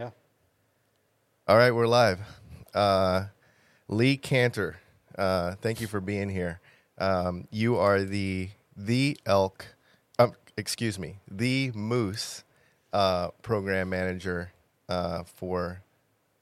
Yeah. All right, we're live. Uh, Lee Kantar, uh, thank you for being here. Um, you are the the elk, um, excuse me, the moose uh, program manager uh, for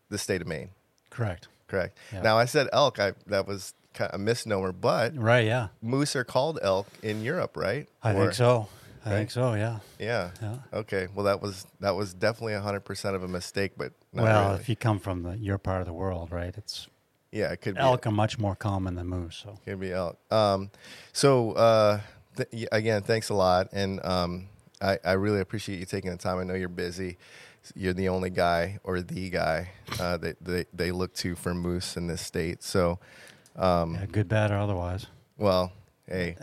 the state of Maine. Correct. Correct. Yeah. Now I said elk. I that was kind of a misnomer, but Right. Yeah. moose are called elk in Europe, right? I Or- think so. I right? think so. Yeah. Yeah. Yeah. Okay. Well, that was that was definitely hundred percent of a mistake, but well, really. if you come from the your part of the world, right? It's yeah, it could be elk are much more common than moose. So Could be elk. Um, so uh, th- again, thanks a lot, and um, I, I really appreciate you taking the time. I know you're busy. You're the only guy or the guy uh, that they, they look to for moose in this state. So, um, yeah, good, bad, or otherwise. well, hey.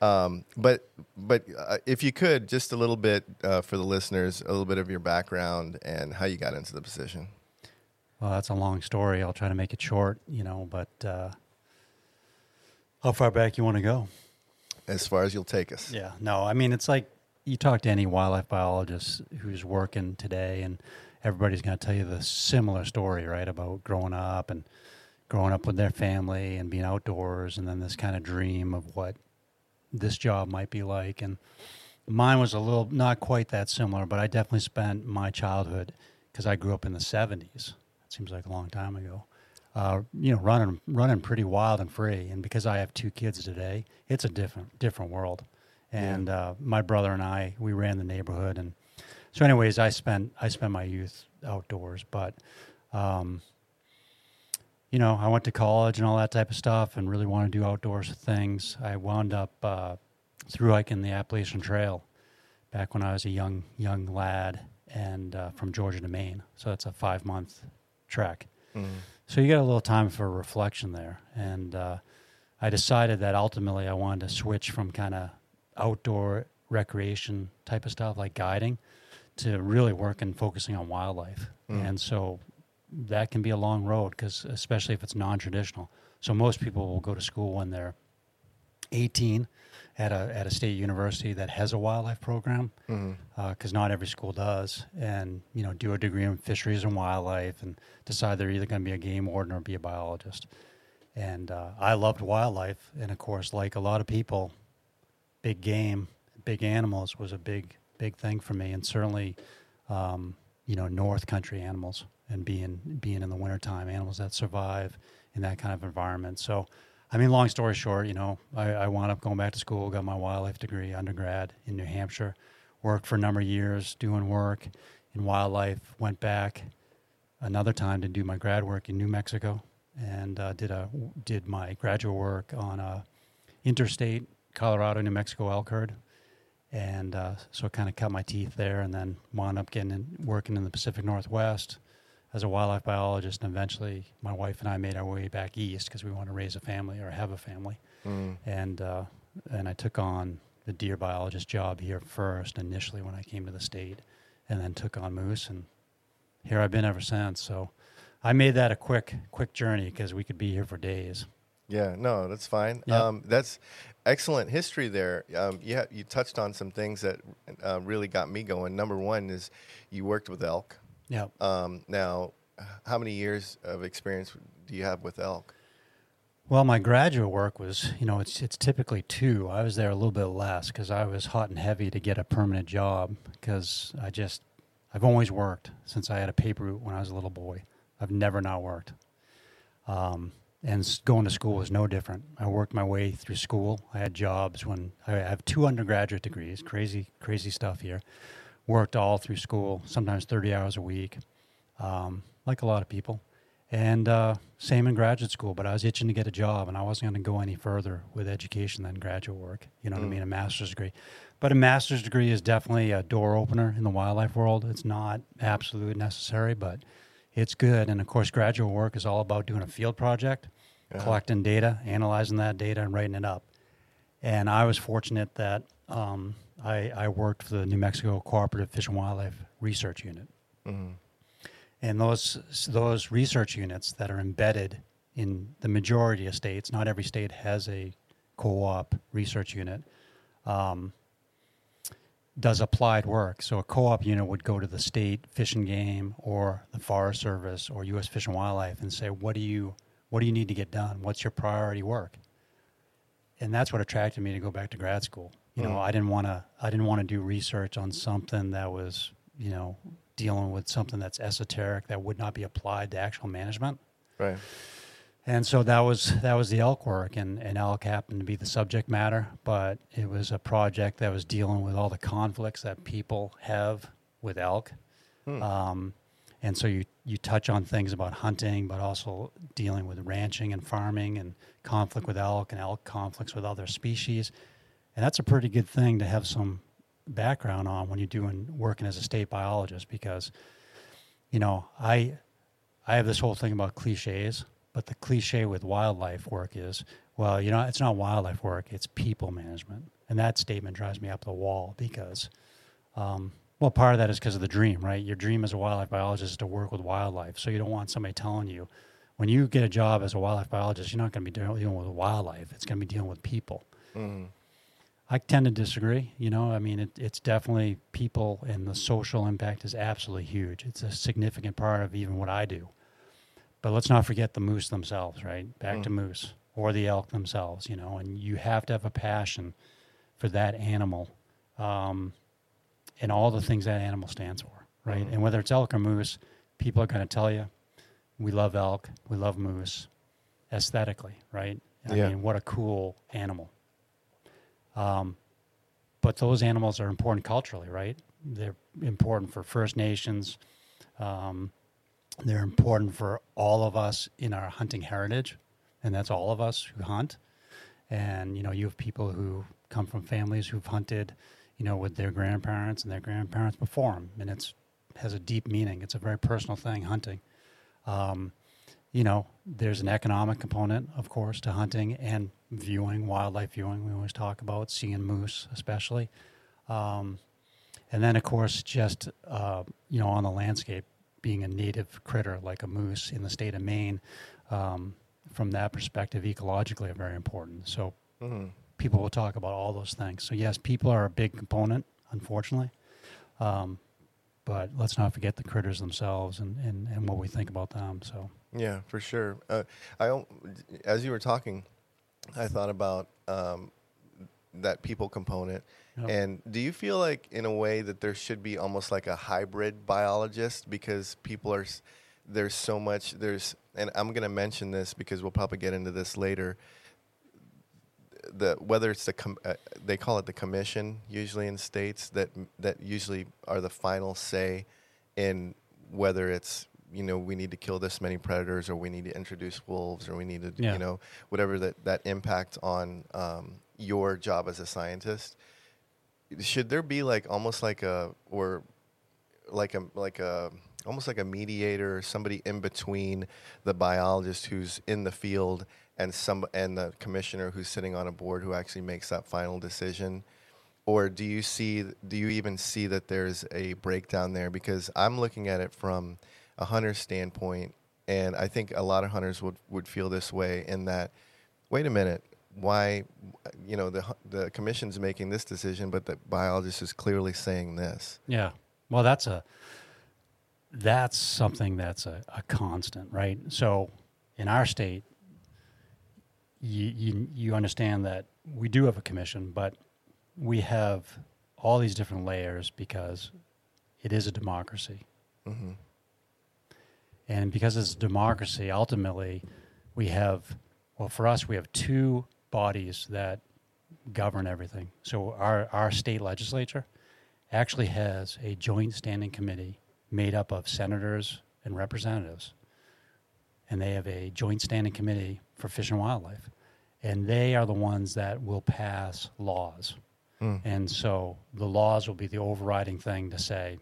Um, but but uh, if you could, just a little bit uh, for the listeners, a little bit of your background and how you got into the position. Well, that's a long story. I'll try to make it short. You know, but uh, how far back you want to go? As far as you'll take us. Yeah. No, I mean, it's like you talk to any wildlife biologist who's working today, and everybody's going to tell you the similar story, right? About growing up and growing up with their family and being outdoors, and then this kind of dream of what this job might be like. And mine was a little, not quite that similar, but I definitely spent my childhood because I grew up in the 70s. It seems like a long time ago. Uh, you know, running running pretty wild and free, and because I have two kids today, it's a different different world. And uh, my brother and I, we ran the neighborhood, and so, anyways, I spent I spent my youth outdoors. But, um, you know, I went to college and all that type of stuff, and really wanted to do outdoors things. I wound up uh, through hiking the Appalachian Trail back when I was a young young lad, and uh, from Georgia to Maine. So that's a five month trek. So you get a little time for reflection there, and uh, I decided that ultimately I wanted to switch from kind of outdoor recreation type of stuff like guiding to really working focusing on wildlife. And so that can be a long road because especially if it's non-traditional. So most people will go to school when they're 18 at a at a state university that has a wildlife program because not every school does and you know do a degree in fisheries and wildlife and decide they're either going to be a game warden or be a biologist. And uh, i loved wildlife and of course like a lot of people big game big animals was a big big thing for me and certainly um, you know north country animals and being being in the wintertime animals that survive in that kind of environment. So I mean, long story short, you know, I, I wound up going back to school, got my wildlife degree, undergrad in New Hampshire, worked for a number of years doing work in wildlife, went back another time to do my grad work in New Mexico, and uh, did a did my graduate work on a interstate Colorado New Mexico elk herd, and uh, so kind of cut my teeth there, and then wound up getting in, working in the Pacific Northwest as a wildlife biologist, and eventually my wife and I made our way back east because we want to raise a family or have a family, and uh, and I took on the deer biologist job here first initially when I came to the state, and then took on moose, and here I've been ever since. So I made that a quick quick journey because we could be here for days. Yeah, no, that's fine. Yep. Um, that's excellent history there. Um, you, ha- you touched on some things that uh, really got me going. Number one is you worked with elk. Yeah. Um, now, how many years of experience do you have with elk? Well, my graduate work was, you know, it's it's typically two. I was there a little bit less because I was hot and heavy to get a permanent job because I just, I've always worked since I had a paper route when I was a little boy. I've never not worked. Um, and going to school was no different. I worked my way through school. I had jobs when I have two undergraduate degrees. Crazy, crazy stuff here. Worked all through school, sometimes 30 hours a week, um, like a lot of people. And uh, same in graduate school, but I was itching to get a job, and I wasn't going to go any further with education than graduate work. You know what I mean? A master's degree, but a master's degree is definitely a door opener in the wildlife world. It's not absolutely necessary, but it's good. And of course, graduate work is all about doing a field project, collecting data, analyzing that data, and writing it up. And I was fortunate that um, I, I worked for the New Mexico Cooperative Fish and Wildlife Research Unit. And those those research units that are embedded in the majority of states, not every state has a co-op research unit. Um, does applied work. So a co-op unit would go to the state fish and game or the Forest Service or U.S. Fish and Wildlife and say, "What do you what do you need to get done? What's your priority work?" And that's what attracted me to go back to grad school. You know, Mm. I didn't want to I didn't want to do research on something that was you know dealing with something that's esoteric that would not be applied to actual management. Right. And so that was that was the elk work, and, and elk happened to be the subject matter, but it was a project that was dealing with all the conflicts that people have with elk. Hmm. Um, and so you you touch on things about hunting, but also dealing with ranching and farming, and conflict with elk, and elk conflicts with other species, and that's a pretty good thing to have some background on when you're doing working as a state biologist, because you know I I have this whole thing about cliches, but the cliche with wildlife work is, well, you know, it's not wildlife work, it's people management. And that statement drives me up the wall because, um, well, part of that is because of the dream, right? Your dream as a wildlife biologist is to work with wildlife. So you don't want somebody telling you, when you get a job as a wildlife biologist, you're not going to be dealing with wildlife, it's going to be dealing with people. Mhm. I tend to disagree. You know, I mean, it, it's definitely people, and the social impact is absolutely huge. It's a significant part of even what I do. But let's not forget the moose themselves, right? Back to Mm. moose or the elk themselves, you know, and you have to have a passion for that animal um, and all the things that animal stands for, right? Mhm. And whether it's elk or moose, people are going to tell you, we love elk, we love moose aesthetically, right? I Yeah. mean, what a cool animal. Um, but those animals are important culturally, right? They're important for First Nations. Um, they're important for all of us in our hunting heritage, and that's all of us who hunt. And you know, you have people who come from families who've hunted, you know, with their grandparents and their grandparents before them, and it's has a deep meaning. It's a very personal thing, hunting. Um, you know, there's an economic component, of course, to hunting and viewing, wildlife viewing. We always talk about seeing moose, especially. Um, and then, of course, just, uh, you know, on the landscape, being a native critter like a moose in the state of Maine, um, from that perspective, ecologically, are very important. So Mhm. people will talk about all those things. So, yes, people are a big component, unfortunately. Um, but let's not forget the critters themselves and, and, and what we think about them. So, Yeah, for sure. Uh, I as you were talking, I thought about um, that people component. Yep. And do you feel like, in a way, that there should be almost like a hybrid biologist because people are there's so much there's, and I'm going to mention this because we'll probably get into this later. The whether it's the com, uh, they call it the commission usually in states that that usually are the final say in whether it's you know we need to kill this many predators or we need to introduce wolves or we need to Yeah. you know whatever that that impact on um, your job as a scientist should there be like almost like a or like a like a almost like a mediator or somebody in between the biologist who's in the field and some and the commissioner who's sitting on a board who actually makes that final decision or do you see do you even see that there's a breakdown there because i'm looking at it from a hunter's standpoint and i think a lot of hunters would, would feel this way in that wait a minute why you know the the commission's making this decision but the biologist is clearly saying this Yeah. Well, that's a that's something that's a, a constant, right? So in our state, you, you you understand that we do have a commission, but we have all these different layers because it is a democracy. hmm And because it's a democracy, ultimately, we have, well, for us, we have two bodies that govern everything. So our, our state legislature actually has a joint standing committee made up of senators and representatives. And they have a joint standing committee for fish and wildlife. And they are the ones that will pass laws. Mm. And so the laws will be the overriding thing to say,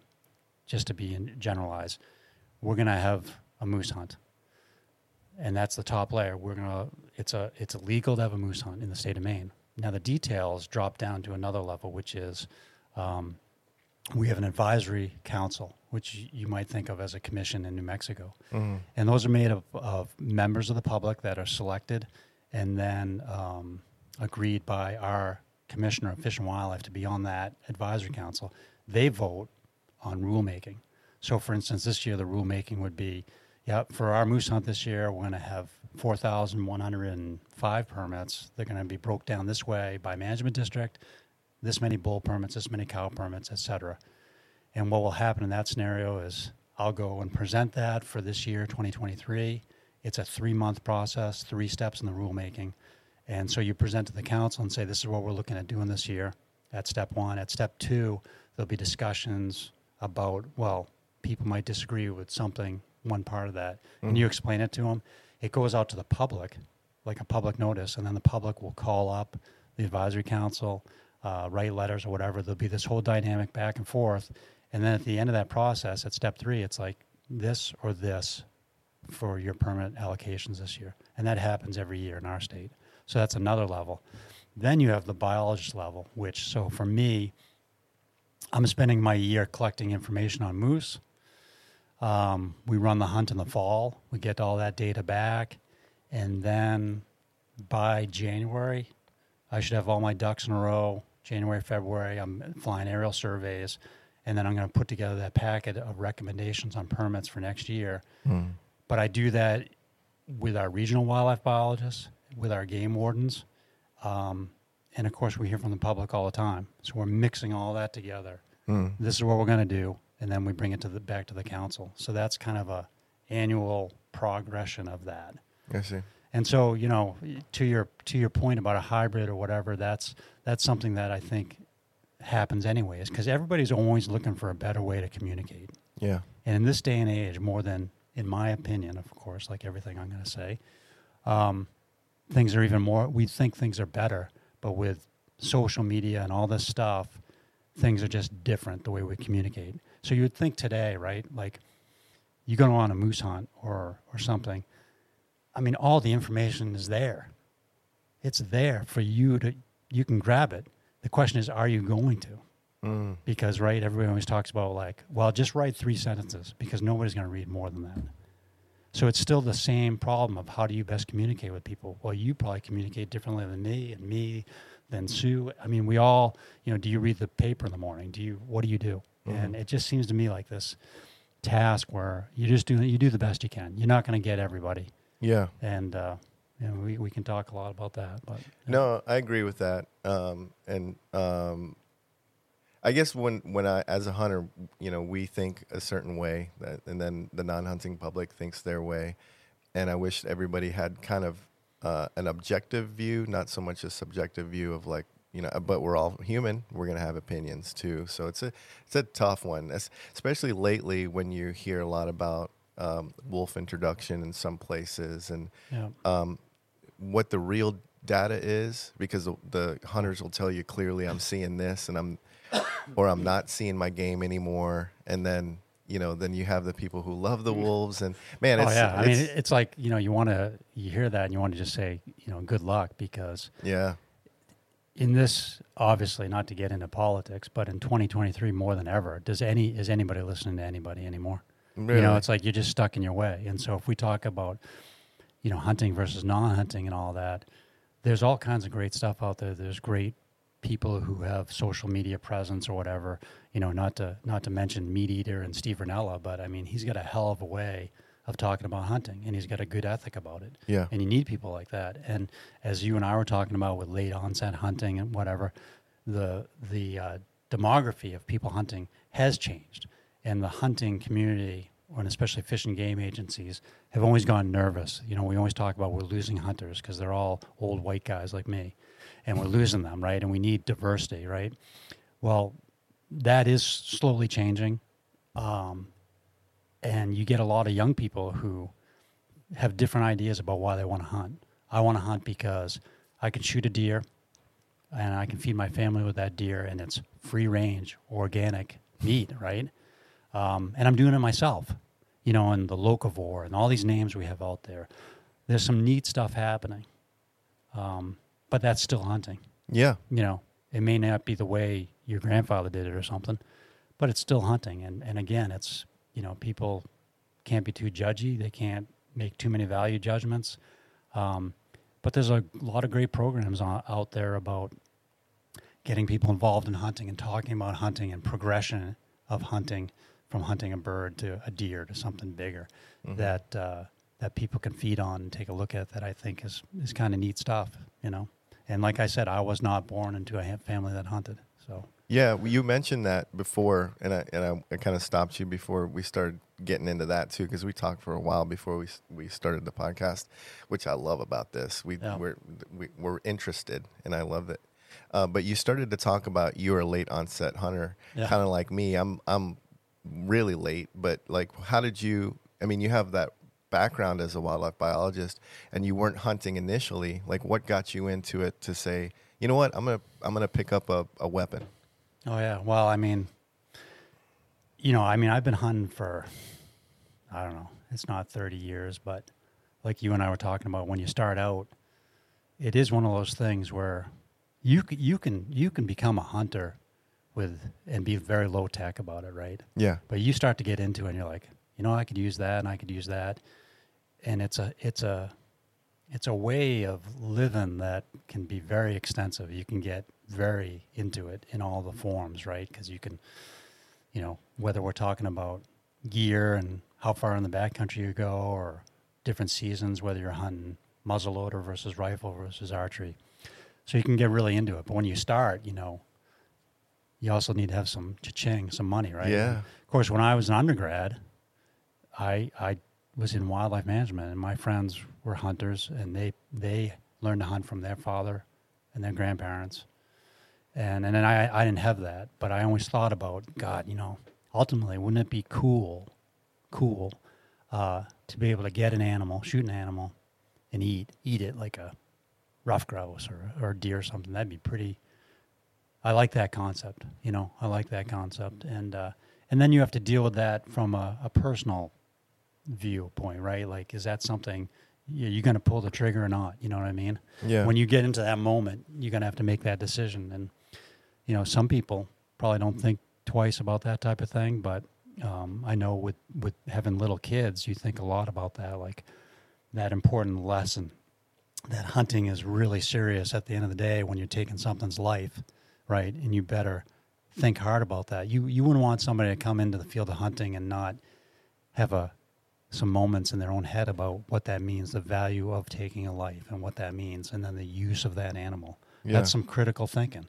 just to be in, generalized, we're going to have a moose hunt, and that's the top layer. We're gonna it's a it's illegal to have a moose hunt in the state of Maine. Now the details drop down to another level, which is um, we have an advisory council, which you might think of as a commission in New Mexico, Mhm. and those are made of, of members of the public that are selected and then um, agreed by our commissioner of Fish and Wildlife to be on that advisory council, they vote on rulemaking. So, for instance, this year the rulemaking would be, yeah, for our moose hunt this year, we're going to have 4,105 permits. They're going to be broke down this way by management district, this many bull permits, this many cow permits, et cetera. And what will happen in that scenario is I'll go and present that for this year, 2023. It's a three month process, three steps in the rulemaking. And so you present to the council and say, this is what we're looking at doing this year. At step one. At step two, there'll be discussions about, well, people might disagree with something, one part of that. And you explain it to them. It goes out to the public, like a public notice, and then the public will call up the advisory council, uh, write letters or whatever. There'll be this whole dynamic back and forth. And then at the end of that process, at step three, it's like this or this for your permit allocations this year. And that happens every year in our state. So that's another level. Then you have the biologist level, which, so for me, I'm spending my year collecting information on moose. Um, we run the hunt in the fall. We get all that data back. And then by January, I should have all my ducks in a row. January, February, I'm flying aerial surveys. And then I'm going to put together that packet of recommendations on permits for next year. But I do that with our regional wildlife biologists, with our game wardens. Um, and of course, we hear from the public all the time. So we're mixing all that together. This is what we're going to do, and then we bring it to the back to the council. So that's kind of a annual progression of that. I see. And so, you know, to your to your point about a hybrid or whatever, that's that's something that I think happens anyways, because everybody's always looking for a better way to communicate. Yeah. And in this day and age, more than, in my opinion, of course, like everything I'm going to say, um, things are even more, we think things are better, but with social media and all this stuff, things are just different the way we communicate. So you would think today, right? Like you go on a moose hunt or, or something. I mean, all the information is there. It's there for you to, you can grab it. The question is, are you going to? Mm. because right everybody always talks about like well just write three sentences because nobody's going to read more than that. So it's still the same problem of how do you best communicate with people? Well you probably communicate differently than me and me than sue. I mean we all you know do you read the paper in the morning? Do you what do you do? And it just seems to me like this task where you just do you do the best you can. You're not going to get everybody. Yeah. and uh you know, we, we can talk a lot about that but No, I agree with that. Um, and um, I guess when when I as a hunter, you know, we think a certain way, that, and then the non-hunting public thinks their way. And I wish everybody had kind of uh, an objective view, not so much a subjective view of like you know. But we're all human. We're gonna have opinions too. So it's a it's a tough one, es- especially lately when you hear a lot about um, wolf introduction in some places and yeah um, what the real data is because the, the hunters will tell you clearly I'm seeing this and I'm or I'm not seeing my game anymore. And then you know then you have the people who love the mm. wolves and man oh, it's, oh yeah. I mean it's- it's like you know you want to you hear that and you want to just say you know good luck because yeah. in this obviously not to get into politics but in 2023 more than ever does any is anybody listening to anybody anymore? You know it's like you're just stuck in your way. And so if we talk about you know hunting versus non-hunting and all that there's all kinds of great stuff out there. There's great people who have social media presence or whatever you know not to not to mention meat eater and steve Rinella, but i mean he's got a hell of a way of talking about hunting and he's got a good ethic about it. Yeah. and you need people like that. And as you and i were talking about with late onset hunting and whatever the the uh, demography of people hunting has changed. And the hunting community and especially fish and game agencies have always gone nervous. You know we always talk about we're losing hunters because they're all old white guys like me and we're losing them right and we need diversity right well that is slowly changing um, and you get a lot of young people who have different ideas about why they want to hunt. I want to hunt because I can shoot a deer and I can feed my family with that deer and it's free range, organic meat, right? Um, and I'm doing it myself, you know, and the locavore and all these names we have out there. There's some neat stuff happening. Um, but that's still hunting yeah you know, it may not be the way your grandfather did it or something, but it's still hunting. And, and again, it's, you know, people can't be too judgy. They can't make too many value judgments. Um, but there's a lot of great programs on, out there about getting people involved in hunting and talking about hunting and progression of hunting from hunting a bird to a deer to something bigger Mhm. that uh, that people can feed on and take a look at that I think is is kind of neat stuff, you know. And like I said, I was not born into a ha- family that hunted, so Yeah, you mentioned that before, and I and I, I kind of stopped you before we started getting into that too, because we talked for a while before we we started the podcast, which I love about this. We Yeah. we're we, we're interested, and I love it. Uh, but you started to talk about you're a late onset hunter, Yeah. kind of like me. I'm I'm really late, but like, how did you? I mean, you have that background as a wildlife biologist, and you weren't hunting initially. Like, what got you into it to say, you know what, I'm gonna I'm gonna pick up a, a weapon. Oh yeah. Well, I mean, you know, I mean, I've been hunting for, I don't know, it's not thirty years, but like you and I were talking about, when you start out, it is one of those things where you you can you can become a hunter with and be very low tech about it, right? Yeah. But you start to get into it, and you're like, you know, I could use that, and I could use that, and it's a it's a it's a way of living that can be very extensive. You can get very into it in all the forms, right? Because you can, you know, whether we're talking about gear and how far in the backcountry you go, or different seasons, whether you're hunting muzzleloader versus rifle versus archery, so you can get really into it. But when you start, you know, you also need to have some cha-ching, some money, right? Yeah. Of course, when I was an undergrad, I I was in wildlife management, and my friends were hunters, and they they learned to hunt from their father and their grandparents, and and then I I didn't have that, but I always thought about God, you know, ultimately, wouldn't it be cool, cool, uh, to be able to get an animal, shoot an animal, and eat eat it like a ruffed grouse or or deer or something? That'd be pretty. I like that concept. You know, I like that concept, and uh, and then you have to deal with that from a, a personal viewpoint, right? Like, is that something you- you're going to pull the trigger or not? You know what I mean? Yeah. When you get into that moment, you're going to have to make that decision, and you know, some people probably don't think twice about that type of thing, but um, I know with with having little kids, you think a lot about that, like that important lesson that hunting is really serious at the end of the day when you're taking something's life, right? And you better think hard about that. You you wouldn't want somebody to come into the field of hunting and not have a some moments in their own head about what that means, the value of taking a life and what that means, and then the use of that animal. Yeah. That's some critical thinking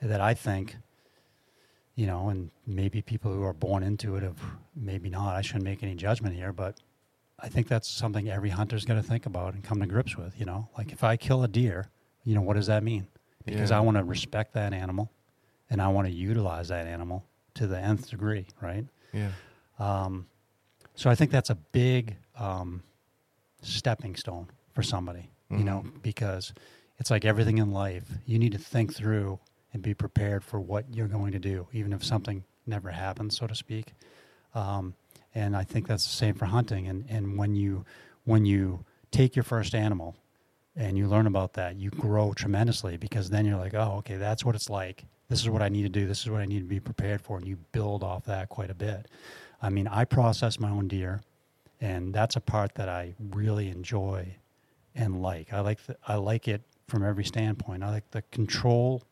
that I think, you know, and maybe people who are born into it have maybe not. I shouldn't make any judgment here, but I think that's something every hunter's got to think about and come to grips with. You know, like if I kill a deer, you know, what does that mean? Because Yeah. I want to respect that animal, and I want to utilize that animal to the nth degree, right? Yeah. Um, so I think that's a big um, stepping stone for somebody, you know, because it's like everything in life. You need to think through and be prepared for what you're going to do, even if something never happens, so to speak. Um, and I think that's the same for hunting. And, and when you when you take your first animal and you learn about that, you grow tremendously because then you're like, oh, okay, that's what it's like. This is what I need to do. This is what I need to be prepared for, and you build off that quite a bit. I mean, I process my own deer, and that's a part that I really enjoy and like. I like the, I like it from every standpoint. I like the control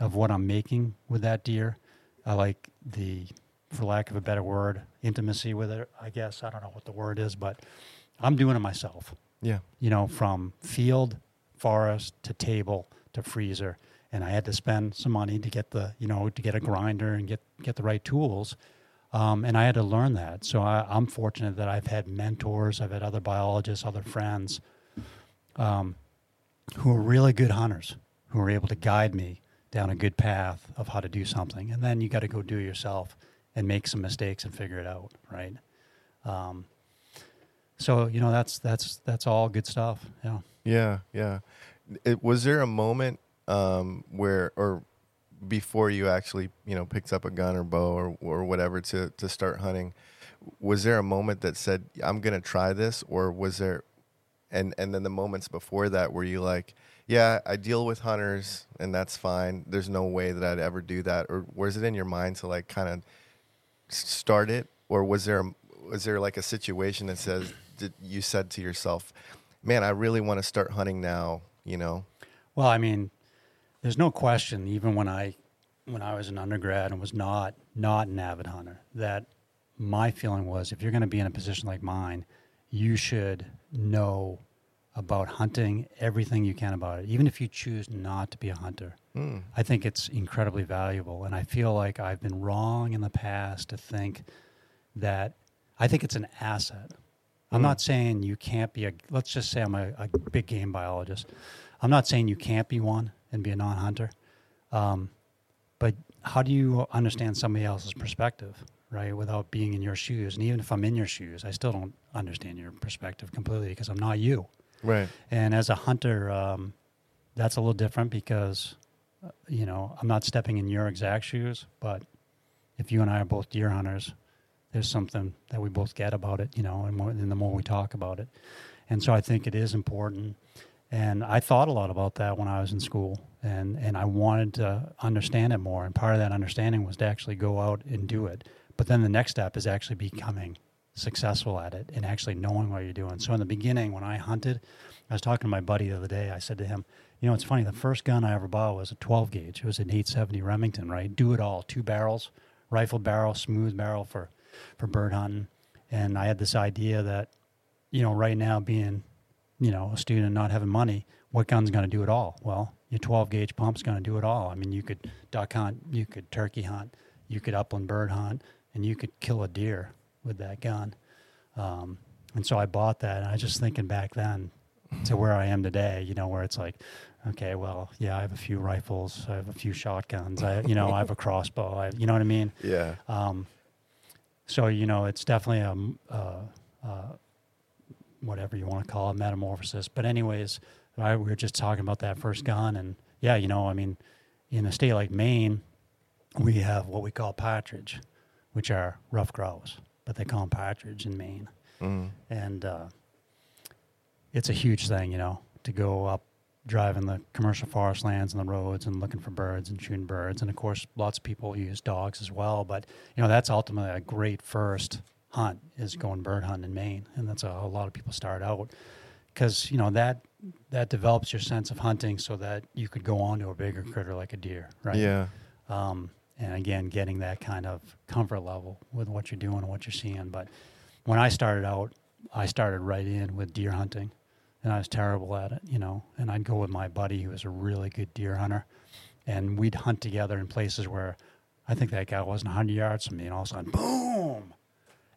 of what I'm making with that deer. I like the, for lack of a better word, intimacy with it. I guess I don't know what the word is, but I'm doing it myself. Yeah. You know, from field, forest to table to freezer, and I had to spend some money to get the, you know, to get a grinder and get get the right tools. Um, and I had to learn that. So I, I'm fortunate that I've had mentors, I've had other biologists, other friends um, who are really good hunters, who are able to guide me down a good path of how to do something. And then you got to go do it yourself and make some mistakes and figure it out, right? Um, so you know that's that's that's all good stuff. Yeah. Yeah, yeah. It, was there a moment um, where, or before you actually, you know, picked up a gun or bow or or whatever to to start hunting? Was there a moment that said, "I'm going to try this," or was there, and and then the moments before that, were you like, "Yeah, I deal with hunters, and that's fine. There's no way that I'd ever do that," or was it in your mind to like kind of start it, or was there was there like a situation that says that you said to yourself, "Man, I really want to start hunting now," you know? Well, I mean, there's no question, even when I when I was an undergrad and was not not an avid hunter, that my feeling was if you're going to be in a position like mine, you should know about hunting everything you can about it, even if you choose not to be a hunter. Mm. I think it's incredibly valuable, and I feel like I've been wrong in the past to think that I think it's an asset. I'm Mm. not saying you can't be a. Let's just say I'm a, a big game biologist. I'm not saying you can't be one and be a non-hunter, um, but how do you understand somebody else's perspective, right? Without being in your shoes, and even if I'm in your shoes, I still don't understand your perspective completely because I'm not you. Right. And as a hunter, um, that's a little different because, uh, you know, I'm not stepping in your exact shoes, but if you and I are both deer hunters, there's something that we both get about it, you know, and, more, and the more we talk about it. And so I think it is important. And I thought a lot about that when I was in school, and, and I wanted to understand it more. And part of that understanding was to actually go out and do it. But then the next step is actually becoming successful at it and actually knowing what you're doing. So in the beginning, when I hunted, I was talking to my buddy the other day. I said to him, "You know, it's funny. The first gun I ever bought was a 12 gauge. It was an 870 Remington, right? Do it all, two barrels, rifle barrel, smooth barrel for for bird hunting. And I had this idea that, you know, right now being, you know, a student not having money, what gun's going to do it all? Well, your 12 gauge pump's going to do it all. I mean, you could duck hunt, you could turkey hunt, you could upland bird hunt, and you could kill a deer with that gun. Um, and so I bought that, and I was just thinking back then to where I am today, you know, where it's like, okay, well, yeah, I have a few rifles, I have a few shotguns, I, you know, I have a crossbow, I, you know what I mean? Yeah. Um, so you know, it's definitely a, uh, uh, whatever you want to call it, metamorphosis. But anyways, I, we were just talking about that first gun, and yeah, you know, I mean, in a state like Maine, we have what we call partridge, which are ruffed grouse, but they call them partridge in Maine, Mm. and uh, it's a huge thing, you know, to go up driving the commercial forest lands and the roads and looking for birds and shooting birds. And of course, lots of people use dogs as well. But you know, that's ultimately a great first hunt is going bird hunting in Maine, and that's how a lot of people start out because you know that that develops your sense of hunting so that you could go on to a bigger critter like a deer, right? Yeah. um, and again getting that kind of comfort level with what you're doing and what you're seeing but when i started out i started right in with deer hunting and i was terrible at it you know and i'd go with my buddy who was a really good deer hunter and we'd hunt together in places where i think that guy wasn't 100 yards from me and all of a sudden boom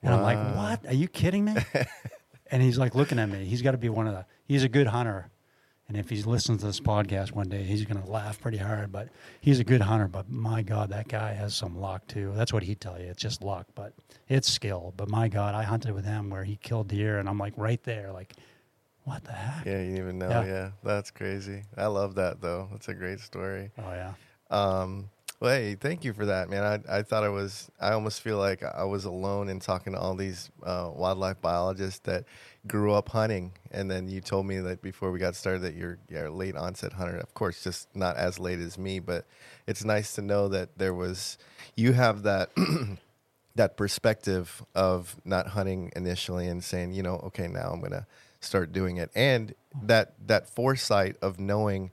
and i'm like what are you kidding me and he's like looking at me he's got to be one of the he's a good hunter and if he's listening to this podcast one day, he's going to laugh pretty hard. But he's a good hunter. But my God, that guy has some luck too. That's what he'd tell you. It's just luck, but it's skill. But my God, I hunted with him where he killed deer, and I'm like right there, like, what the heck? Yeah. You didn't even know. Yeah. Yeah. That's crazy. I love that though. That's a great story. Oh yeah, Um, well, hey, thank you for that, man. I, I thought I was, I almost feel like I was alone in talking to all these uh, wildlife biologists that grew up hunting. And then you told me that before we got started that you're, you're a late onset hunter. Of course, just not as late as me, but it's nice to know that there was, you have that. that perspective of not hunting initially and saying, you know, okay, now I'm going to start doing it. And that that foresight of knowing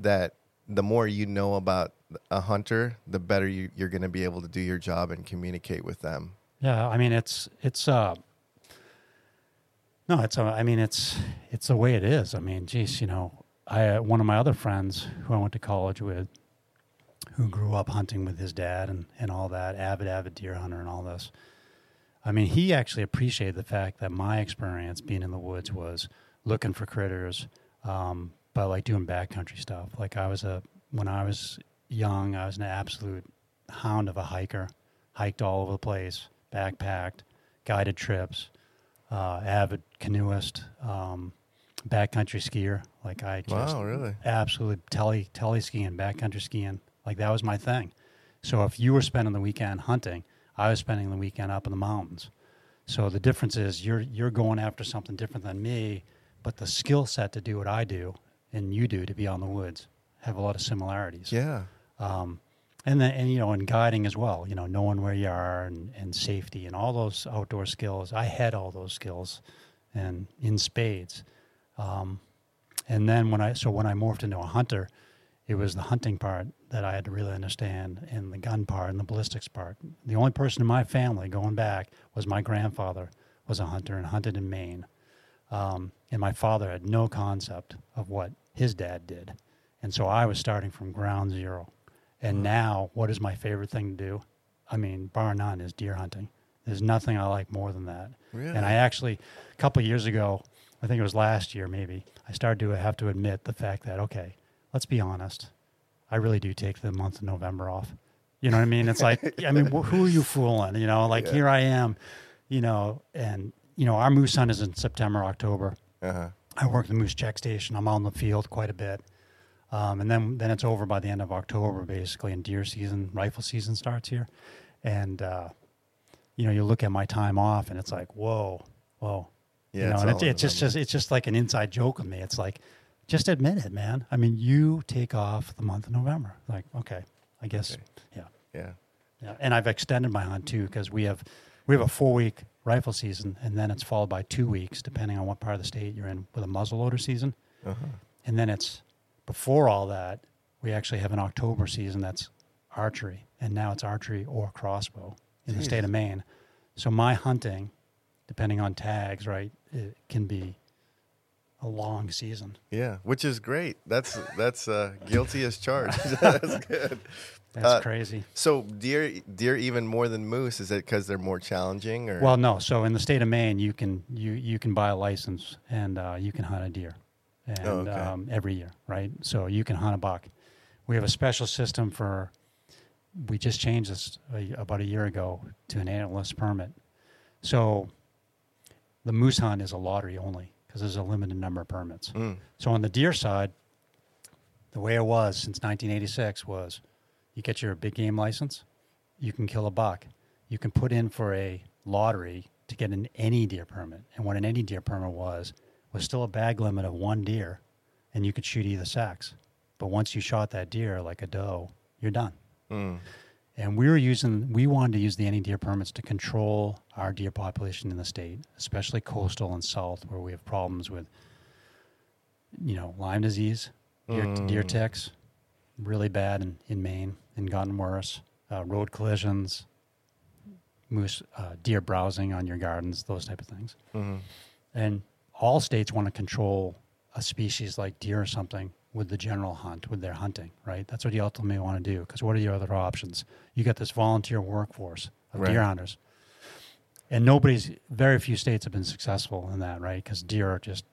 that the more you know about a hunter, the better you, you're going to be able to do your job and communicate with them. yeah. I mean, it's it's uh, no, it's I mean, it's it's the way it is. I mean, geez, you know, I uh, one of my other friends who I went to college with, who grew up hunting with his dad and and all that, avid avid deer hunter and all this. I mean, he actually appreciated the fact that my experience being in the woods was looking for critters, um, but like doing backcountry stuff. Like I was a when I was young, I was an absolute hound of a hiker. Hiked all over the place, backpacked, guided trips, uh, avid canoeist, um, backcountry skier. Like I just wow, really? absolutely tele tele skiing, backcountry skiing. Like that was my thing. So if you were spending the weekend hunting, I was spending the weekend up in the mountains. So the difference is you're you're going after something different than me, but the skill set to do what I do and you do to be on the woods have a lot of similarities. Yeah. Um, and then and you know and guiding as well. You know knowing where you are and, and safety and all those outdoor skills. I had all those skills, and in spades. Um, and then when I so when I morphed into a hunter, It was the hunting part that I had to really understand, and the gun part and the ballistics part. The only person in my family going back was my grandfather was a hunter and hunted in Maine, um, and my father had no concept of what his dad did, and so I was starting from ground zero. And now, what is my favorite thing to do? I mean, bar none, is deer hunting. There's nothing I like more than that. Really? And I actually, a couple of years ago, I think it was last year maybe, I started to have to admit the fact that, okay, let's be honest. I really do take the month of November off. You know what I mean? It's like, I mean, wh- who are you fooling? You know, like Yeah. here I am, you know, and, you know, our moose hunt is in September, October. Uh-huh. I work the moose check station. I'm out in the field quite a bit. Um, and then, then it's over by the end of October, basically, and deer season, rifle season starts here. And, uh, you know, you look at my time off and it's like, whoa, whoa. Yeah, you know, it's and it's just, just, it's just like an inside joke with me. It's like, just admit it, man. I mean, you take off the month of November. Like, okay, I guess, Okay. yeah. Yeah. Yeah, and I've extended my hunt too because we have we have a four week rifle season, and then it's followed by two weeks, depending on what part of the state you're in, with a muzzleloader season, Uh-huh. and then it's before all that we actually have an October season that's archery, and now it's archery or crossbow in the state of Maine. So my hunting, depending on tags, right, it can be a long season. Yeah, which is great. That's that's uh, guilty as charged. that's good. That's Uh, crazy. So deer, deer even more than moose. Is it because they're more challenging, or Well, no. So in the state of Maine, you can you you can buy a license and uh, you can hunt a deer, and Oh, okay. um, every year, right? So you can hunt a buck. We have a special system for. We just changed this a, about a year ago to an antlerless permit. So the moose hunt is a lottery only because there's a limited number of permits. Mm. So on the deer side, the way it was since 1986 was you get your big game license, you can kill a buck. You can put in for a lottery to get an any deer permit. And what an any deer permit was, was still a bag limit of one deer, and you could shoot either sex. But once you shot that deer like a doe, you're done. Mm. And we were using, we wanted to use the any deer permits to control our deer population in the state, especially coastal and south, where we have problems with, you know, Lyme disease, deer, deer Mm. ticks, really bad in, in Maine and gotten worse. Uh, road collisions, moose, uh, deer browsing on your gardens, those type of things. Mhm. And all states want to control a species like deer or something with the general hunt, with their hunting, right? That's what you ultimately want to do. Because what are your other options? You got this volunteer workforce of deer hunters. And nobody's, very few states have been successful in that, right? Because deer are just,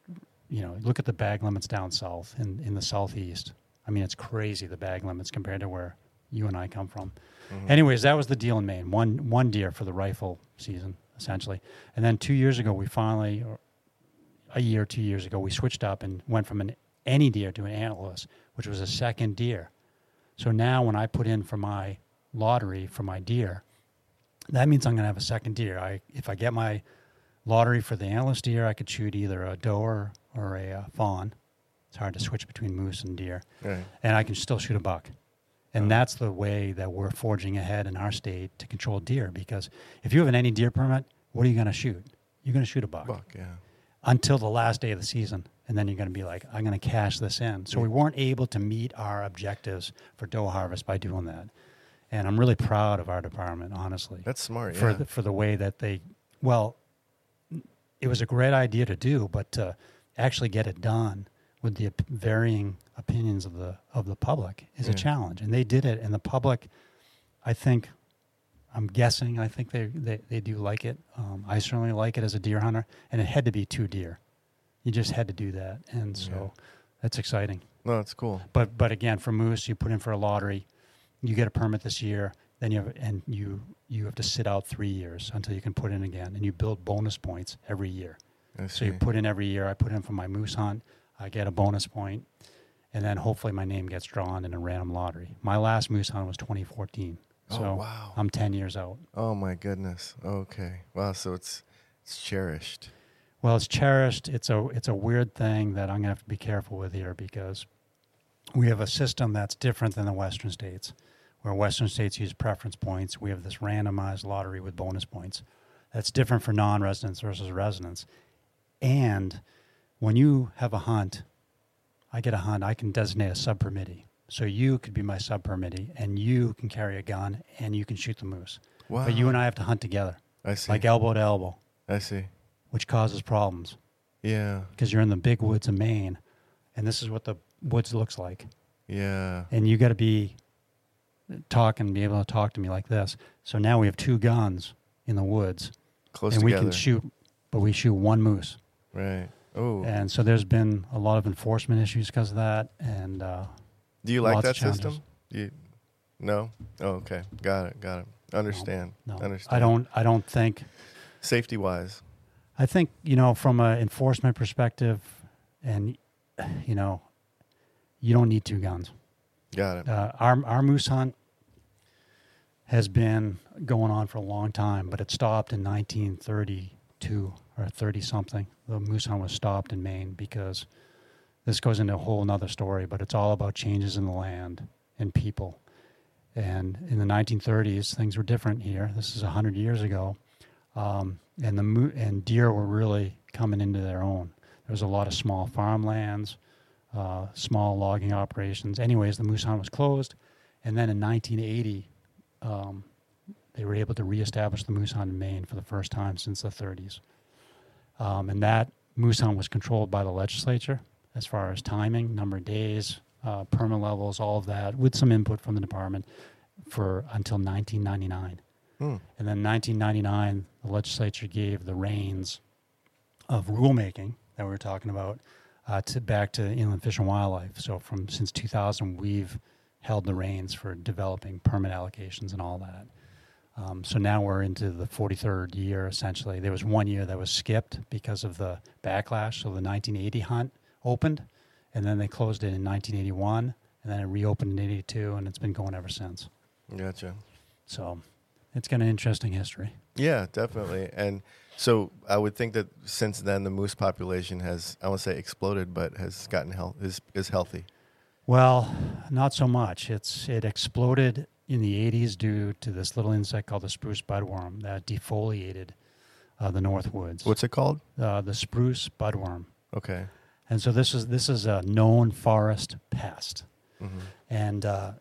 you know, look at the bag limits down south in, in the southeast. I mean, it's crazy the bag limits compared to where you and I come from. Mm-hmm. Anyways, that was the deal in Maine. One one deer for the rifle season, essentially. And then two years ago, we finally, or a year, two years ago, we switched up and went from an any deer to an antlerless, which was a second deer. So now when I put in for my lottery for my deer, that means I'm going to have a second deer. I if I get my lottery for the antlerless deer, I could shoot either a doe or, or a uh, fawn. It's hard to switch between moose and deer Right. and I can still shoot a buck. And that's the way that we're forging ahead in our state to control deer. Because if you have an any deer permit, what are you going to shoot? You're going to shoot a buck, Buck. Yeah. Until the last day of the season, and then you're going to be like, I'm going to cash this in. So we weren't able to meet our objectives for doe harvest by doing that. And I'm really proud of our department, honestly That's smart. for yeah. the, for the way that they well it was a great idea to do but to actually get it done with the varying opinions of the of the public is a challenge and they did it and the public i think i'm guessing i think they they, they do like it um, i certainly like it as a deer hunter and it had to be two deer you just had to do that and so that's exciting no, that's cool. but but again, for moose, you put in for a lottery, you get a permit this year, then you have and you you have to sit out three years until you can put in again, and you build bonus points every year. So you put in every year. I put in for my moose hunt, I get a bonus point, and then hopefully my name gets drawn in a random lottery. My last moose hunt was 2014, Oh, so wow. I'm 10 years out. Oh my goodness. Okay. Wow. So it's it's cherished. Well, it's cherished. It's a it's a weird thing that I'm gonna have to be careful with here because we have a system that's different than the Western states, where Western states use preference points. We have this randomized lottery with bonus points. That's different for non-residents versus residents. And when you have a hunt, I get a hunt. I can designate a sub permittee. So you could be my sub permittee, and you can carry a gun, and you can shoot the moose. Wow. But you and I have to hunt together, I see. like elbow to elbow, I see. which causes problems Yeah. because you're in the big woods of Maine, and this is what the woods looks like. Yeah. and you got to be talking, be able to talk to me like this. So now we have two guns in the woods, Close and together. we can shoot, but we shoot one moose. Right. Oh. And so there's been a lot of enforcement issues because of that. And uh, Do you like lots that system? You, no. Oh, okay. Got it. Got it. Understand. no, Understand. I don't. I don't think. Safety wise. I think you know from an enforcement perspective, and you know, you don't need two guns. Got it. Uh, our our moose hunt has been going on for a long time, but it stopped in 1932 or 30 something. The moose hunt was stopped in Maine because this goes into a whole nother story, but it's all about changes in the land and people. And in the 1930s, things were different here. This is 100 years ago, um, and the and deer were really coming into their own. There was a lot of small farmlands, uh, small logging operations. Anyways, the moose hunt was closed, and then in 1980, um, they were able to reestablish the moose hunt in Maine for the first time since the 30s. Um, and that moose hunt was controlled by the legislature as far as timing, number of days, uh, permit levels, all of that, with some input from the department for until 1999. Hmm. And then 1999, the legislature gave the reins of rulemaking that we were talking about uh, to back to Inland Fish and Wildlife. So from since 2000, we've held the reins for developing permit allocations and all that. Um, so now we're into the 43rd year essentially. There was one year that was skipped because of the backlash. So the 1980 hunt opened, and then they closed it in 1981, and then it reopened in 82, and it's been going ever since. Gotcha. So it's got an interesting history. Yeah, definitely. And so I would think that since then the moose population has I won't say exploded, but has gotten health is is healthy. Well, not so much. It's it exploded in the 80s due to this little insect called the spruce budworm that defoliated uh, the North Woods. What's it called? uh, the spruce budworm? Okay. And so this is this is a known forest pest. hmm And uh,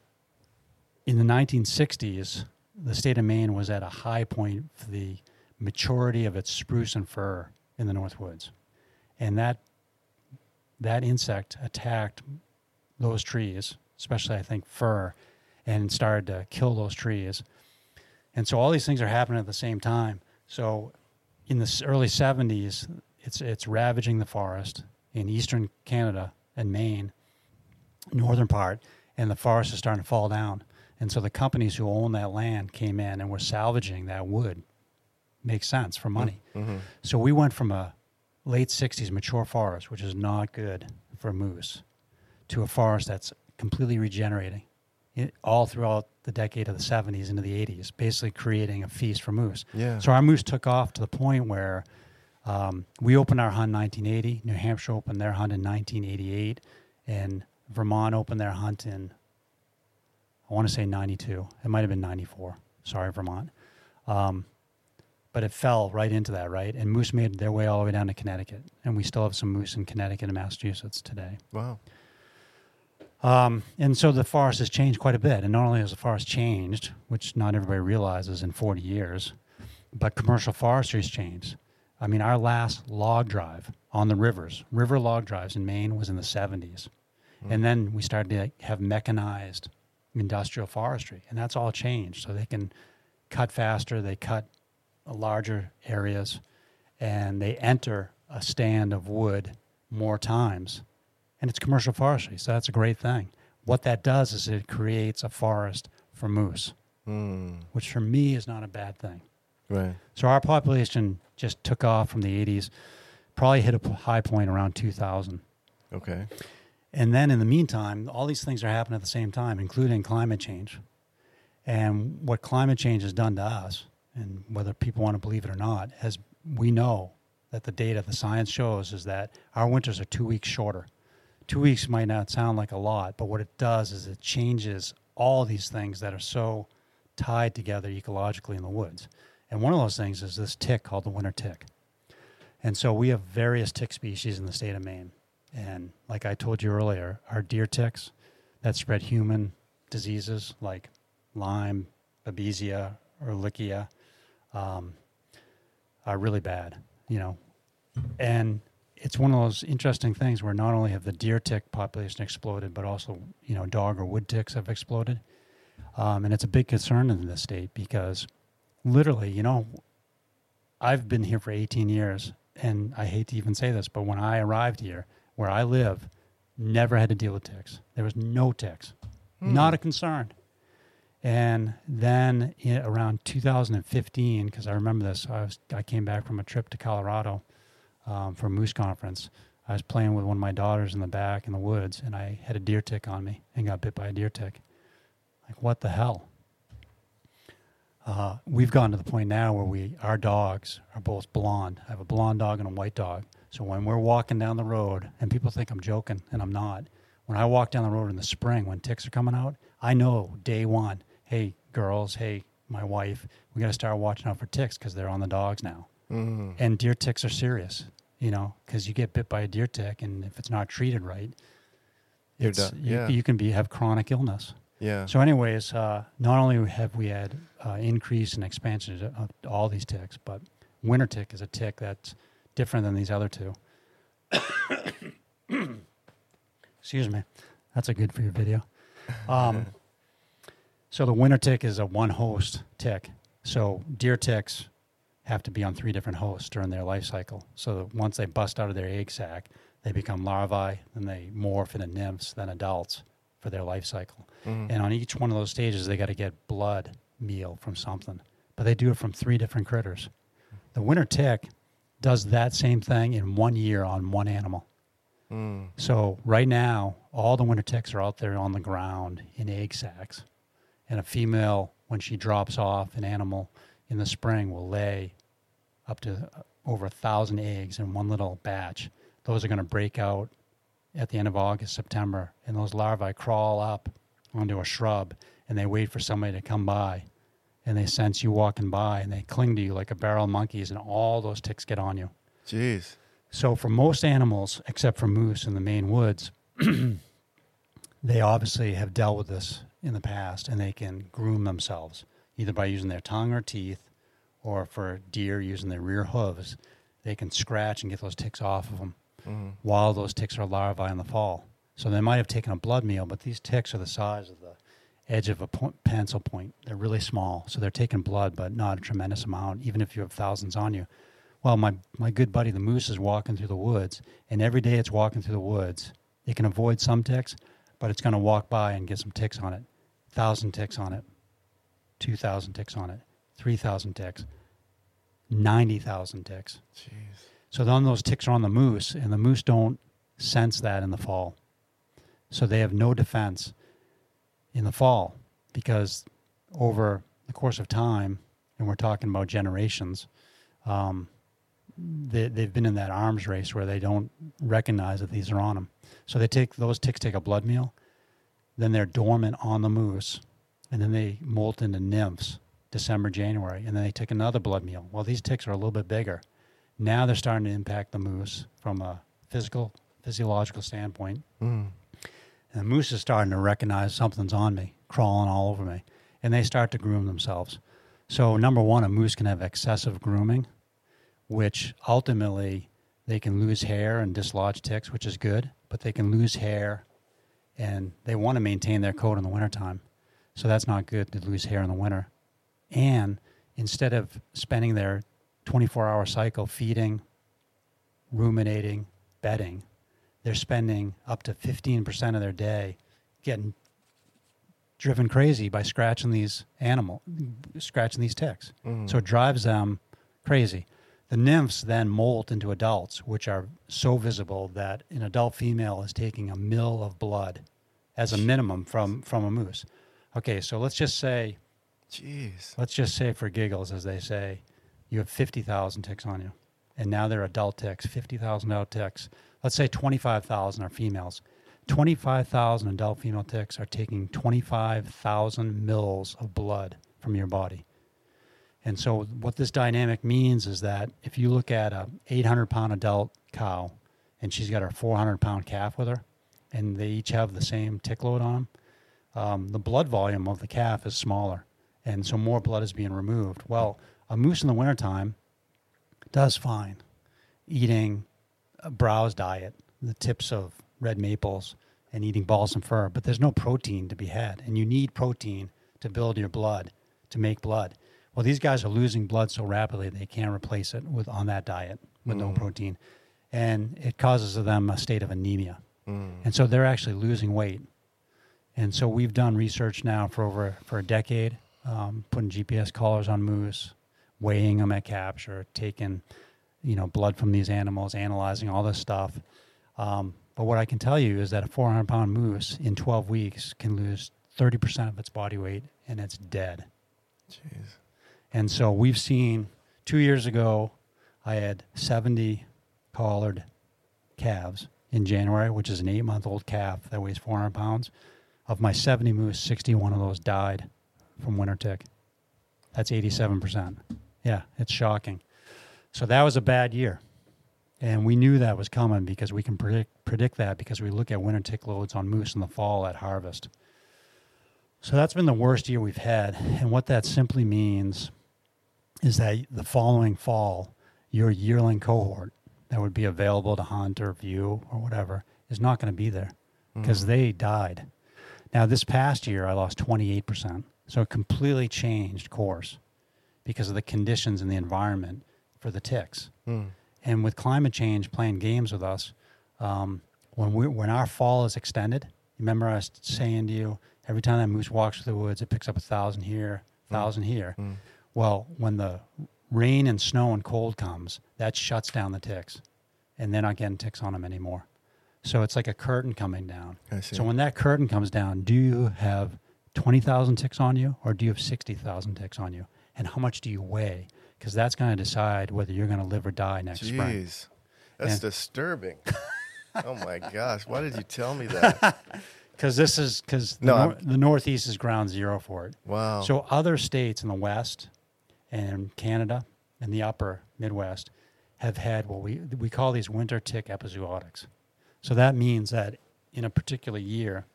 in the 1960s, the state of Maine was at a high point for the maturity of its spruce and fir in the North Woods, and that that insect attacked those trees, especially I think fir, and started to kill those trees. And so all these things are happening at the same time. So in the early 70s, it's it's ravaging the forest in eastern Canada and Maine, northern part, and the forest is starting to fall down. And so the companies who own that land came in and were salvaging that wood. Makes sense for money. hmm So we went from a late 60s mature forest, which is not good for moose, to a forest that's completely regenerating it, all throughout the decade of the 70s into the 80s, basically creating a feast for moose. Yeah. So our moose took off to the point where um, we opened our hunt in 1980, New Hampshire opened their hunt in 1988, and Vermont opened their hunt in, I want to say 92. It might have been 94. Sorry, Vermont. Um, but it fell right into that, right? And moose made their way all the way down to Connecticut. And we still have some moose in Connecticut and Massachusetts today. wow. Um, and so the forest has changed quite a bit. And not only has the forest changed, which not everybody realizes in 40 years, but commercial forestry has changed. I mean, our last log drive on the rivers, river log drives in Maine, was in the 70s. And then we started to have mechanized industrial forestry, and that's all changed. So they can cut faster, they cut larger areas, and they enter a stand of wood more times. And it's commercial forestry, so that's a great thing. What that does is it creates a forest for moose, Mm. which for me is not a bad thing. Right. So our population just took off from the 80s, probably hit a high point around 2000. Okay. And then in the meantime, all these things are happening at the same time, including climate change. And what climate change has done to us, and whether people want to believe it or not, as we know that the data, the science shows, is that our winters are two weeks shorter. Two weeks might not sound like a lot, but what it does is it changes all these things that are so tied together ecologically in the woods. And one of those things is this tick called the winter tick. And so we have various tick species in the state of Maine. And like I told you earlier, our deer ticks, that spread human diseases like Lyme, Babesia, Ehrlichia, um, are really bad. You know, and it's one of those interesting things where not only have the deer tick population exploded, but also you know dog or wood ticks have exploded, um, and it's a big concern in the state because literally, you know, I've been here for 18 years, and I hate to even say this, but when I arrived here, where I live, never had to deal with ticks. There was no ticks, Hmm. not a concern. And then around 2015, because I remember this, I was I came back from a trip to Colorado um, for a moose conference. I was playing with one of my daughters in the back in the woods, and I had a deer tick on me and got bit by a deer tick. Like what the hell? Uh, we've gotten to the point now where we our dogs are both blonde. I have a blonde dog and a white dog. So when we're walking down the road, and people think I'm joking, and I'm not. When I walk down the road in the spring when ticks are coming out, I know day one. Hey, girls. Hey, my wife. We got to start watching out for ticks because they're on the dogs now. Mm. And deer ticks are serious, you know, because you get bit by a deer tick, and if it's not treated right, You're done. you, you can be have chronic illness. Yeah. So, anyways, uh, not only have we had uh, increase and expansion of all these ticks, but winter tick is a tick that's different than these other two. Excuse me, that's a good for your video. Um, so the winter tick is a one host tick. So deer ticks have to be on three different hosts during their life cycle. So once they bust out of their egg sac, they become larvae, then they morph into nymphs, then adults for their life cycle. Mhm. And on each one of those stages, they got to get blood meal from something. But they do it from three different critters. The winter tick does that same thing in one year on one animal. Mm. So right now, all the winter ticks are out there on the ground in egg sacs. And a female, when she drops off an animal in the spring, will lay up to uh, over a thousand eggs in one little batch. Those are going to break out at the end of August, September, and those larvae crawl up onto a shrub and they wait for somebody to come by. And they sense you walking by and they cling to you like a barrel of monkeys, and all those ticks get on you. Jeez. So for most animals, except for moose in the Maine woods, they obviously have dealt with this in the past, and they can groom themselves either by using their tongue or teeth, or for deer using their rear hooves. They can scratch and get those ticks off of them Mm. while those ticks are larvae in the fall. So they might have taken a blood meal, but these ticks are the size of the edge of a point, pencil point. They're really small, so they're taking blood, but not a tremendous amount, even if you have thousands on you. Well, my, my good buddy the moose is walking through the woods, and every day it's walking through the woods. It can avoid some ticks, but it's going to walk by and get some ticks on it. Thousand ticks on it, two thousand ticks on it, three thousand ticks, ninety thousand ticks. Jeez. So then those ticks are on the moose, and the moose don't sense that in the fall. So they have no defense in the fall because over the course of time, and we're talking about generations, um, they, they've been in that arms race where they don't recognize that these are on them. So they take those ticks take a blood meal, then they're dormant on the moose, and then they molt into nymphs December, January, and then they take another blood meal. Well, these ticks are a little bit bigger. Now they're starting to impact the moose from a physical, physiological standpoint. Mm. And the moose is starting to recognize something's on me, crawling all over me, and they start to groom themselves. So, number one, a moose can have excessive grooming, which ultimately they can lose hair and dislodge ticks, which is good, but they can lose hair and they want to maintain their coat in the wintertime. So, that's not good to lose hair in the winter. And instead of spending their 24 hour cycle feeding, ruminating, bedding, they're spending up to 15% of their day getting driven crazy by scratching these animal scratching these ticks Mhm. so it drives them crazy the nymphs then molt into adults which are so visible that an adult female is taking a mill of blood as a minimum from from a moose okay so let's just say Jeez. let's just say for giggles, as they say, you have 50,000 ticks on you. And now they're adult ticks, 50,000 adult ticks. Let's say 25,000 are females. 25,000 adult female ticks are taking 25,000 mils of blood from your body. And so what this dynamic means is that if you look at a 800 pound adult cow and she's got her 400 pound calf with her, and they each have the same tick load on them, um, the blood volume of the calf is smaller, and so more blood is being removed. Well, a moose in the wintertime does fine eating a browse diet, the tips of red maples, and eating balsam fir, but there's no protein to be had, and you need protein to build your blood, to make blood. Well, these guys are losing blood so rapidly they can't replace it with on that diet with no protein, and it causes them a state of anemia, and so they're actually losing weight. And so we've done research now for over for a decade, um, putting GPS collars on moose, weighing them at capture, taking you know blood from these animals, analyzing all this stuff. Um, but what I can tell you is that a 400 pound moose in 12 weeks can lose 30 percent of its body weight, and it's dead. Jeez. And so we've seen two years ago, I had 70 collared calves in January, which is an eight month old calf that weighs 400 pounds. Of my 70 moose, 61 of those died from winter tick. That's 87%. Yeah, it's shocking. So that was a bad year. And we knew that was coming because we can predict, predict that because we look at winter tick loads on moose in the fall at harvest. So that's been the worst year we've had. And what that simply means is that the following fall, your yearling cohort that would be available to hunt or view or whatever is not going to be there mm. because they died. Now, this past year, I lost 28%. So it completely changed course because of the conditions and the environment for the ticks. Hmm. And with climate change playing games with us, um, when we when our fall is extended, remember I was saying to you, every time that moose walks through the woods, it picks up a thousand here, a thousand here. Mm. Well, when the rain and snow and cold comes, that shuts down the ticks, and they're not getting ticks on them anymore. So it's like a curtain coming down. So when that curtain comes down, do you have twenty thousand ticks on you, or do you have sixty thousand ticks on you? And how much do you weigh? Because that's going to decide whether you're going to live or die next spring. Jeez. That's And- disturbing. oh my gosh. Why did you tell me that? Because this is because the, No, nor- the Northeast is ground zero for it. Wow. So other states in the West and Canada and the upper Midwest have had what we we call these winter tick epizootics. So that means that in a particular year,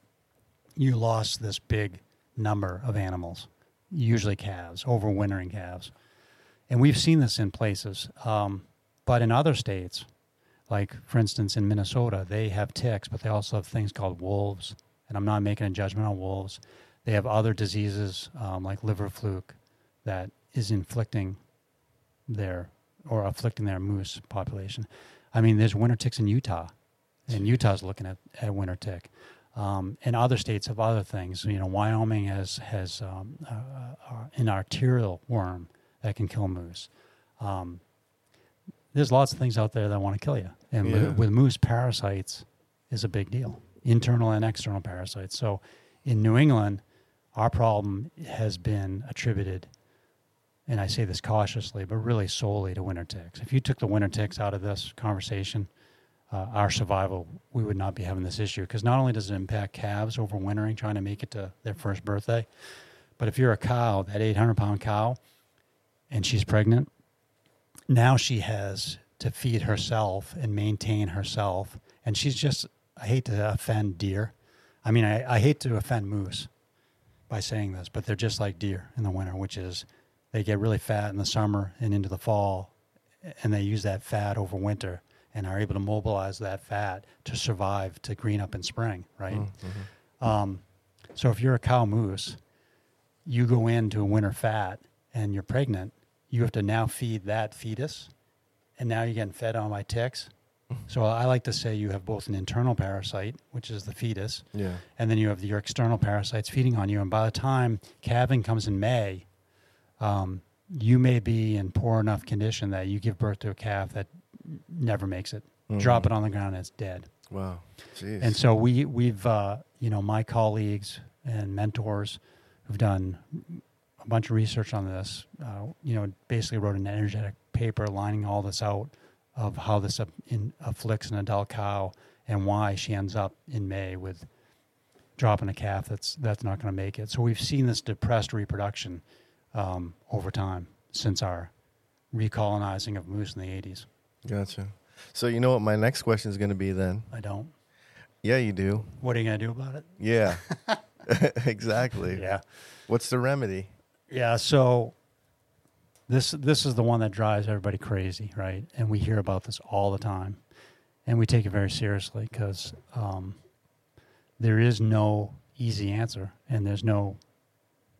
you lost this big number of animals, usually calves, overwintering calves, and we've seen this in places. Um, but in other states, like for instance in Minnesota, they have ticks, but they also have things called wolves. And I'm not making a judgment on wolves. They have other diseases um, like liver fluke that is inflicting their or afflicting their moose population. I mean, there's winter ticks in Utah, and Utah's looking at, at winter tick. Um, and other states have other things. You know, Wyoming has has um, uh, uh, an arterial worm that can kill moose. Um, there's lots of things out there that want to kill you, and Yeah. with, with moose, parasites is a big deal, internal and external parasites. So, in New England, our problem has been attributed, and I say this cautiously, but really solely to winter ticks. If you took the winter ticks out of this conversation, uh, our survival, we would not be having this issue because not only does it impact calves overwintering, trying to make it to their first birthday, but if you're a cow, that 800 pound cow, and she's pregnant, now she has to feed herself and maintain herself. And she's just, I hate to offend deer. I mean, I, I hate to offend moose by saying this, but they're just like deer in the winter, which is they get really fat in the summer and into the fall, and they use that fat over winter and are able to mobilize that fat to survive to green up in spring, right? Um, so if you're a cow moose, you go into a winter fat and you're pregnant, you have to now feed that fetus, and now you're getting fed on by ticks. So I like to say you have both an internal parasite, which is the fetus, yeah. and then you have your external parasites feeding on you. And by the time calving comes in May, um, you may be in poor enough condition that you give birth to a calf that never makes it. Drop it on the ground, and it's dead. Wow. Jeez. And so we we've uh, you know my colleagues and mentors who've done a bunch of research on this. Uh, you know, basically wrote an energetic paper lining all this out of how this in, afflicts an adult cow and why she ends up in May with dropping a calf that's that's not going to make it. So we've seen this depressed reproduction um, over time since our recolonizing of moose in the 80s. Gotcha. So you know what my next question is going to be then? I don't. Yeah, you do. What are you gonna do about it? Yeah. exactly. Yeah. What's the remedy? Yeah, so this this is the one that drives everybody crazy, right? And we hear about this all the time, and we take it very seriously because um, there is no easy answer, and there's no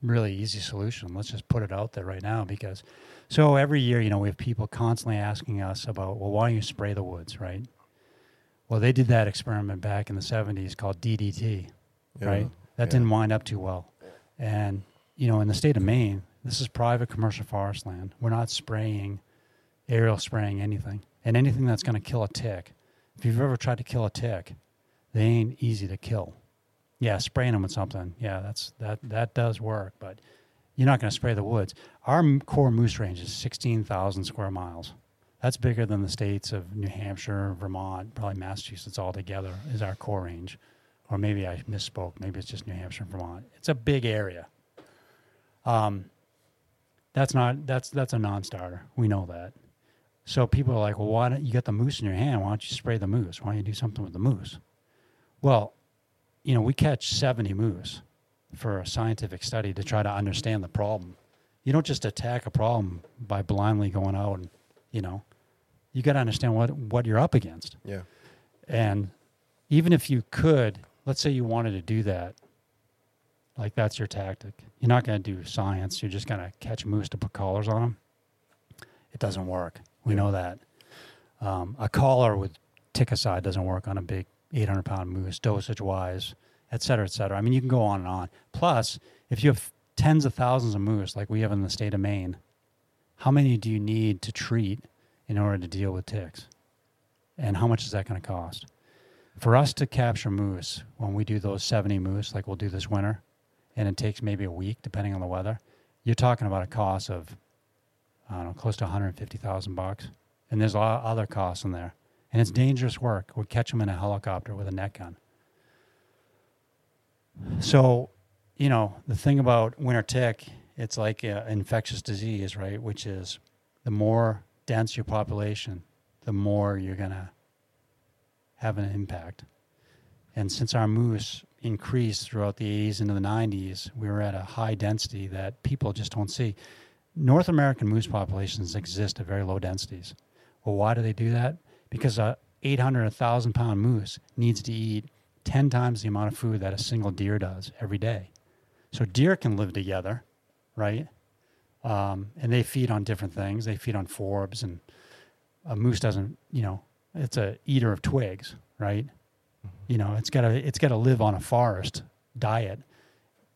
really easy solution. Let's just put it out there right now because so every year, you know, we have people constantly asking us about, well, why don't you spray the woods, right? Well, they did that experiment back in the 70s called DDT, Yeah. right? That Yeah. didn't wind up too well. And, you know, in the state of Maine, this is private commercial forest land. We're not spraying, aerial spraying anything. And anything that's going to kill a tick, if you've ever tried to kill a tick, they ain't easy to kill. Yeah, spraying them with something. Yeah, that's that that does work, but you're not going to spray the woods. Our core moose range is 16,000 square miles. That's bigger than the states of New Hampshire, Vermont, probably Massachusetts all together is our core range. Or maybe I misspoke. Maybe it's just New Hampshire and Vermont. It's a big area. Um, that's not that's that's a non-starter. We know that. So people are like, well, why don't you got the moose in your hand? Why don't you spray the moose? Why don't you do something with the moose? Well, you know, we catch 70 moose for a scientific study to try to understand the problem. You don't just attack a problem by blindly going out and, you know, you got to understand what what you're up against. Yeah. And even if you could, let's say you wanted to do that, like that's your tactic. You're not going to do science. You're just going to catch moose to put collars on them. It doesn't work. We Yeah. know that. Um, a collar with ticicide doesn't work on a big 800 pound moose, dosage wise, et cetera, et cetera. I mean, you can go on and on. Plus, if you have tens of thousands of moose like we have in the state of Maine, how many do you need to treat in order to deal with ticks? And how much is that going to cost? For us to capture moose, when we do those 70 moose, like we'll do this winter, and it takes maybe a week depending on the weather, you're talking about a cost of, I don't know, close to 150,000 bucks. And there's a lot of other costs in there. And it's dangerous work. We catch them in a helicopter with a net gun. So, you know, the thing about winter tick, it's like an infectious disease, right? Which is the more dense your population, the more you're going to have an impact. And since our moose increased throughout the 80s into the 90s, we were at a high density that people just don't see. North American moose populations exist at very low densities. Well, why do they do that? Because a 800, 1,000 pound moose needs to eat 10 times the amount of food that a single deer does every day. So deer can live together, right? Um, and they feed on different things. They feed on forbs, and a moose doesn't, you know, it's a eater of twigs, right? You know, it's got to it's got to live on a forest diet.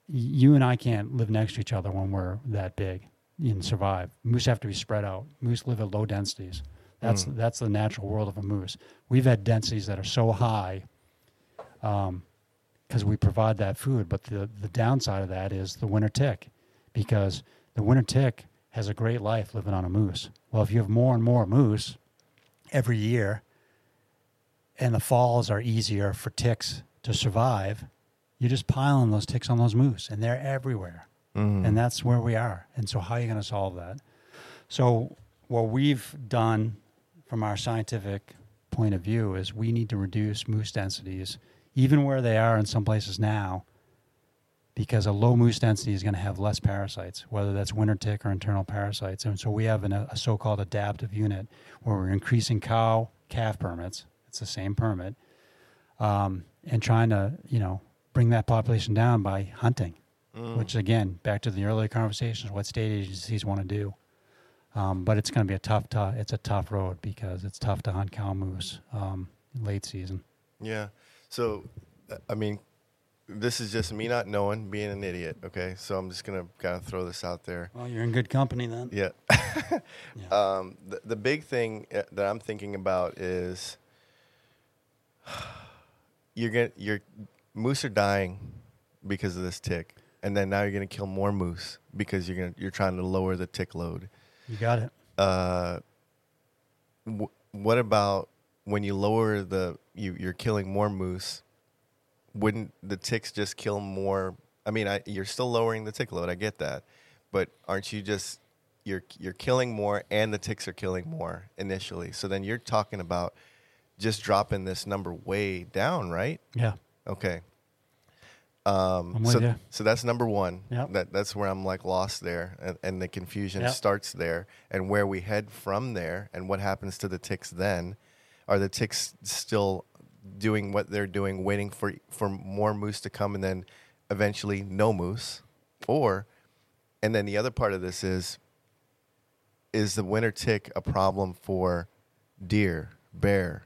You and I can't live next to each other when we're that big and survive. Moose have to be spread out. Moose live at low densities. That's Mm. that's the natural world of a moose. We've had densities that are so high because we provide that food. But the, the downside of that is the winter tick, because the winter tick has a great life living on a moose. Well, if you have more and more moose every year, and the falls are easier for ticks to survive, you're just piling those ticks on those moose, and they're everywhere. Mhm. And that's where we are. And so, how are you going to solve that? So, what we've done from our scientific point of view is we need to reduce moose densities, even where they are in some places now, because a low moose density is going to have less parasites, whether that's winter tick or internal parasites. And so, we have an, a so called adaptive unit where we're increasing cow calf permits. It's the same permit. Um, and trying to, you know, bring that population down by hunting Mm. which again, back to the earlier conversations, what state agencies want to do. Um, but it's going to be a tough, tough, it's a tough road because it's tough to hunt cow moose um, late season. Yeah. So, I mean, this is just me not knowing, being an idiot. Okay. So I'm just gonna kind of throw this out there. Well, you're in good company then. Yeah. Yeah. Um, the, the big thing uh, that I'm thinking about is you're gonna your moose are dying because of this tick, and then now you're gonna kill more moose because you're gonna you're trying to lower the tick load. You got it. Uh, w- what about when you lower the you you're killing more moose? Wouldn't the ticks just kill more? I mean, I, you're still lowering the tick load. I get that, but aren't you just you're you're killing more and the ticks are killing more initially? So then you're talking about just dropping this number way down, right? Yeah. Okay. Um, I'm with so, you. so that's number one. Yep. That that's where I'm like lost there, and, and the confusion Yep. starts there, and where we head from there, and what happens to the ticks then? Are the ticks still doing what they're doing, waiting for for more moose to come, and then eventually no moose, or, and then the other part of this is, is the winter tick a problem for deer, bear?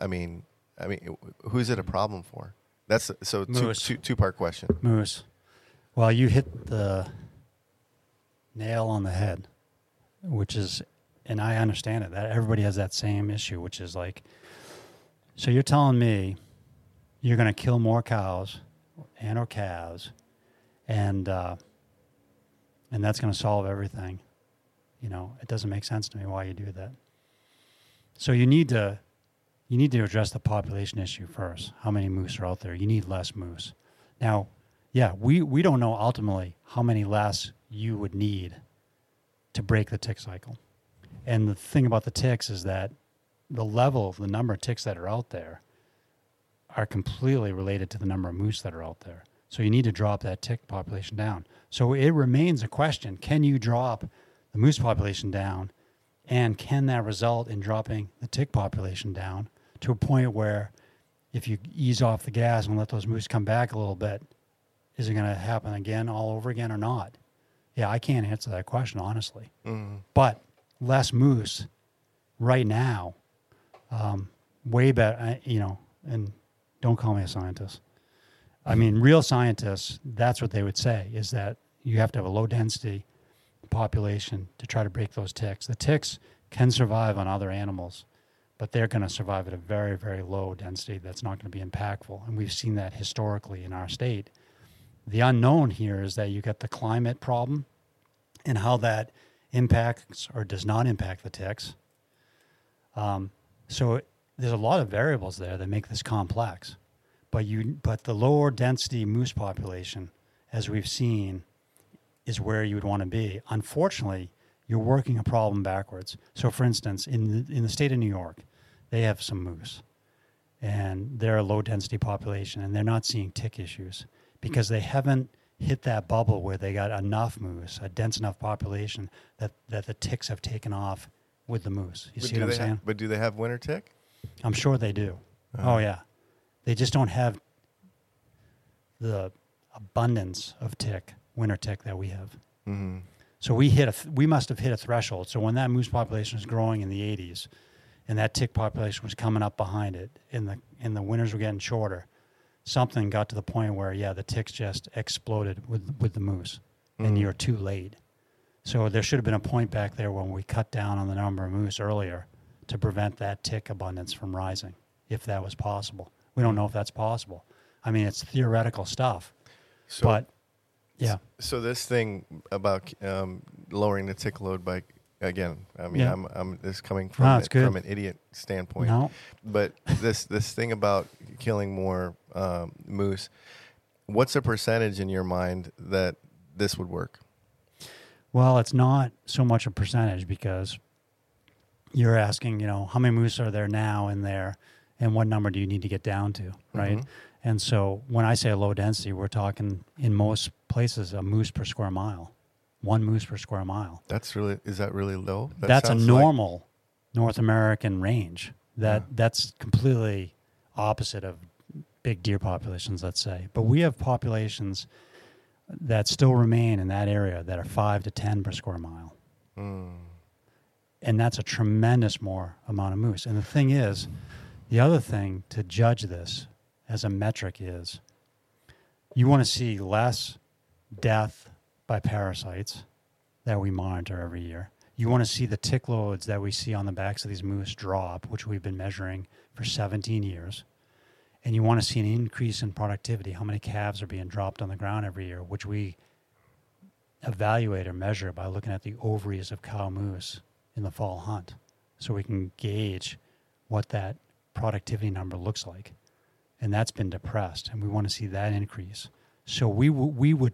I mean, I mean, who's it a problem for? That's so two, two, two part question. Moose. Well, you hit the nail on the head, which is, and I understand it. That everybody has that same issue, which is like, so you're telling me you're going to kill more cows and or calves, and uh, and that's going to solve everything. You know, it doesn't make sense to me why you do that. So you need to you need to address the population issue first. How many moose are out there? You need less moose. Now, yeah, we, we don't know ultimately how many less you would need to break the tick cycle. And the thing about the ticks is that the level of the number of ticks that are out there are completely related to the number of moose that are out there. So you need to drop that tick population down. So it remains a question can you drop the moose population down? And can that result in dropping the tick population down to a point where if you ease off the gas and let those moose come back a little bit, is it going to happen again all over again or not? Yeah, I can't answer that question honestly. Mm. But less moose right now, um, way better. You know, and don't call me a scientist. I mean, real scientists. That's what they would say: is that you have to have a low density population to try to break those ticks. The ticks can survive on other animals, but they're going to survive at a very, very low density that's not going to be impactful. And we've seen that historically in our state. The unknown here is that you get the climate problem and how that impacts or does not impact the ticks. Um, so there's a lot of variables there that make this complex. But you, but the lower density moose population, as we've seen, is where you would want to be. Unfortunately, you're working a problem backwards. So, for instance, in the, in the state of New York, they have some moose, and they're a low density population, and they're not seeing tick issues because they haven't hit that bubble where they got enough moose, a dense enough population that, that the ticks have taken off with the moose. You But see what I'm saying? have, but do they have winter tick? I'm sure they do. Uh-huh. Oh yeah, they just don't have the abundance of tick, winter tick that we have. Mm-hmm. So we hit a th- we must have hit a threshold. So when that moose population was growing in the 80s, and that tick population was coming up behind it, and the and the winters were getting shorter, something got to the point where yeah, the ticks just exploded with with the moose, and Mhm. you're too late. So there should have been a point back there when we cut down on the number of moose earlier to prevent that tick abundance from rising, if that was possible. We don't know if that's possible. I mean, it's theoretical stuff, So, but yeah, so this thing about um, lowering the tick load by again, I mean, Yeah. I'm, I'm this is coming from No, from an idiot standpoint, no, but this this thing about killing more um, moose, what's a percentage in your mind that this would work? Well, it's not so much a percentage because you're asking, you know, how many moose are there now in there and what number do you need to get down to, right? Mhm. And so when I say low density, we're talking in most places a moose per square mile, one moose per square mile. That's really is that really low? That that's a sounds like- normal North American range. That Yeah. that's completely opposite of big deer populations, let's say. But we have populations that still remain in that area that are five to ten per square mile Mm. and that's a tremendous more amount of moose. And the thing is, the other thing to judge this as a metric is you want to see less death by parasites that we monitor every year. You want to see the tick loads that we see on the backs of these moose drop, which we've been measuring for 17 years. And you want to see an increase in productivity, how many calves are being dropped on the ground every year, which we evaluate or measure by looking at the ovaries of cow moose in the fall hunt so we can gauge what that productivity number looks like and that's been depressed and we want to see that increase so we, w- we would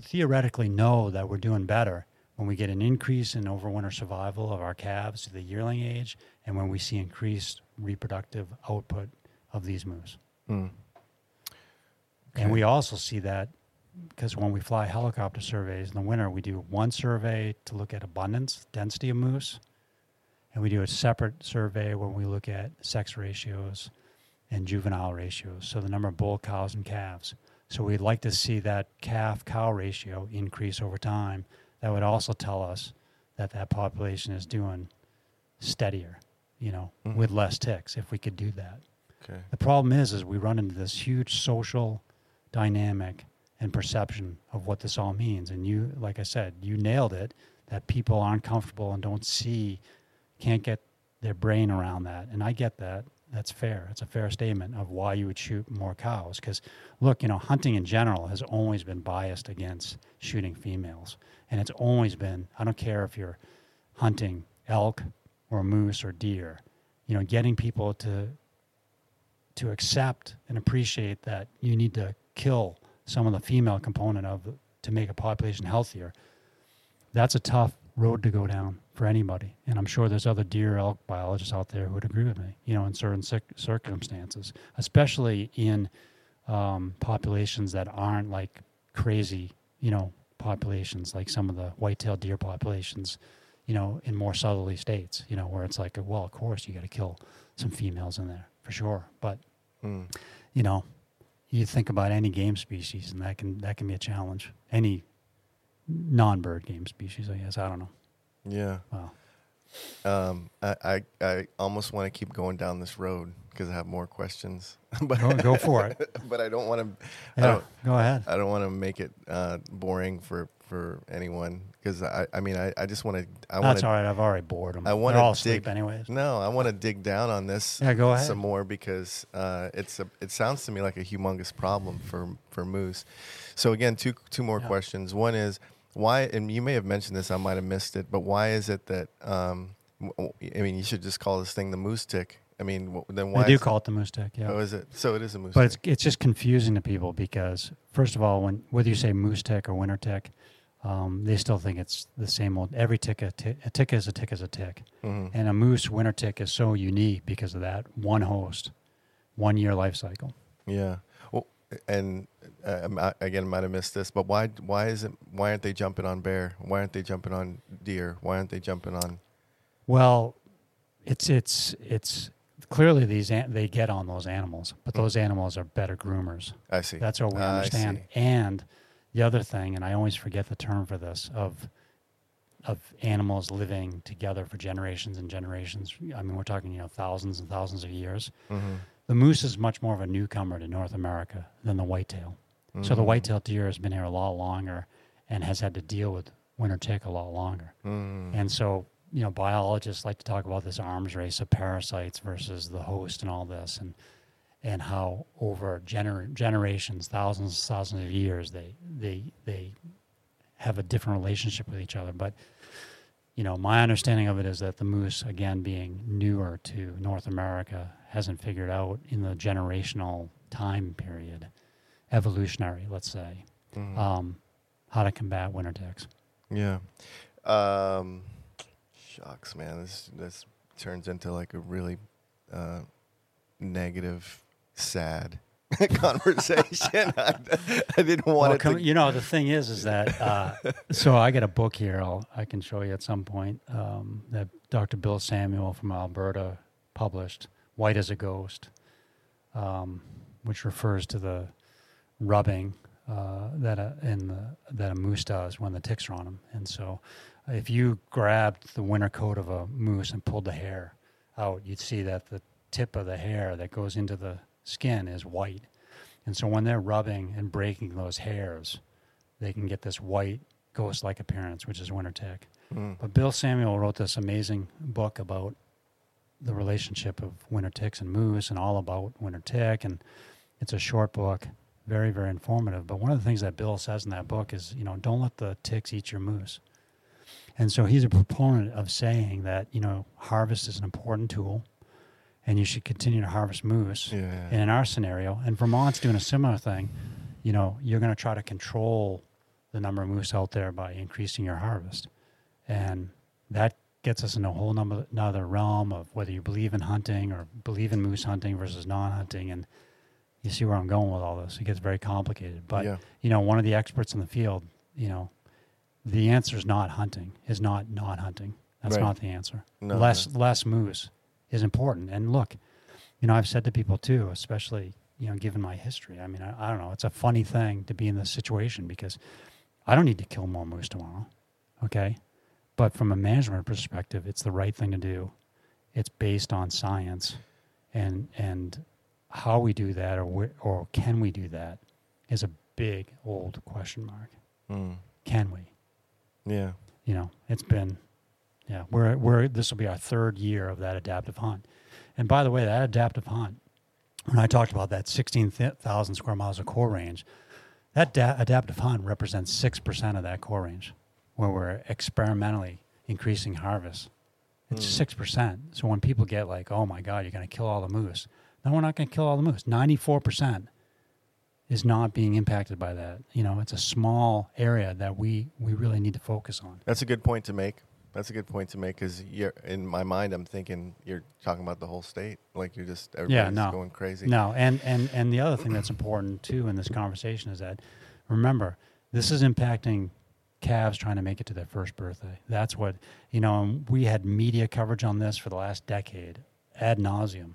theoretically know that we're doing better when we get an increase in overwinter survival of our calves to the yearling age and when we see increased reproductive output of these moose. Mm. And we also see that because when we fly helicopter surveys in the winter, we do one survey to look at abundance, density of moose, and we do a separate survey when we look at sex ratios and juvenile ratios, so the number of bull cows and calves. So we'd like to see that calf cow ratio increase over time. That would also tell us that that population is doing steadier, you know, Mhm. with less ticks if we could do that. Okay. The problem is, is we run into this huge social dynamic and perception of what this all means. And you, like I said, you nailed it. That people aren't comfortable and don't see, can't get their brain around that. And I get that. That's fair. It's a fair statement of why you would shoot more cows. Because look, you know, hunting in general has always been biased against shooting females, and it's always been. I don't care if you're hunting elk or moose or deer. You know, getting people to to accept and appreciate that you need to kill some of the female component of to make a population healthier. That's a tough road to go down for anybody, and I'm sure there's other deer elk biologists out there who would agree with me. You know, in certain cir- circumstances, especially in um, populations that aren't like crazy, you know, populations like some of the white-tailed deer populations, you know, in more southerly states, you know, where it's like, well, of course you got to kill some females in there for sure, but Mm. you know, you think about any game species, and that can that can be a challenge. Any non-bird game species, I guess. I don't know. Yeah. Wow. Um, I, I, I almost want to keep going down this road because I have more questions, but Go, go for it. but I don't want to. Yeah, go ahead. I don't want to make it uh, boring for for anyone because I. I mean, I, I just want to. I want That's to. all right. I've already bored them. I They're wanna all dig- anyways. No, I want to dig down on this. Yeah, go ahead. some more because uh, it's a. It sounds to me like a humongous problem for for moose. So again, two two more Yeah. questions. One is why, and you may have mentioned this. I might have missed it, but why is it that? Um, I mean, you should just call this thing the moose tick. I mean, then why? I do call it the moose tick. Yeah. Oh, is it? So it is a moose. but it's tick. it's just confusing to people because first of all, when whether you say moose tick or winter tick, um, they still think it's the same old. Every tick a, tick a tick is a tick is a tick, Mhm. and a moose winter tick is so unique because of that one host, one year life cycle. Yeah. And uh, again, I might have missed this, but why? Why is it? Why aren't they jumping on bear? Why aren't they jumping on deer? Why aren't they jumping on? Well, it's it's it's clearly these an- they get on those animals, but Mm. those animals are better groomers. I see. That's what we I understand. And the other thing, and I always forget the term for this, of of animals living together for generations and generations. I mean, we're talking you know thousands and thousands of years. Mhm. The moose is much more of a newcomer to North America than the whitetail. So the Mhm. white-tailed deer has been here a lot longer and has had to deal with winter tick a lot longer. Mhm. And so, you know, biologists like to talk about this arms race of parasites versus the host and all this, and and how over gener- generations, thousands, thousands of years, they they they have a different relationship with each other. But you know, my understanding of it is that the moose, again, being newer to North America, hasn't figured out in the generational time period, evolutionary, let's say, Mhm. um, how to combat winter ticks. Yeah. Um, shucks, man. This this turns into like a really uh, negative, sad conversation. I, I didn't want Well, it come- to. you know, the thing is, is that uh, so I got a book here. I'll, I can show you at some point um, that Dr. Bill Samuel from Alberta published, "White as a Ghost," um, which refers to the rubbing uh, that a in the, that a moose does when the ticks are on them. And so, if you grabbed the winter coat of a moose and pulled the hair out, you'd see that the tip of the hair that goes into the skin is white. And so when they're rubbing and breaking those hairs, they can get this white ghost-like appearance, which is winter tick. Mm. But Bill Samuel wrote this amazing book about the relationship of winter ticks and moose and all about winter tick. And it's a short book, very, very informative. But one of the things that Bill says in that book is, you know, don't let the ticks eat your moose. And so he's a proponent of saying that, you know, harvest is an important tool and you should continue to harvest moose. Yeah. And in our scenario, and Vermont's doing a similar thing, you know, you're going to try to control the number of moose out there by increasing your harvest. And that gets us in a whole number, another realm of whether you believe in hunting or believe in moose hunting versus non-hunting, and you see where I'm going with all this. It gets very complicated. But Yeah. you know, one of the experts in the field, you know, the answer is not hunting. Is not not hunting. That's Right. not the answer. No, less less moose is important. And look, you know, I've said to people too, especially you know, given my history. I mean, I, I don't know. It's a funny thing to be in this situation because I don't need to kill more moose tomorrow. Okay, but from a management perspective, it's the right thing to do. It's based on science, and and how we do that, or where, or can we do that, is a big old question mark. Mm. Can we? Yeah. you know, it's been, yeah, we're, we're, this will be our third year of that adaptive hunt. And by the way, that adaptive hunt, when I talked about that 16,000 square miles of core range, that da- adaptive hunt represents 6% of that core range where we're experimentally increasing harvest. It's hmm. 6%. So when people get like, oh my God, you're going to kill all the moose. No, we're not going to kill all the moose. 94% is not being impacted by that. You know, it's a small area that we, we really need to focus on. That's a good point to make. That's a good point to make because you're in my mind. I'm thinking you're talking about the whole state. Like you're just everybody's no. going crazy. No, and, and, and the other thing that's important too in this conversation is that remember, this is impacting calves trying to make it to their first birthday. That's what, you know, we had media coverage on this for the last decade ad nauseum,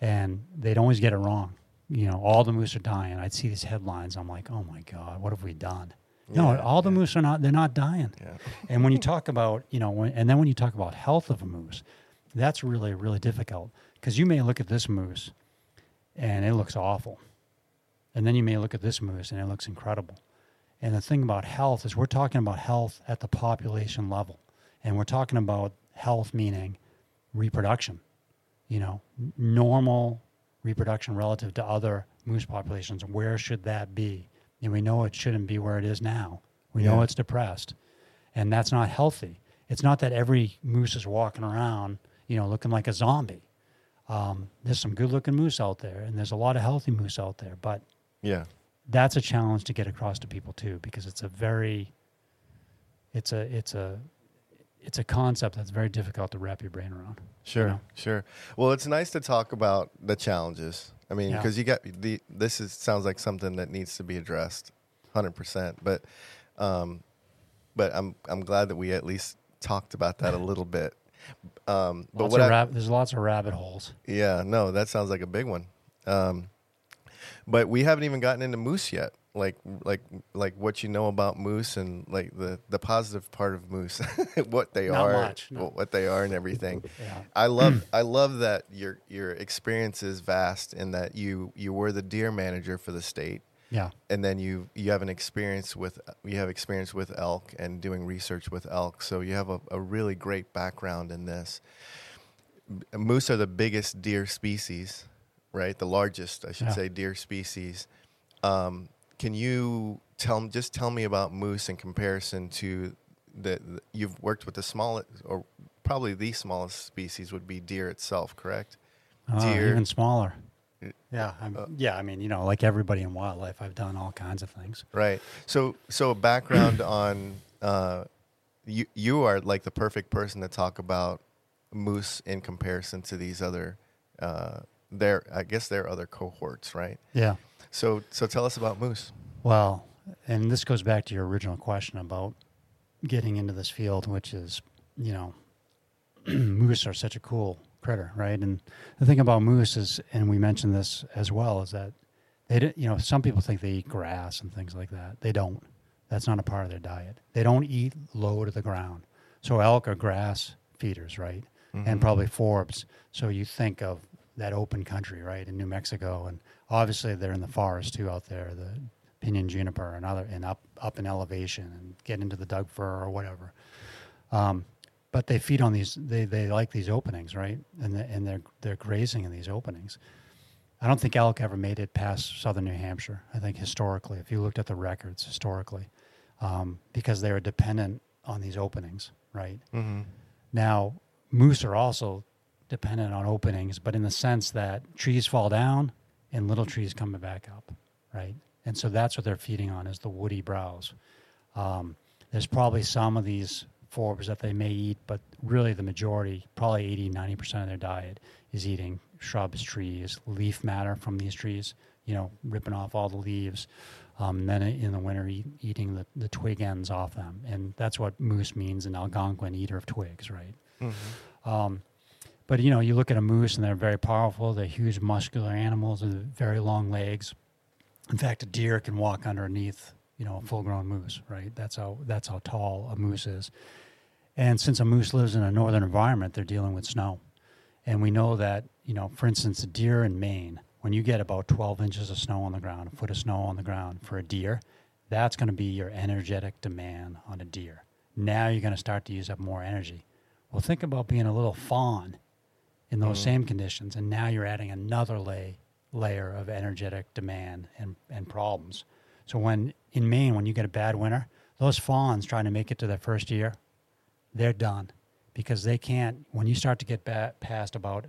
and they'd always get it wrong. You know, all the moose are dying. I'd see these headlines. I'm like, oh my God, what have we done? no, all the yeah. moose are not, they're not dying. Yeah. And when you talk about, you know, when, and then when you talk about health of a moose, that's really, really difficult because you may look at this moose and it looks awful. And then you may look at this moose and it looks incredible. And the thing about health is we're talking about health at the population level. And we're talking about health meaning reproduction, you know, normal reproduction relative to other moose populations. Where should that be? And we know it shouldn't be where it is now. We know it's depressed. And that's not healthy. It's not that every moose is walking around, you know, looking like a zombie. Um, there's some good looking moose out there, and there's a lot of healthy moose out there. But Yeah. That's a challenge to get across to people too, because it's a very, it's a, it's a, it's a concept that's very difficult to wrap your brain around. Sure, know? sure. Well, it's nice to talk about the challenges. I mean, Yeah. because you got the this is sounds like something that needs to be addressed, hundred percent. But, um, but I'm I'm glad that we at least talked about that a little bit. Um, but Lots what I, rab- there's lots of rabbit holes. yeah, no, that sounds like a big one. Um, but we haven't even gotten into moose yet. Like, like, like what you know about moose and like the the positive part of moose, what they Not are, much, no. what they are, and everything. Yeah. I love mm. I love that your your experience is vast and that you you were the deer manager for the state Yeah. and then you you have an experience with you have experience with elk and doing research with elk so you have a, a really great background in this moose are the biggest deer species right the largest I should Yeah. say deer species um, can you tell just tell me about moose in comparison to the, the you've worked with the smallest or probably the smallest species would be deer itself correct Uh, Deer. even smaller. Yeah. I'm, uh, yeah. I mean, you know, like everybody in wildlife, I've done all kinds of things. Right. So so a background on uh, you you are like the perfect person to talk about moose in comparison to these other uh, their I guess their other cohorts, right? Yeah. So so tell us about moose. Well, and this goes back to your original question about getting into this field, which is, you know, moose are such a cool critter, right? And the thing about moose is, and we mentioned this as well, is that they, don't- you know, some people think they eat grass and things like that. They don't. That's not a part of their diet. They don't eat low to the ground. So elk are grass feeders, right? And mm-hmm. probably forbs. So you think of that open country, right, in New Mexico, and obviously they're in the forest too out there, the pinyon juniper and other, and up up in elevation and get into the Doug fir or whatever. Um, but they feed on these. They, they like these openings, right? And the, and they're they're grazing in these openings. I don't think elk ever made it past southern New Hampshire. I think historically, if you looked at the records historically, um, because they were dependent on these openings, right? Mm-hmm. Now, moose are also dependent on openings, but in the sense that trees fall down and little trees coming back up, right? And so that's what they're feeding on is the woody browse. Um, there's probably some of these forbs that they may eat, but really the majority, probably 80, 90% of their diet is eating shrubs, trees, leaf matter from these trees, you know, ripping off all the leaves. Um, and then in the winter, eat, eating the, the twig ends off them. And that's what moose means in Algonquin, eater of twigs, right? Mm-hmm. Um, but you know, you look at a moose and they're very powerful. They're huge, muscular animals with very long legs. In fact, a deer can walk underneath, you know, a full-grown moose. Right? That's how that's how tall a moose is. And since a moose lives in a northern environment, they're dealing with snow. And we know that, you know, for instance, a deer in Maine, when you get about 12 inches of snow on the ground, a foot of snow on the ground for a deer, that's going to be your energetic demand on a deer. Now you're going to start to use up more energy. Well, think about being a little fawn in those Mhm. same conditions, and now you're adding another lay, layer of energetic demand and, and problems. So when in Maine, when you get a bad winter, those fawns trying to make it to their first year, they're done because they can't. When you start to get ba- past about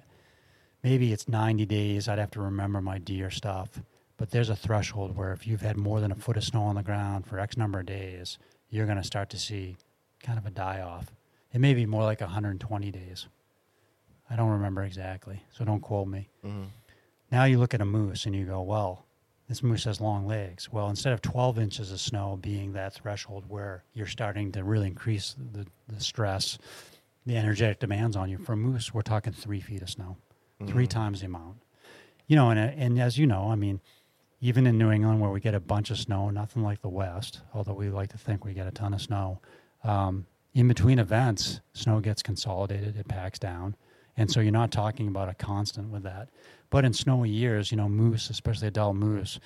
maybe it's 90 days, I'd have to remember my deer stuff. But there's a threshold where if you've had more than a foot of snow on the ground for X number of days, you're going to start to see kind of a die off. It may be more like 120 days. I don't remember exactly, so don't quote me. Mm-hmm. Now you look at a moose and you go, well, this moose has long legs. Well, instead of 12 inches of snow being that threshold where you're starting to really increase the, the stress, the energetic demands on you, for a moose, we're talking three feet of snow, three Mm-hmm. times the amount. You know, and, and as you know, I mean, even in New England where we get a bunch of snow, nothing like the West, although we like to think we get a ton of snow. Um, in between events, snow gets consolidated, it packs down. And so you're not talking about a constant with that. But in snowy years, you know, moose, especially adult moose,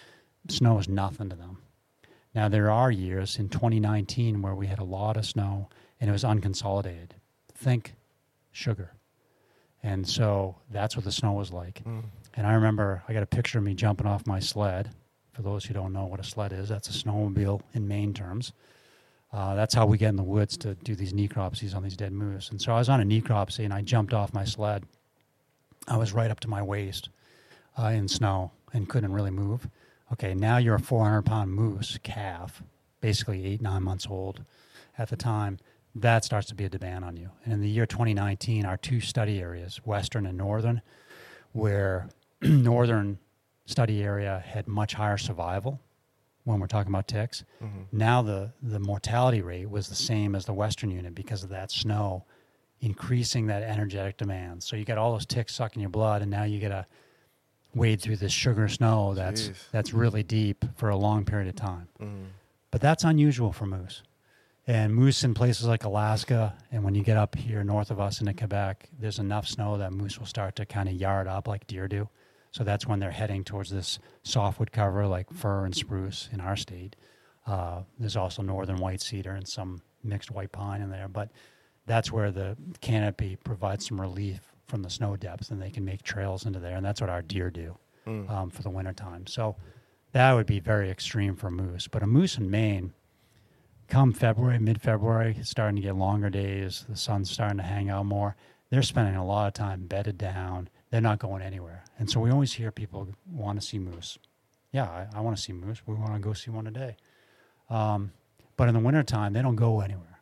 snow is nothing to them. Now, there are years in 2019 where we had a lot of snow and it was unconsolidated. Think sugar. And so that's what the snow was like. Mm. And I remember I got a picture of me jumping off my sled. For those who don't know what a sled is, that's a snowmobile in Maine terms. Uh, that's how we get in the woods to do these necropsies on these dead moose. And so I was on a necropsy and I jumped off my sled. I was right up to my waist uh, in snow and couldn't really move. Okay, now you're a 400 pound moose calf, basically eight, nine months old at the time. That starts to be a demand on you. And in the year 2019, our two study areas, Western and Northern, where Northern study area had much higher survival when we're talking about ticks. Mhm. Now the, the mortality rate was the same as the Western unit because of that snow increasing that energetic demand. So you got all those ticks sucking your blood, and now you got to wade through this sugar snow that's Jeez. that's really deep for a long period of time. Mm. But that's unusual for moose. And moose in places like Alaska, and when you get up here north of us into Quebec, there's enough snow that moose will start to kind of yard up like deer do. So that's when they're heading towards this softwood cover like fir and spruce in our state. Uh, there's also northern white cedar and some mixed white pine in there, but that's where the canopy provides some relief from the snow depth, and they can make trails into there, and that's what our deer do Mm. um, for the wintertime. So that would be very extreme for moose. But a moose in Maine, come February, mid February, starting to get longer days. The sun's starting to hang out more. They're spending a lot of time bedded down. They're not going anywhere. And so we always hear people want to see moose. Yeah, I, I want to see moose. We want to go see one today. Um, but in the wintertime, they don't go anywhere.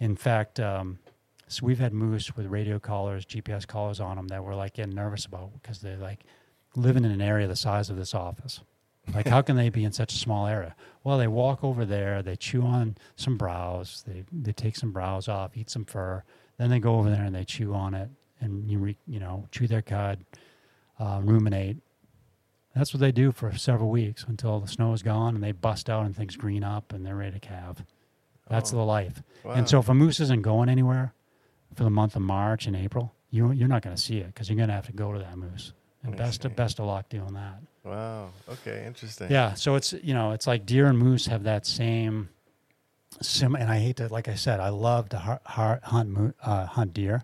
In fact, um, so we've had moose with radio collars, GPS collars on them that we're like getting nervous about because they're like living in an area the size of this office. Like, how can they be in such a small area? Well, they walk over there, they chew on some browse, they they take some browse off, eat some fir, then they go over there and they chew on it and you you know chew their cud, uh, ruminate. That's what they do for several weeks until the snow is gone and they bust out and things green up and they're ready to calve. That's Oh. the life. Wow. And so if a moose isn't going anywhere for the month of March and April, you you're not going to see it because you're going to have to go to that moose. And I best see. best of luck doing that. Wow. Okay. Interesting. Yeah, so it's you know it's like deer and moose have that same sim. And I hate to like I said I love to har- har- hunt mo- uh, hunt deer,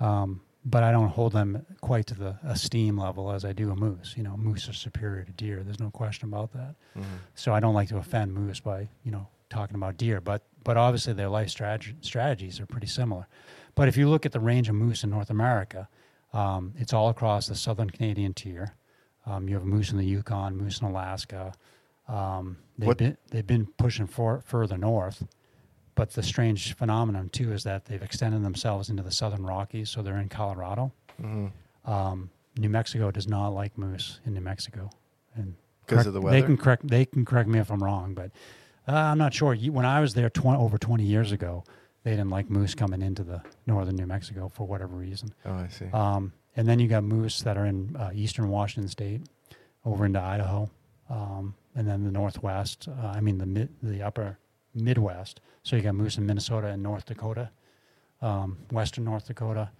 um, but I don't hold them quite to the esteem level as I do a moose. You know, moose are superior to deer. There's no question about that. Mhm. So I don't like to offend moose by you know talking about deer, but but obviously their life strateg- strategies are pretty similar. But if you look at the range of moose in North America, um, it's all across the southern Canadian tier. Um, you have moose in the Yukon, moose in Alaska. Um, they've What- been they've been pushing for, further north, but the strange phenomenon too is that they've extended themselves into the southern Rockies, so they're in Colorado. hmm Um, New Mexico does not like moose in New Mexico, and Because of the They weather. can correct. They can correct me if I'm wrong, but uh, I'm not sure. You, when I was there 20, over 20 years ago, they didn't like moose coming into the northern New Mexico for whatever reason. oh, I see. Um, and then you got moose that are in uh, eastern Washington State, over into Idaho, um, and then the northwest. Uh, I mean the mid, the upper Midwest. So you got moose in Minnesota and North Dakota, um, western North Dakota,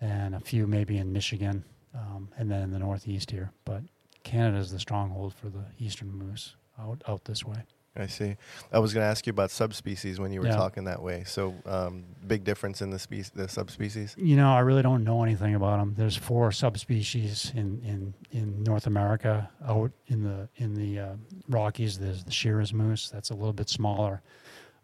and a few maybe in Michigan, um, and then in the northeast here. But Canada is the stronghold for the eastern moose out out this way. I see. I was going to ask you about subspecies when you were Yeah. talking that way. So, um, big difference in the species, the subspecies. You know, I really don't know anything about them. There's four subspecies in, in, in North America. Out in the in the uh, Rockies, there's the Shiras moose. That's a little bit smaller.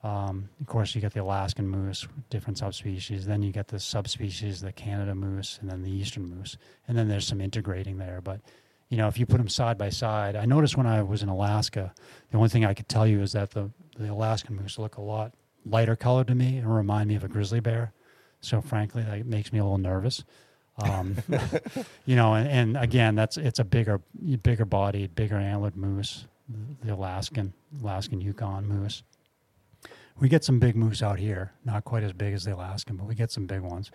Um, of course, you get the Alaskan moose, different subspecies. Then you get the subspecies, the Canada moose, and then the eastern moose. And then there's some integrating there. But you know, if you put them side by side, I noticed when I was in Alaska, the only thing I could tell you is that the the Alaskan moose look a lot lighter colored to me and remind me of a grizzly bear. So frankly, that makes me a little nervous. Um, you know, and, and again, that's it's a bigger, bigger bodied, bigger antlered moose, the Alaskan, Alaskan Yukon moose. We get some big moose out here, not quite as big as the Alaskan, but we get some big ones.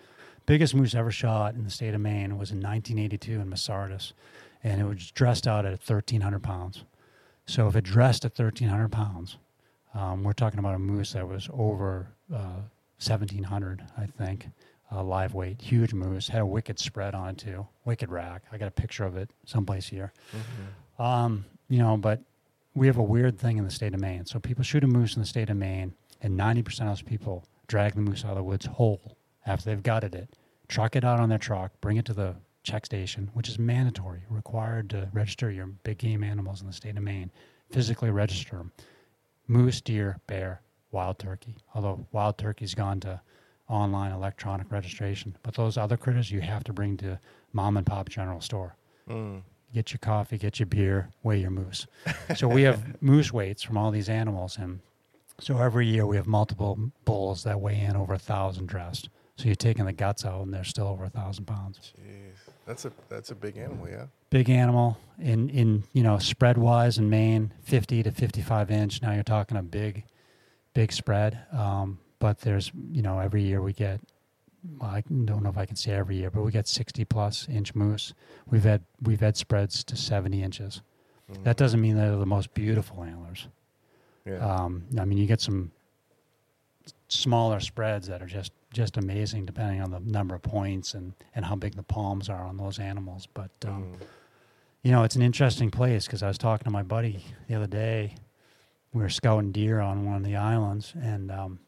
Biggest moose ever shot in the state of Maine was in 1982 in Masardis, and it was dressed out at 1,300 pounds. So if it dressed at 1,300 pounds, um, we're talking about a moose that was over uh, 1,700, I think, uh, live weight. Huge moose. Had a wicked spread on it, too. Wicked rack. I got a picture of it someplace here. Um, you know, but we have a weird thing in the state of Maine. So people shoot a moose in the state of Maine, and 90% of those people drag the moose out of the woods whole after they've gutted it, truck it out on their truck, bring it to the check station, which is mandatory, required to register your big game animals in the state of Maine, physically register them. Moose, deer, bear, wild turkey. Although wild turkey's gone to online electronic registration, but those other critters you have to bring to mom and pop general store Mm. get your coffee, get your beer, weigh your moose. So we have moose weights from all these animals, and so every year we have multiple bulls that weigh in over a thousand dressed. So you're taking the guts out, and they're still over a thousand pounds. Jeez, that's a that's a big animal, yeah. Big animal in in you know spread wise in Maine, fifty to fifty five inch. Now you're talking a big, big spread. Um, but there's you know every year we get. Well, I don't know if I can say every year, but we get 60 plus inch moose. We've had we've had spreads to 70 inches. Mm. That doesn't mean they're the most beautiful antlers. Yeah. Um, I mean, you get some smaller spreads that are just just amazing, depending on the number of points and and how big the palms are on those animals. But um, Mm. you know, it's an interesting place because I was talking to my buddy the other day. We were scouting deer on one of the islands and um,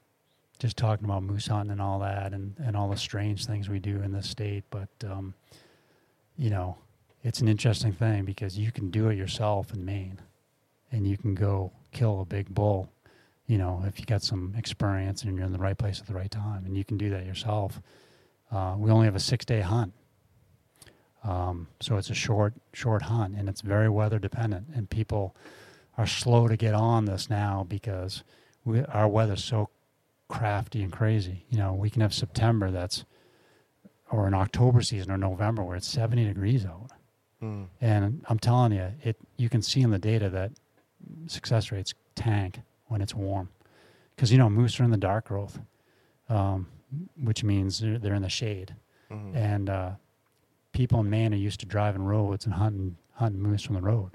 just talking about moose hunting and all that and, and all the strange things we do in this state. But, um, you know, it's an interesting thing because you can do it yourself in Maine and you can go kill a big bull, you know, if you got some experience and you're in the right place at the right time. And you can do that yourself. Uh, we only have a six day hunt. Um, so it's a short, short hunt, and it's very weather dependent. And people are slow to get on this now because we, our weather's so crafty and crazy. You know, we can have September that's, or an October season or November where it's 70 degrees out. Mm. And I'm telling you, it you can see in the data that success rates tank when it's warm, because you know moose are in the dark growth, um, which means they're, they're in the shade Mhm. and uh, people in Maine are used to driving roads and hunting hunting moose from the road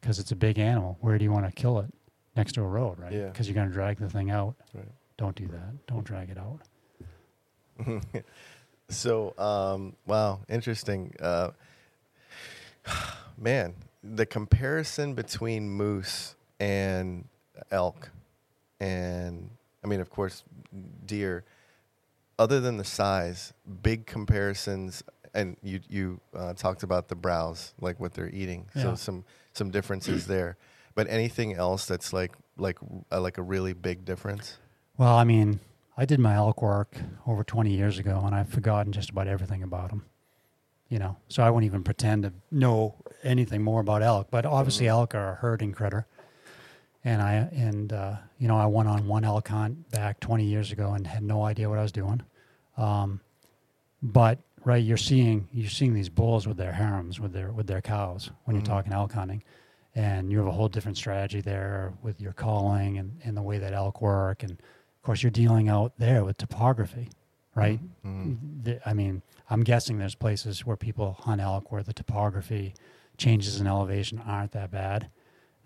because it's a big animal. Where do you want to kill it? Next to a road, right? Yeah. Because you're going to drag the thing out. Right. Don't do that. Don't drag it out. So, um, wow, interesting. Uh, man, the comparison between moose and elk, and I mean, of course, deer. Other than the size, big comparisons, and you you uh, talked about the browse, like what they're eating. So some some differences there. But anything else that's like like uh, like a really big difference? Well, I mean, I did my elk work over 20 years ago, and I've forgotten just about everything about them. You know, so I won't even pretend to know anything more about elk. But obviously, Mhm. elk are a herding critter, and I and uh, you know I went on one elk hunt back 20 years ago and had no idea what I was doing. Um, but right, you're seeing you're seeing these bulls with their harems with their with their cows when Mhm. you're talking elk hunting, and you have a whole different strategy there with your calling and, and the way that elk work, and of course you're dealing out there with topography, right? Mhm. The- I mean, I'm guessing there's places where people hunt elk where the topography changes in elevation aren't that bad.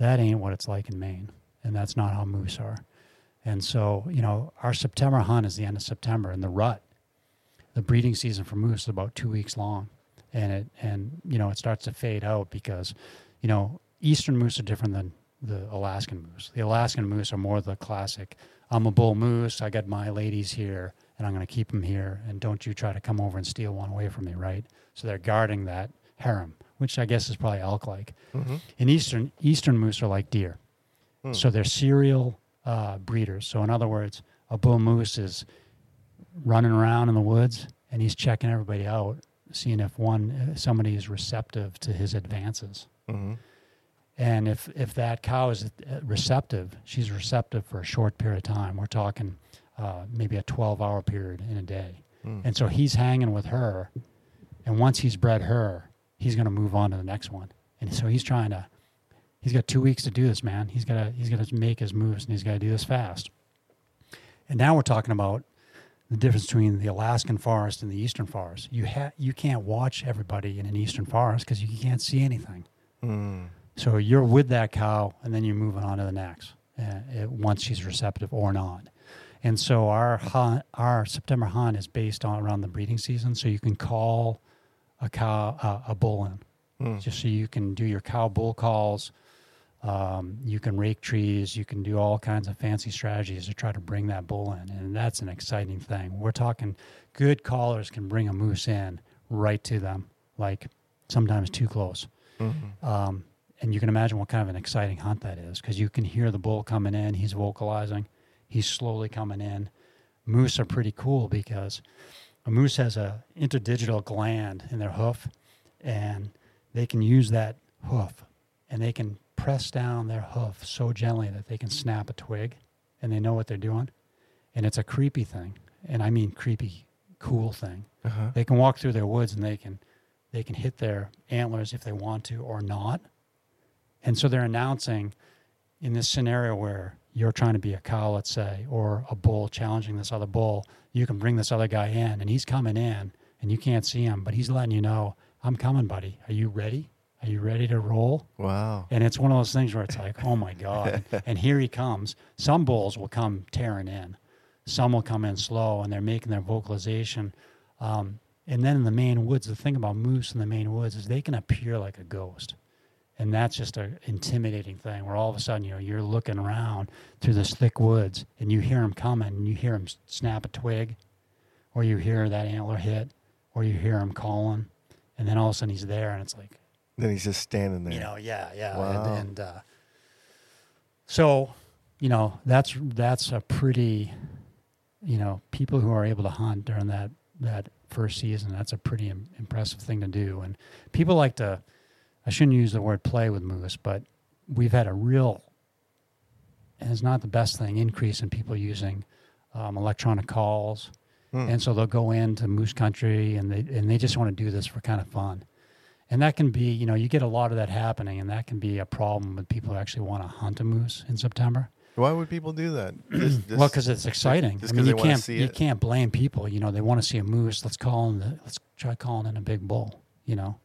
That ain't what it's like in Maine, and that's not how moose are. And so, you know, our September hunt is the end of September, and the rut, the breeding season for moose is about two weeks long, and it and you know it starts to fade out because, you know, eastern moose are different than the Alaskan moose. The Alaskan moose are more the classic. I'm a bull moose. I got my ladies here, and I'm going to keep them here. And don't you try to come over and steal one away from me, right? So they're guarding that harem, which I guess is probably elk-like. Mhm. And eastern eastern moose are like deer, Hmm. so they're serial uh, breeders. So in other words, a bull moose is running around in the woods and he's checking everybody out, seeing if one somebody is receptive to his advances. Mhm. And if if that cow is uh, receptive, she's receptive for a short period of time. We're talking uh, maybe a 12 hour period in a day. Mm. And so he's hanging with her. And once he's bred her, he's going to move on to the next one. And so he's trying to, he's got two weeks to do this, man. He's got to, he's got to make his moves and he's got to do this fast. And now we're talking about the difference between the Alaskan forest and the eastern forest. You ha- you can't watch everybody in an eastern forest because you can't see anything. Mm. So you're with that cow, and then you're moving on to the next uh, it, once she's receptive or not. And so our hunt, our September hunt is based on around the breeding season. So you can call a cow uh, a bull in, Mm. just so you can do your cow bull calls. Um, you can rake trees. You can do all kinds of fancy strategies to try to bring that bull in, and that's an exciting thing. We're talking good callers can bring a moose in right to them, like sometimes too close. Mhm. Um, and you can imagine what kind of an exciting hunt that is because you can hear the bull coming in. He's vocalizing. He's slowly coming in. Moose are pretty cool because a moose has a interdigital gland in their hoof, and they can use that hoof, and they can press down their hoof so gently that they can snap a twig, and they know what they're doing. And it's a creepy thing, and I mean creepy, cool thing Uh-huh. they can walk through their woods and they can they can hit their antlers if they want to or not and so they're announcing in this scenario where you're trying to be a cow let's say or a bull challenging this other bull you can bring this other guy in and he's coming in and you can't see him but he's letting you know i'm coming buddy are you ready are you ready to roll Wow. and it's one of those things where it's like, oh my God. and here he comes. Some bulls will come tearing in, some will come in slow and they're making their vocalization. Um, and then in the Maine woods, the thing about moose in the Maine woods is they can appear like a ghost. And that's just an intimidating thing where all of a sudden, you know, you're looking around through this thick woods and you hear him coming and you hear him s- snap a twig or you hear that antler hit or you hear him calling. And then all of a sudden he's there and it's like, Then he's just standing there. you know yeah yeah Wow. and, and uh, so you know that's that's a pretty you know people who are able to hunt during that that first season that's a pretty Im- impressive thing to do and people like to i shouldn't use the word play with moose but we've had a real and it's not the best thing increase in people using um, electronic calls. Hmm. and so they'll go into moose country and they and they just want to do this for kind of fun. And that can be you know you get a lot of that happening and that can be a problem with people who actually want to hunt a moose in september. Why would people do that? Just- well because it's exciting. Just i mean you can't see you it? can't blame people. You know they want to see a moose. Let's call in the let's try calling in a big bull you know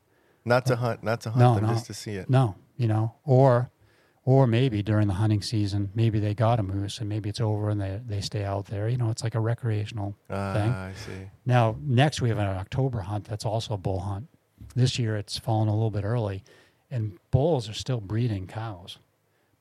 not to hunt, not to hunt No, them, no. just to see it. no you know or or maybe during the hunting season maybe they got a moose and maybe it's over and they, they stay out there you know it's like a recreational Ah, thing. I see. Now, next we have an October hunt that's also a bull hunt. This year it's fallen a little bit early, and bulls are still breeding cows.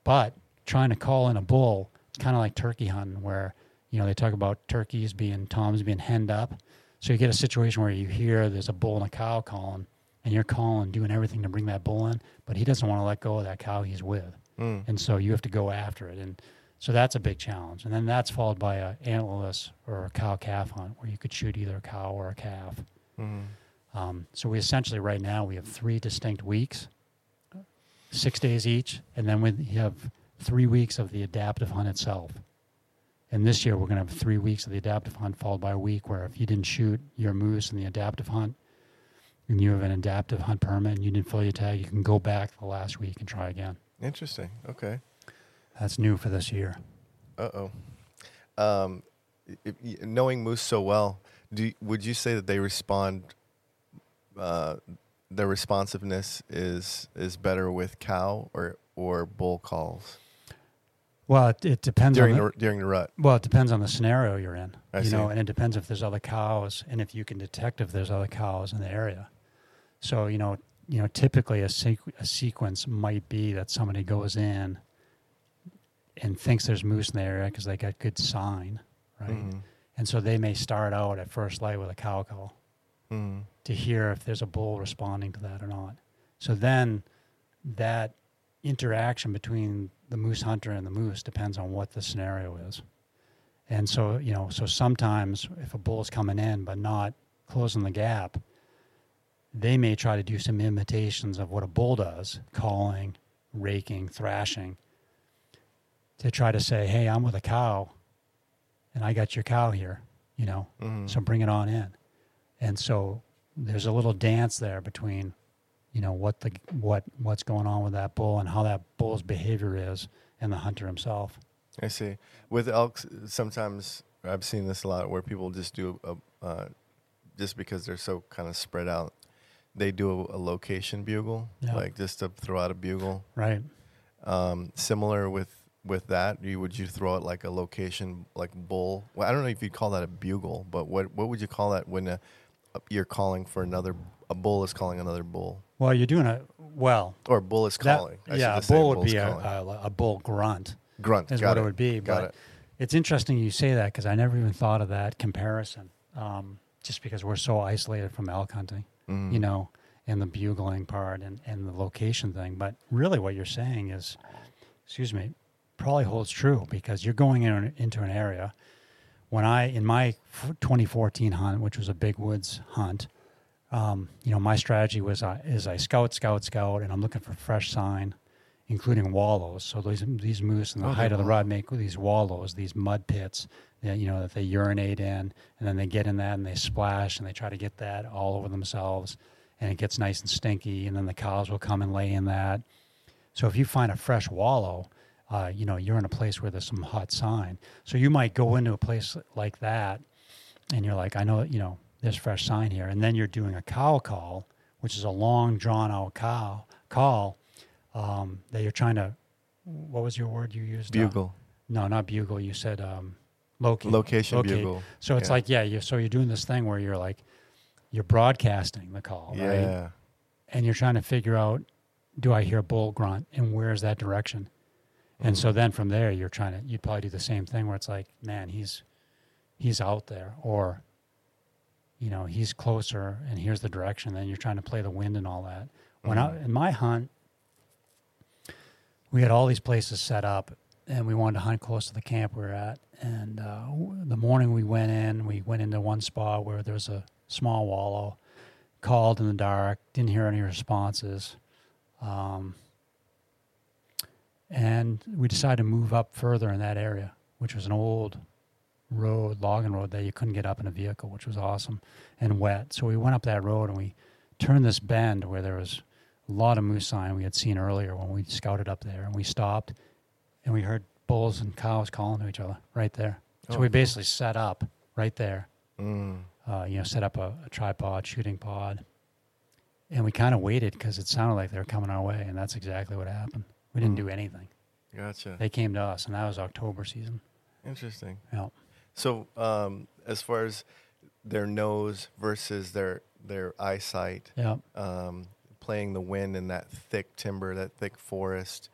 But trying to call in a bull, it's kind of like turkey hunting, where you know they talk about turkeys being toms being henned up. So you get a situation where you hear there's a bull and a cow calling, and you're calling, doing everything to bring that bull in, but he doesn't want to let go of that cow he's with Mm. and so you have to go after it and so that's a big challenge and then that's followed by a antlerless or a cow calf hunt where you could shoot either a cow or a calf Mm. um, so we essentially right now we have three distinct weeks six days each and then we have three weeks of the adaptive hunt itself. And this year we're going to have three weeks of the adaptive hunt followed by a week where if you didn't shoot your moose in the adaptive hunt and you have an adaptive hunt permit and you didn't fill your tag, you can go back the last week and try again. Interesting. Okay. That's new for this year. Uh oh. Um, knowing moose so well, do would you say that they respond? Uh, their responsiveness is is better with cow or or bull calls Well, it, it depends during on the, the during the rut. well, it depends on the scenario you're in. I you see. know, and it depends if there's other cows and if you can detect if there's other cows in the area. So, you know, you know, typically a, sequ- a sequence might be that somebody goes in and thinks there's moose in the area because they got good sign, right? Mhm. And so they may start out at first light with a cow call Mhm. to hear if there's a bull responding to that or not. So then that interaction between the moose hunter and the moose depends on what the scenario is. And so, you know, so sometimes if a bull's coming in but not closing the gap, they may try to do some imitations of what a bull does, calling, raking, thrashing, to try to say, hey, I'm with a cow and I got your cow here, you know, Mhm. so bring it on in. And so there's a little dance there between, you know, what the what what's going on with that bull and how that bull's behavior is and the hunter himself. I see. With elks, sometimes I've seen this a lot where people just do a, uh, just because they're so kind of spread out, they do a, a location bugle, Yeah. like just to throw out a bugle. Right. Um, similar with with that, you would you throw it like a location like bull? Well, I don't know if you'd call that a bugle, but what what would you call that when a, you're calling for another a bull is calling another bull Well, you're doing a well. or bull is calling? Should yeah, a bull would be a, a, a bull grunt grunt. is what it. it. would be. Got but it. it's interesting you say that because I never even thought of that comparison. Um, just because we're so isolated from elk hunting, Mhm. you know, and the bugling part and, and the location thing. But really, what you're saying is, excuse me, probably holds true because you're going in, into an area. When I in my 2014 hunt, which was a big woods hunt, um, you know, my strategy was I is I scout, scout, scout, and I'm looking for fresh sign, including wallows. So these these moose in the Oh, height of the rut make these wallows, these mud pits that you know that they urinate in, and then they get in that and they splash and they try to get that all over themselves, and it gets nice and stinky, and then the cows will come and lay in that. So if you find a fresh wallow, uh, you know you're in a place where there's some hot sign. So you might go into a place like that, and you're like, I know, you know, there's fresh sign here, and then you're doing a cow call, which is a long drawn out cow call um, that you're trying to. What was your word you used? Uh, bugle no, not bugle. You said um, locate. location locate. bugle. So it's Yeah. like, yeah, you so you're doing this thing where you're like, you're broadcasting the call, right? yeah. And you're trying to figure out, do I hear bull grunt, and where is that direction? And Mm. so then from there, you're trying to, you'd probably do the same thing where it's like, man, he's, he's out there, or, you know, he's closer, and here's the direction. Then you're trying to play the wind and all that. When I, Mhm. in my hunt, we had all these places set up, and we wanted to hunt close to the camp we were at. And uh, the morning we went in, we went into one spot where there was a small wallow. Called in the dark, didn't hear any responses. Um, and we decided to move up further in that area, which was an old road, logging road that you couldn't get up in a vehicle, which was awesome and wet. So we went up that road and we turned this bend where there was a lot of moose sign we had seen earlier when we scouted up there, and we stopped and we heard bulls and cows calling to each other right there. So Oh, we cool. basically set up right there Mm. uh, you know, set up a, a tripod, shooting pod, and we kind of waited because it sounded like they were coming our way, and that's exactly what happened. We didn't Mm. do anything. Gotcha. They came to us, and that was October season. Interesting. Yeah. So, um, as far as their nose versus their their eyesight, Yeah. um, playing the wind in that thick timber, that thick forest,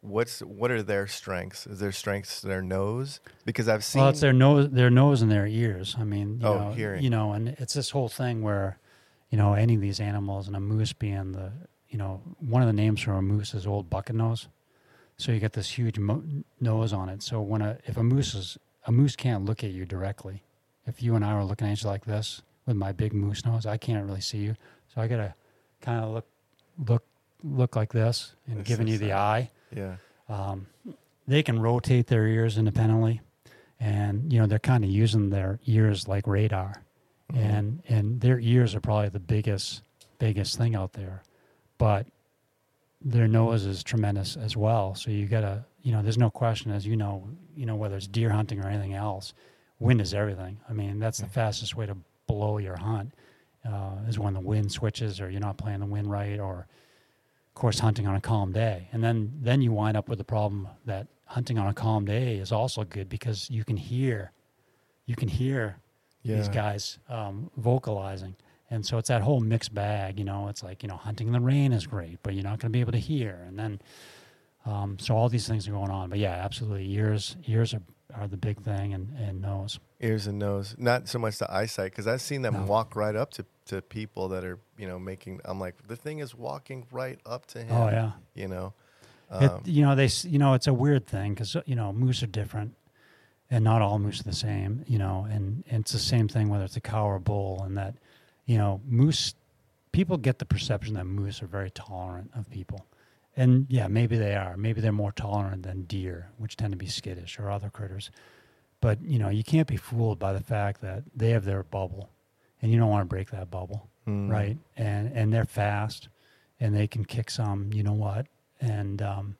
what's what are their strengths? Is their strengths their nose? Because I've seen. Well, it's their nose, their nose and their ears. I mean, you Oh, know, hearing. you know, and it's this whole thing where, you know, any of these animals, and a moose being the, you know, one of the names for a moose is old bucket nose. So you get this huge mo- nose on it. So when a if a moose is a moose can't look at you directly. If you and I were looking at each other like this with my big moose nose, I can't really see you. So I gotta kind of look look look like this and This giving you the eye. yeah. Um, they can rotate their ears independently, and you know they're kind of using their ears like radar, Mhm. and and their ears are probably the biggest biggest thing out there, but their nose is tremendous as well. So you gotta you know there's no question as you know you know whether it's deer hunting or anything else, wind is everything. I mean that's the fastest way to blow your hunt uh, is when the wind switches or you're not playing the wind right or of course hunting on a calm day. And then then you wind up with the problem that hunting on a calm day is also good because you can hear you can hear these guys um, vocalizing. And so it's that whole mixed bag you know it's like you know hunting in the rain is great but you're not going to be able to hear. And then um, so all these things are going on. But yeah absolutely ears ears are, are the big thing and, and nose. Ears and nose, not so much the eyesight, because I've seen them No. walk right up to, to people that are, you know, making. I'm like, the thing is walking right up to him. oh yeah You know, It, um, you know, they, you know, it's a weird thing because you know moose are different, and not all moose are the same. You know, and, and it's the same thing whether it's a cow or a bull, and that, you know, moose. People get the perception that moose are very tolerant of people, and yeah, maybe they are. Maybe they're more tolerant than deer, which tend to be skittish or other critters. But you know, you can't be fooled by the fact that they have their bubble, and you don't want to break that bubble mm, right? And and they're fast, and they can kick some. You know what? And um,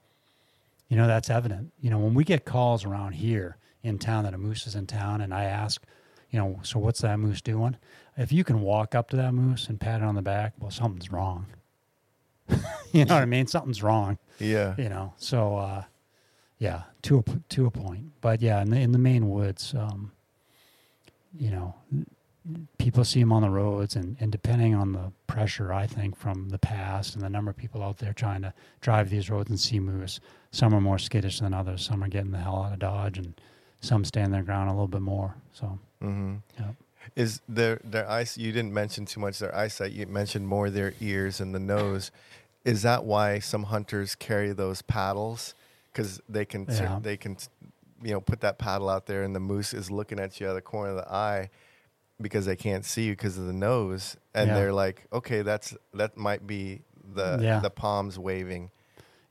you know that's evident. You know when we get calls around here in town that a moose is in town, and I ask, you know, so what's that moose doing? If you can walk up to that moose and pat it on the back, well, something's wrong. you know what I mean? Something's wrong. Yeah. You know. So uh, yeah, to a to a point. But yeah, in the in the Maine woods, um, you know, people see them on the roads and, and depending on the pressure i think from the past and the number of people out there trying to drive these roads and see moose some are more skittish than others some are getting the hell out of dodge and some stand their ground a little bit more so Mm-hmm. yeah Is their their eyes? You didn't mention too much their eyesight. You mentioned more their ears and the nose. Is that why some hunters carry those paddles? Because they can Yeah. they can you know put that paddle out there, and the moose is looking at you out of the corner of the eye because they can't see you because of the nose, and Yeah. they're like, okay, that's that might be the Yeah. the palms waving.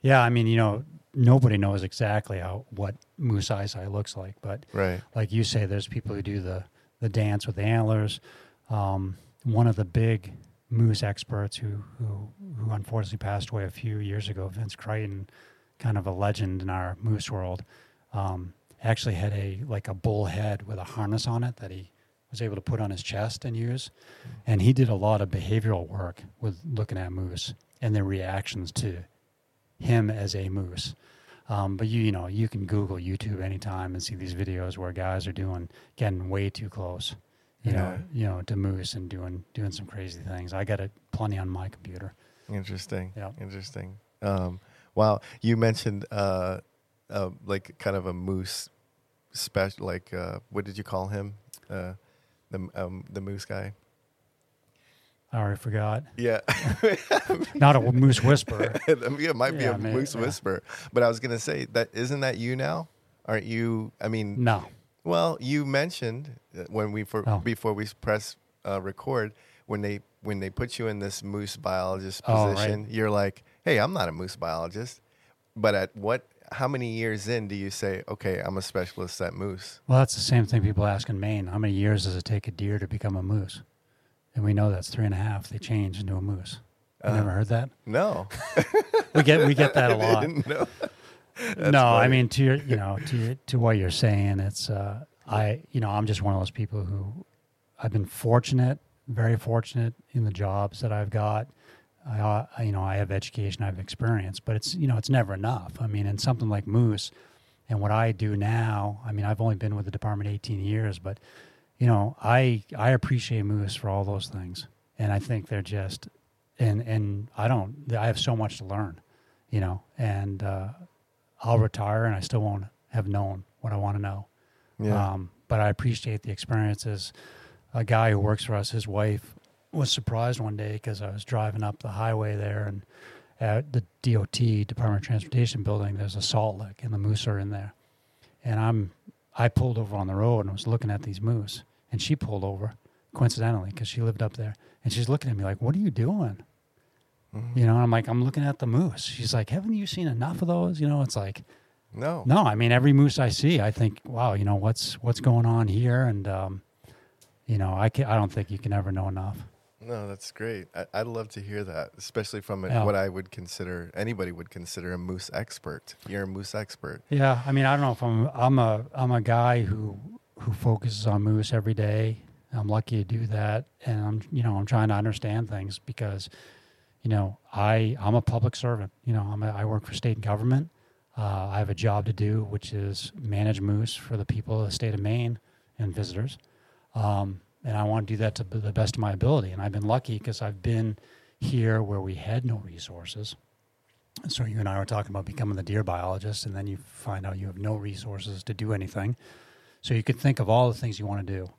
yeah i mean you know nobody knows exactly how what moose eyesight looks like but Right. like you say, there's people who do the the dance with the antlers. Um, one of the big moose experts who who who unfortunately passed away a few years ago, Vince Crichton, kind of a legend in our moose world, um, actually had a like a bull head with a harness on it that he was able to put on his chest and use, and he did a lot of behavioral work with looking at moose and their reactions to him as a moose. Um, but you, you know, you can Google YouTube anytime and see these videos where guys are doing getting way too close, you know, you know, to moose and doing doing some crazy things. I got it plenty on my computer. Interesting. Yeah. Interesting. Um, wow. You mentioned uh, uh, like kind of a moose special. Like uh, what did you call him? Uh, the um, the moose guy. I already forgot. Yeah. Not a moose whisperer. it might be Yeah, a may- moose yeah. whisperer. But I was gonna say that isn't that you now? Aren't you? I mean, No. well, you mentioned when we for, Oh. before we press uh, record when they when they put you in this moose biologist Oh, right. position, you're like, "Hey, I'm not a moose biologist." But at what? How many years in do you say, "Okay, I'm a specialist at moose"? Well, that's the same thing people ask in Maine. How many years does it take a deer to become a moose? And we know that's three and a half. They change into a moose. You Uh, never heard that? No, We get we get that a lot. didn't know. no, I mean to your, you know, to to what you're saying, it's uh, I, you know, I'm just one of those people who I've been fortunate, very fortunate in the jobs that I've got. I, uh, I- you know, I have education, I have experience, but it's you know, it's never enough. I mean, in something like Moose, and what I do now, I mean, I've only been with the department 18 years, but you know, I I appreciate Moose for all those things, and I think they're just, and and I don't, I have so much to learn, you know, and uh, I'll retire and I still won't have known what I want to know. Yeah. Um, but I appreciate the experiences. A guy who works for us, his wife was surprised one day because I was driving up the highway there and at the DOT Department of Transportation building, there's a salt lick and the moose are in there. And I'm, I pulled over on the road and was looking at these moose and she pulled over coincidentally because she lived up there and she's looking at me like, what are you doing? Mhm. You know, I'm like, I'm looking at the moose. She's like, haven't you seen enough of those? You know, it's like, No. No, I mean every moose I see, I think, wow, you know what's what's going on here, and um, you know, I can I don't think you can ever know enough. No, that's great. I, I'd love to hear that, especially from a, Yeah. what I would consider anybody would consider a moose expert. You're a moose expert. Yeah, I mean, I don't know if I'm I'm a I'm a guy who who focuses on moose every day. I'm lucky to do that, and I'm you know I'm trying to understand things because, you know, I I'm a public servant. You know, I'm a, I work for state government. Uh, I have a job to do, which is manage moose for the people of the state of Maine and visitors, um, and I want to do that to the best of my ability. And I've been lucky because I've been here where we had no resources. So you and I were talking about becoming the deer biologist, and then you find out you have no resources to do anything. So you could think of all the things you want to do.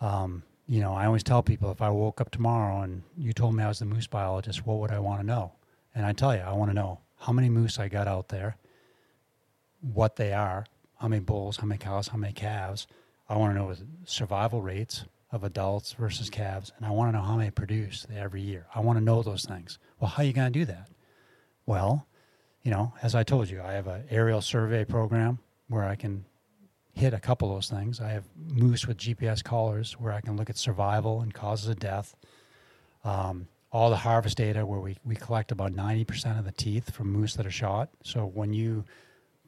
Um, you know, I always tell people if I woke up tomorrow and you told me I was the moose biologist, what would I want to know? And I tell you, I want to know how many moose I got out there, what they are, how many bulls, how many cows, how many calves. I want to know survival rates of adults versus calves, and I want to know how many produce every year. I want to know those things. Well, how are you going to do that? Well, you know, as I told you, I have an aerial survey program where I can hit a couple of those things. I have moose with GPS collars where I can look at survival and causes of death. Um, all the harvest data where we, we collect about 90% of the teeth from moose that are shot. So when you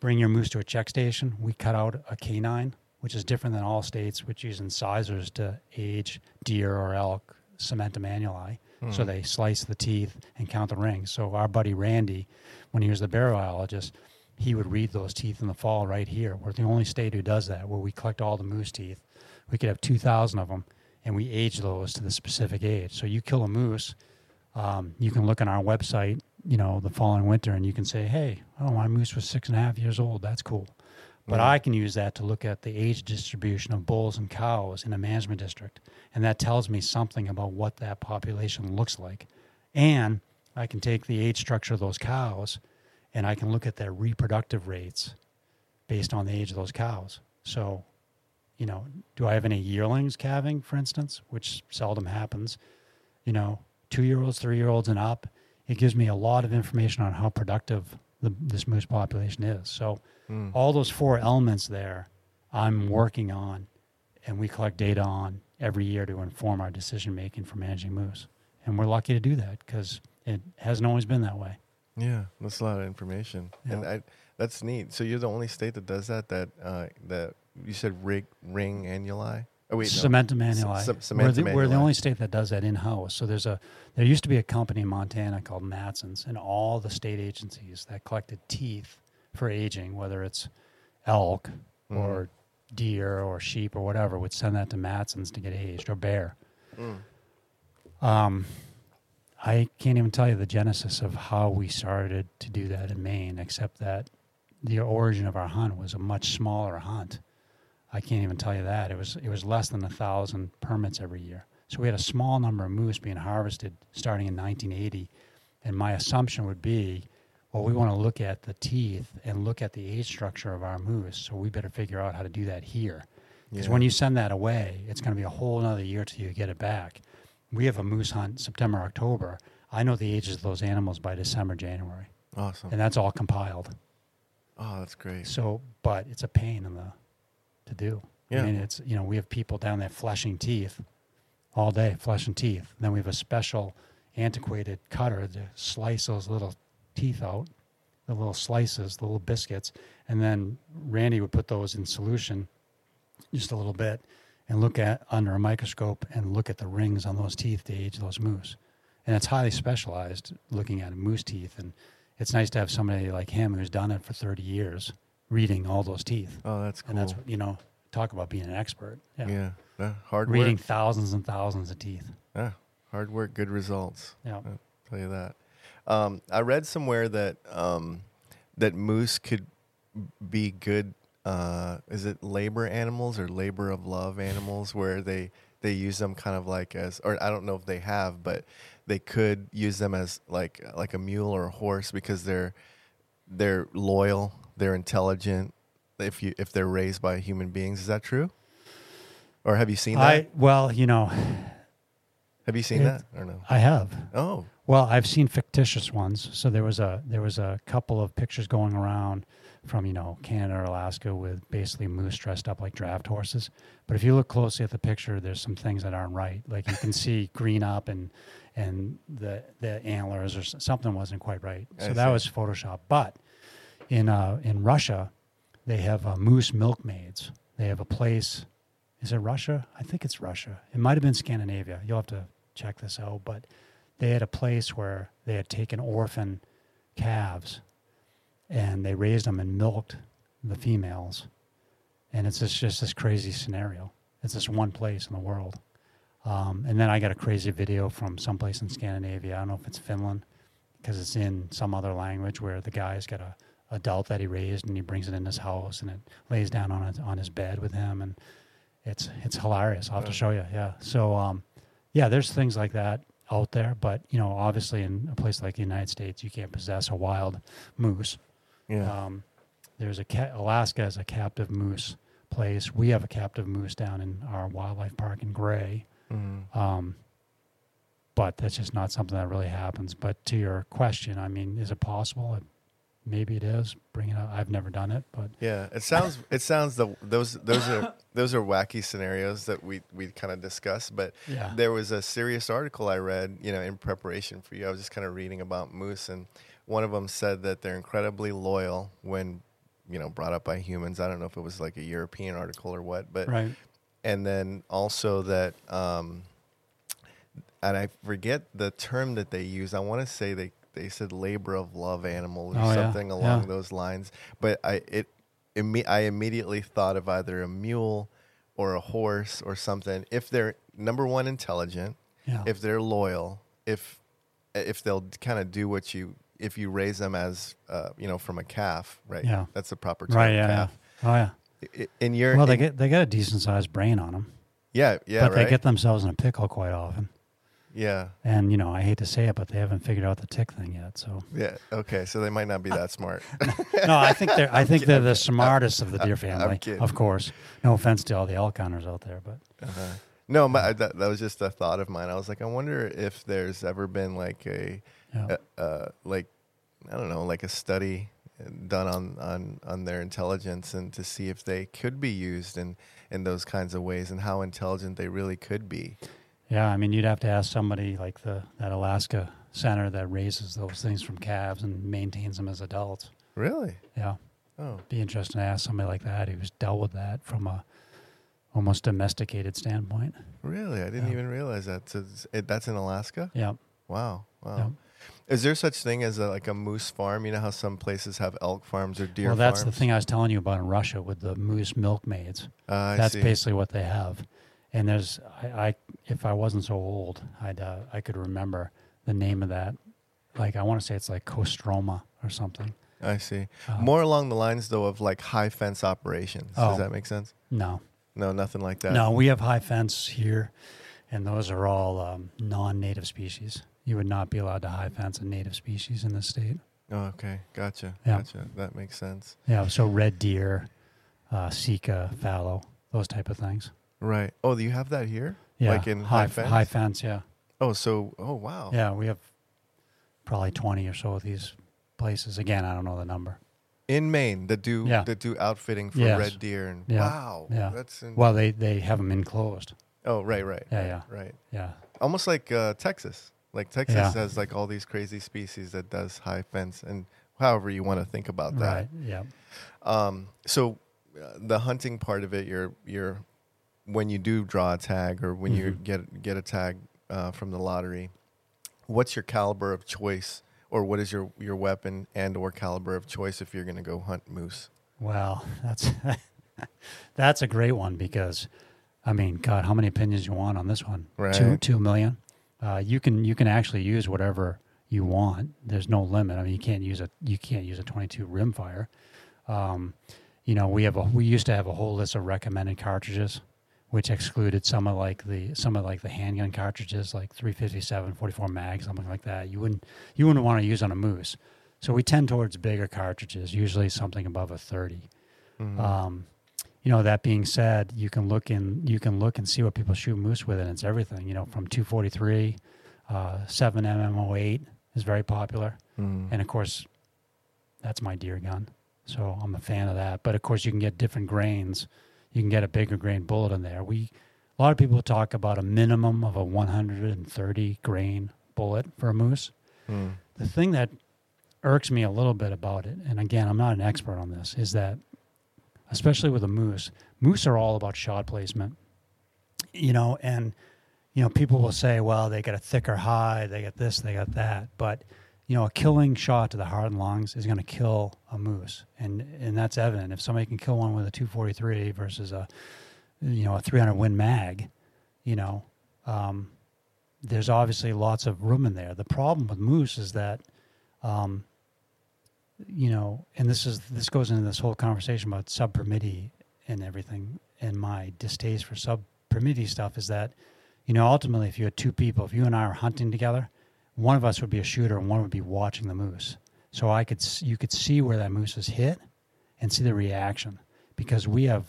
bring your moose to a check station, we cut out a canine, which is different than all states, which use incisors to age deer or elk, cementum annuli. So they slice the teeth and count the rings. So our buddy Randy, when he was the bear biologist, he would read those teeth in the fall right here. We're the only state who does that, where we collect all the moose teeth. We could have 2,000 of them, and we age those to the specific age. So you kill a moose, um, you can look on our website, you know, the following winter, and you can say, hey, oh, my moose was six and a half years old. That's cool. But mm-hmm. I can use that to look at the age distribution of bulls and cows in a management district. And that tells me something about what that population looks like. And I can take the age structure of those cows and I can look at their reproductive rates based on the age of those cows. So, you know, do I have any yearlings calving, for instance, which seldom happens? You know, two year olds, three year olds, and up. It gives me a lot of information on how productive the, this moose population is. So, Mm. all those four elements there, I'm working on, and we collect data on every year to inform our decision making for managing moose. And we're lucky to do that because it hasn't always been that way. Yeah, that's a lot of information, and I, that's neat. So you're the only state that does that. That uh, that you said rig, ring annuli. Oh wait, no. Cementum annuli. Ce- ce- we're, the, we're the only state that does that in house. So there's a there used to be a company in Montana called Matson's, and all the state agencies that collected teeth for aging, whether it's elk Mhm. or deer or sheep or whatever, would send that to Matson's to get aged or bear. Mm. Um, I can't even tell you the genesis of how we started to do that in Maine, except that the origin of our hunt was a much smaller hunt. I can't even tell you that. It was it was less than a thousand permits every year. So we had a small number of moose being harvested starting in 1980, and my assumption would be, well, we want to look at the teeth and look at the age structure of our moose. So we better figure out how to do that here. Because Yeah. when you send that away, it's going to be a whole another year till you get it back. We have a moose hunt September, October. I know the ages of those animals by December, January, Awesome. and that's all compiled. oh, that's great. So, but it's a pain in the to do. Yeah. I mean, it's you know we have people down there fleshing teeth all day, fleshing teeth. Then we have a special antiquated cutter to slice those little teeth out, the little slices, the little biscuits, and then Randy would put those in solution, just a little bit, and look at under a microscope and look at the rings on those teeth to age those moose. And it's highly specialized looking at moose teeth, and it's nice to have somebody like him who's done it for 30 years reading all those teeth. Oh, that's cool. And that's, you know, talk about being an expert. Yeah. yeah. Hard Reading work. thousands and thousands of teeth. Yeah. Hard work, good results. Yeah. I'll tell you that. Um, I read somewhere that um, that moose could be good. Uh, is it labor animals or labor of love animals, where they they use them kind of like as, or I don't know if they have, but they could use them as like like a mule or a horse because they're they're loyal, they're intelligent. If you if they're raised by human beings, is that true? Or have you seen that? I, well, you know, have you seen it- that or no? I have. Oh, Well, I've seen fictitious ones. So there was a there was a couple of pictures going around from you know Canada or Alaska with basically moose dressed up like draft horses. But if you look closely at the picture, there's some things that aren't right. Like you can see green up and and the the antlers or something wasn't quite right. So I that see. was Photoshop. But in uh, in Russia, they have uh, moose milkmaids. They have a place. Is it Russia? I think it's Russia. It might have been Scandinavia. You'll have to check this out. But they had a place where they had taken orphan calves and they raised them and milked the females. And it's just, just this crazy scenario. It's this one place in the world. Um, and then I got a crazy video from someplace in Scandinavia. I don't know if it's Finland because it's in some other language where the guy's got a adult that he raised and he brings it in his house and it lays down on it, on his bed with him and it's it's hilarious. I'll have to show you. Yeah. So um, yeah, there's things like that out there, but you know, obviously in a place like the United States, you can't possess a wild moose. Yeah. Um, there's a ca- Alaska has a captive moose place. We have a captive moose down in our wildlife park in Gray. Mhm. Um, but that's just not something that really happens. But to your question, I mean, is it possible? It, maybe it is. Bring it up. I've never done it, but Yeah, it sounds it sounds the those those are those are wacky scenarios that we we kind of discussed. But yeah, there was a serious article I read, you know, in preparation for you. I was just kind of reading about moose, and one of them said that they're incredibly loyal when you know brought up by humans. I don't know if it was like a European article or what, but right. and then also that um and i forget the term that they use i want to say they they said labor of love animal or Oh, yeah, something along yeah. those lines but i it imme- i immediately thought of either a mule or a horse or something if they're number one intelligent Yeah. if they're loyal if if they'll kind of do what you if you raise them as uh, you know from a calf right Yeah. that's the proper term right. Yeah, yeah. Oh yeah. In your Well, they in- get they got a decent sized brain on them, yeah yeah but right they get themselves in a pickle quite often. Yeah And you know, I hate to say it, but they haven't figured out the tick thing yet. So Yeah. Okay. So they might not be that smart. no, I think they're I think they're the smartest of the deer family. Of course, no offense to all the elk hunters out there, but Uh-huh. No, my, that, that was just a thought of mine. I was like, I wonder if there's ever been like a, yeah, uh, uh, like, I don't know, like a study done on, on, on their intelligence and to see if they could be used in, in those kinds of ways and how intelligent they really could be. Yeah. I mean, you'd have to ask somebody like the that Alaska center that raises those things from calves and maintains them as adults. Really? Yeah, Oh, be interesting to ask somebody like that who's dealt with that from a almost domesticated standpoint. really? I didn't Yeah. even realize that. So it, that's in Alaska? Yeah, Wow. Wow. yeah. Is there such thing as a, like a moose farm? You know how some places have elk farms or deer well, that's farms? the thing I was telling you about in Russia with the moose milkmaids. Uh, that's basically what they have. And there's, I, I if I wasn't so old, I'd, uh, I could remember the name of that. Like I want to say it's like Kostroma or something. I see. Uh, More along the lines though of like high fence operations. Does Oh. that make sense? No, No, nothing like that. no, we have high fence here, and those are all um, non-native species. You would not be allowed to high fence a native species in this state. Oh, okay. Gotcha. Yeah. Gotcha. That makes sense. Yeah, so red deer, uh, sika, fallow, those type of things. Right. Oh, do you have that here? Yeah, Like in high high fence? high fence. Yeah, Oh, so oh wow. yeah, we have probably twenty or so of these places. Again, I don't know the number. In Maine, that do Yeah. that do outfitting for Yes. red deer and Yeah. wow. Yeah. That's in, Well, they they have them enclosed. Oh, right, right. Yeah, right, yeah. Right. Yeah, Almost like uh, Texas. Like Texas Yeah. has like all these crazy species that does high fence and however you want to think about that. right. Yeah, Um, so uh, the hunting part of it, you're you're when you do draw a tag or when you Mhm. get get a tag uh, from the lottery, what's your caliber of choice, or what is your your weapon and or caliber of choice if you're going to go hunt moose? Well, that's that's a great one because, I mean, God, how many opinions you want on this one? Two Right. two million. Uh, you can you can actually use whatever you want. There's no limit. I mean, you can't use a you can't use a 22 rimfire. Um, you know, we have a we used to have a whole list of recommended cartridges, which excluded some of like the some of like the handgun cartridges, like 357, 44 mag, something like that. You wouldn't you wouldn't want to use on a moose. So we tend towards bigger cartridges, usually something above a 30. Mhm. Um, you know, that being said, you can look in, you can look and see what people shoot moose with, and it's everything. You know, from 243 Uh, 7mm08 is very popular. Mm. And of course, that's my deer gun. So I'm a fan of that. But of course, you can get different grains. You can get a bigger grain bullet in there. We, a lot of people talk about a minimum of a 130 grain bullet for a moose. Mm. The thing that irks me a little bit about it, and again, I'm not an expert on this, is that especially with a moose, moose are all about shot placement. You know, and you know, people will say, well, they got a thicker hide, they got this, they got that, but you know, a killing shot to the heart and lungs is going to kill a moose, and and that's evident. If somebody can kill one with a 243 versus a you know a 300 Win Mag, you know, um, there's obviously lots of room in there. The problem with moose is that, um, you know, and this is this goes into this whole conversation about sub permittee and everything, and my distaste for sub permittee stuff is that, you know, ultimately, if you had two people, if you and I are hunting together, one of us would be a shooter and one would be watching the moose. So I could you could see where that moose was hit, and see the reaction because we have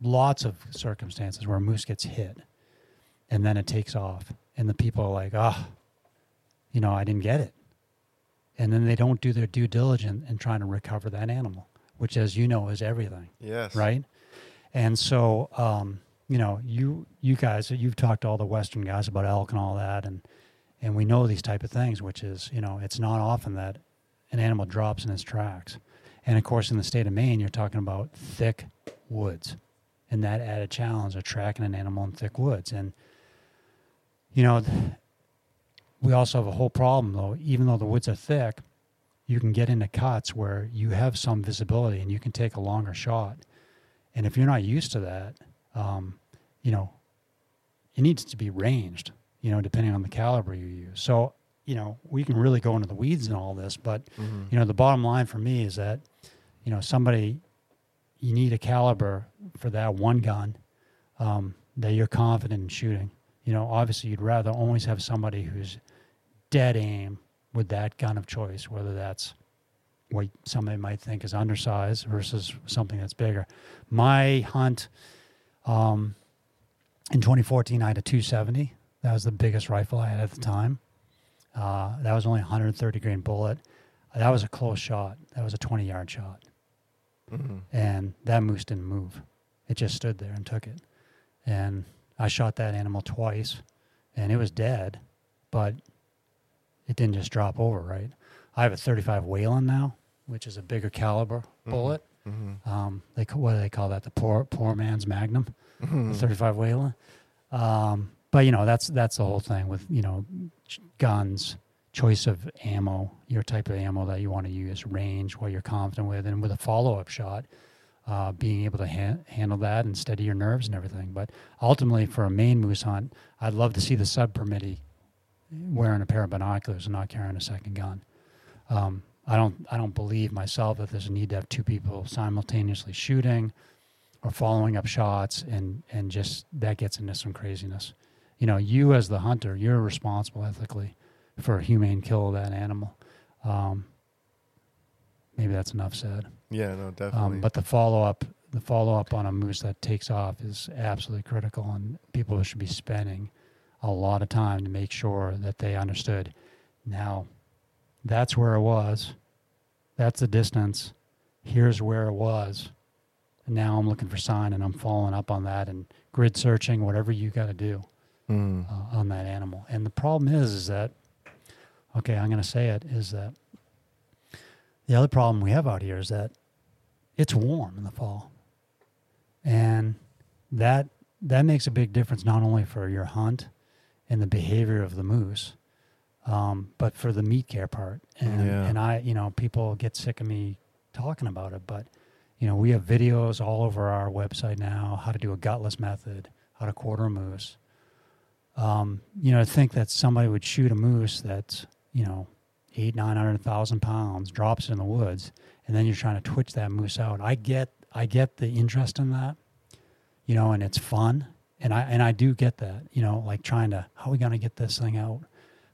lots of circumstances where a moose gets hit, and then it takes off, and the people are like, oh, you know, I didn't get it, and then they don't do their due diligence in trying to recover that animal, which, as you know, is everything Yes. right? And so, um, you know, you you guys, you've talked to all the Western guys about elk and all that, and and we know these type of things, which is, you know, it's not often that an animal drops in its tracks. And of course, in the state of Maine, you're talking about thick woods, and that added challenge of tracking an animal in thick woods. And you know, we also have a whole problem though. Even though the woods are thick, you can get into cuts where you have some visibility and you can take a longer shot. And if you're not used to that, um, you know, it needs to be ranged, you know, depending on the caliber you use. So, you know, we can really go into the weeds and all this, but, Mhm. you know, the bottom line for me is that, you know, somebody, you need a caliber for that one gun um, that you're confident in shooting. You know, obviously, you'd rather always have somebody who's dead aim with that gun of choice, whether that's what somebody might think is undersized versus something that's bigger. My hunt um, in 2014, I had a 270. That was the biggest rifle I had at the time. Uh, that was only 130 grain bullet. That was a close shot. That was a 20 yard shot. Mhm. And that moose didn't move. It just stood there and took it. And I shot that animal twice and it was dead, but it didn't just drop over, right? I have a 35 Whelen now, which is a bigger caliber Mhm. bullet. Mhm. Um, they what do they call that? The poor poor man's Magnum, Mhm. the 35 Whelen. Um, but you know that's that's the whole thing with you know guns, choice of ammo, your type of ammo that you want to use, range, what you're confident with, and with a follow up shot, uh, being able to ha- handle that and steady your nerves and everything. But ultimately, for a Maine moose hunt, I'd love to see the sub permittee wearing a pair of binoculars and not carrying a second gun. Um, I don't I don't believe myself that there's a need to have two people simultaneously shooting or following up shots and and just that gets into some craziness. You know, you as the hunter, you're responsible ethically for a humane kill of that animal. Um, maybe that's enough said. Yeah, no, definitely. Um, but the follow up, the follow up on a moose that takes off is absolutely critical, and people should be spending a lot of time to make sure that they understood. Now, that's where it was. That's the distance. Here's where it was. And now I'm looking for sign, and I'm following up on that and grid searching, whatever you got to do Mm. uh, on that animal. And the problem is, is that okay, I'm going to say it is that the other problem we have out here is that it's warm in the fall, and that that makes a big difference not only for your hunt and the behavior of the moose, um, but for the meat care part. And Yeah. and I, you know, people get sick of me talking about it, but you know, we have videos all over our website now how to do a gutless method, how to quarter a moose um, you know, to think that somebody would shoot a moose that's, you know, eight, nine hundred thousand pounds, drops in the woods, and then you're trying to twitch that moose out. I get, I get the interest in that, you know, and it's fun, and I and I do get that, you know, like trying to how are we going to get this thing out?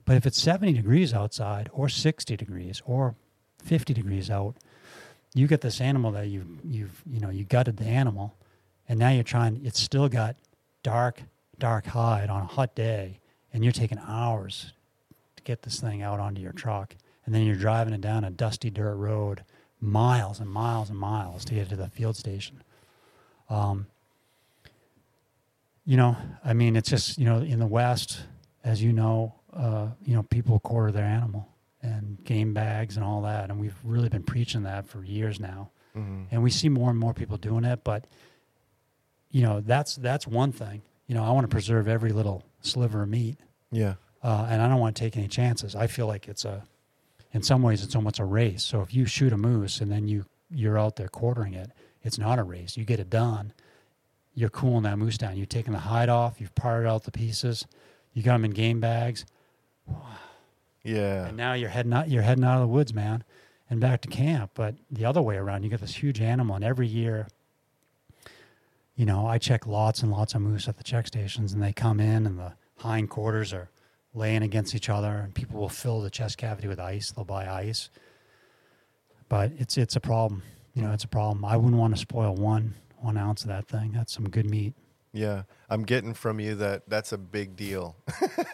But if it's seventy degrees outside, or sixty degrees, or fifty degrees out, you get this animal that you've, you've you know you gutted the animal, and now you're trying. It's still got dark dark hide on a hot day and you're taking hours to get this thing out onto your truck, and then you're driving it down a dusty dirt road, miles and miles and miles to get to the field station. Um, you know, I mean, it's just you know, in the West, as you know, uh, you know, people quarter their animal and game bags and all that, and we've really been preaching that for years now, hmm and we see more and more people doing it. But you know, that's that's one thing. You know, I want to preserve every little sliver of meat, Yeah. uh, and I don't want to take any chances. I feel like it's a, in some ways, it's almost a race. So if you shoot a moose and then you you're out there quartering it, it's not a race. You get it done. You're cooling that moose down. You're taking the hide off. You've parted out the pieces. You got them in game bags, Yeah. and now you're heading out. You're heading out of the woods, man, and back to camp. But the other way around, you get this huge animal, and every year, you know, I check lots and lots of moose at the check stations, and they come in, and the hind quarters are laying against each other, and people will fill the chest cavity with ice. They'll buy ice, but it's it's a problem. You know, it's a problem. I wouldn't want to spoil one one ounce of that thing. That's some good meat. Yeah, I'm getting from you that that's a big deal,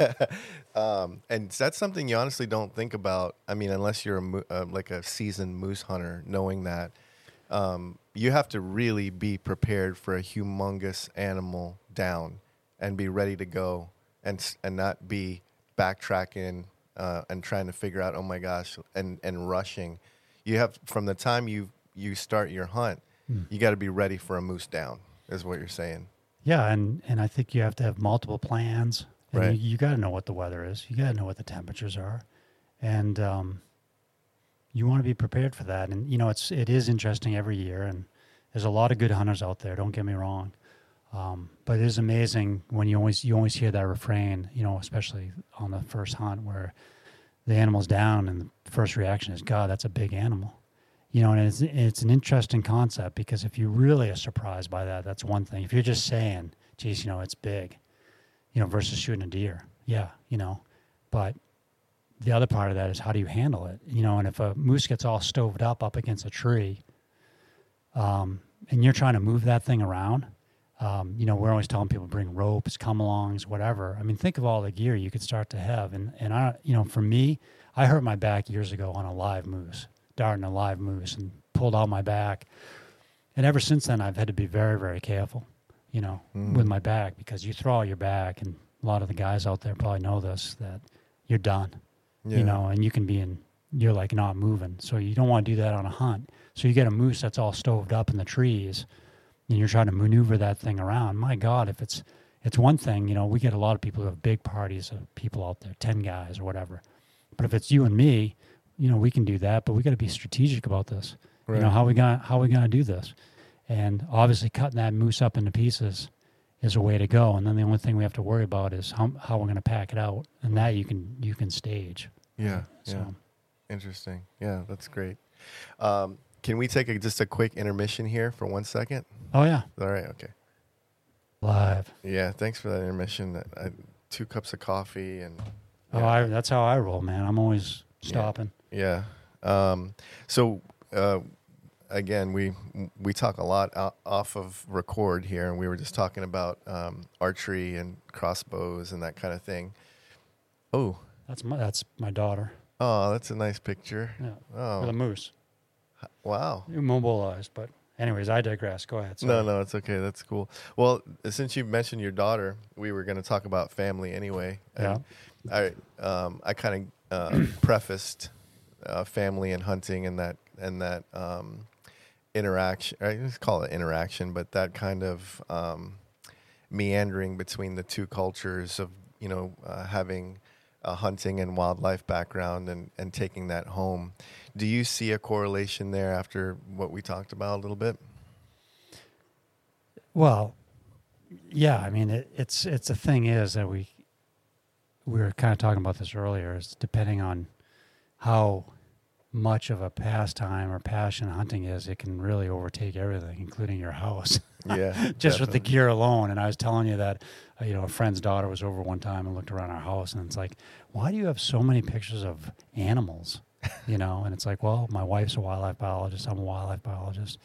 um, and that's something you honestly don't think about. I mean, unless you're a uh, like a seasoned moose hunter, knowing that um, you have to really be prepared for a humongous animal down and be ready to go, and and not be backtracking uh, and trying to figure out, oh my gosh, and and rushing. You have from the time you you start your hunt, you got to be ready for a moose down. Is what you're saying. Yeah, and and I think you have to have multiple plans. And Right. You, you got to know what the weather is. You got to know what the temperatures are, and um, you want to be prepared for that. And you know, it's it is interesting every year, and there's a lot of good hunters out there. Don't get me wrong, um, but it is amazing when you always you always hear that refrain. You know, especially on the first hunt where the animal's down, and the first reaction is, "God, that's a big animal." You know, and it's it's an interesting concept because if you really are surprised by that, that's one thing. If you're just saying, "Geez, you know, it's big," you know, versus shooting a deer, yeah, you know, but the other part of that is how do you handle it? You know, and if a moose gets all stoved up up against a tree, um, and you're trying to move that thing around, um, you know, we're always telling people bring ropes, come alongs, whatever. I mean, think of all the gear you could start to have, and and I, you know, for me, I hurt my back years ago on a live moose, darting a live moose, and pulled out my back, and ever since then, I've had to be very, very careful, you know, Mm. with my back because you throw out your back, and a lot of the guys out there probably know this that you're done Yeah. you know, and you can be in, you're like not moving. So you don't want to do that on a hunt. So you get a moose that's all stoved up in the trees and you're trying to maneuver that thing around. My God, if it's, it's one thing, you know, we get a lot of people who have big parties of people out there, 10 guys or whatever. But if it's you and me, you know, we can do that, but we got to be strategic about this. You know, how we going to how we going to do this? And obviously cutting that moose up into pieces is a way to go. And then the only thing we have to worry about is how, how we're going to pack it out. And that you can, you can stage. Yeah. So, Yeah. Interesting. Yeah, that's great. Um, can we take a, just a quick intermission here for one second? oh yeah, All right. Okay. live. Yeah. Thanks for that intermission. I, two cups of coffee and. Oh. I, that's how I roll, man. I'm always Yeah. stopping. Yeah. Um, so uh, again, we we talk a lot off of record here, and we were just talking about um, archery and crossbows and that kind of thing. Oh, That's my that's my daughter. oh, that's a nice picture. Yeah, with a Oh, moose, wow. immobilized. But anyways, I digress. Go ahead. No, sorry. no, it's okay. That's cool. Well, since you mentioned your daughter, we were going to talk about family anyway. Yeah. I, um, I kind of uh, prefaced uh, family and hunting and that and that um, interaction. I just call it interaction, but that kind of um, meandering between the two cultures of you know uh, having a hunting and wildlife background and and taking that home. Do you see a correlation there after what we talked about a little bit? Well, yeah. I mean, it, it's it's the thing is that we we were kind of talking about this earlier. Is depending on how much of a pastime or passion hunting is, it can really overtake everything, including your house. Yeah, just with the gear alone. And I was telling you that, uh, you know, a friend's daughter was over one time and looked around our house, and it's like, why do you have so many pictures of animals? You know, and it's like, well, my wife's a wildlife biologist. I'm a wildlife biologist.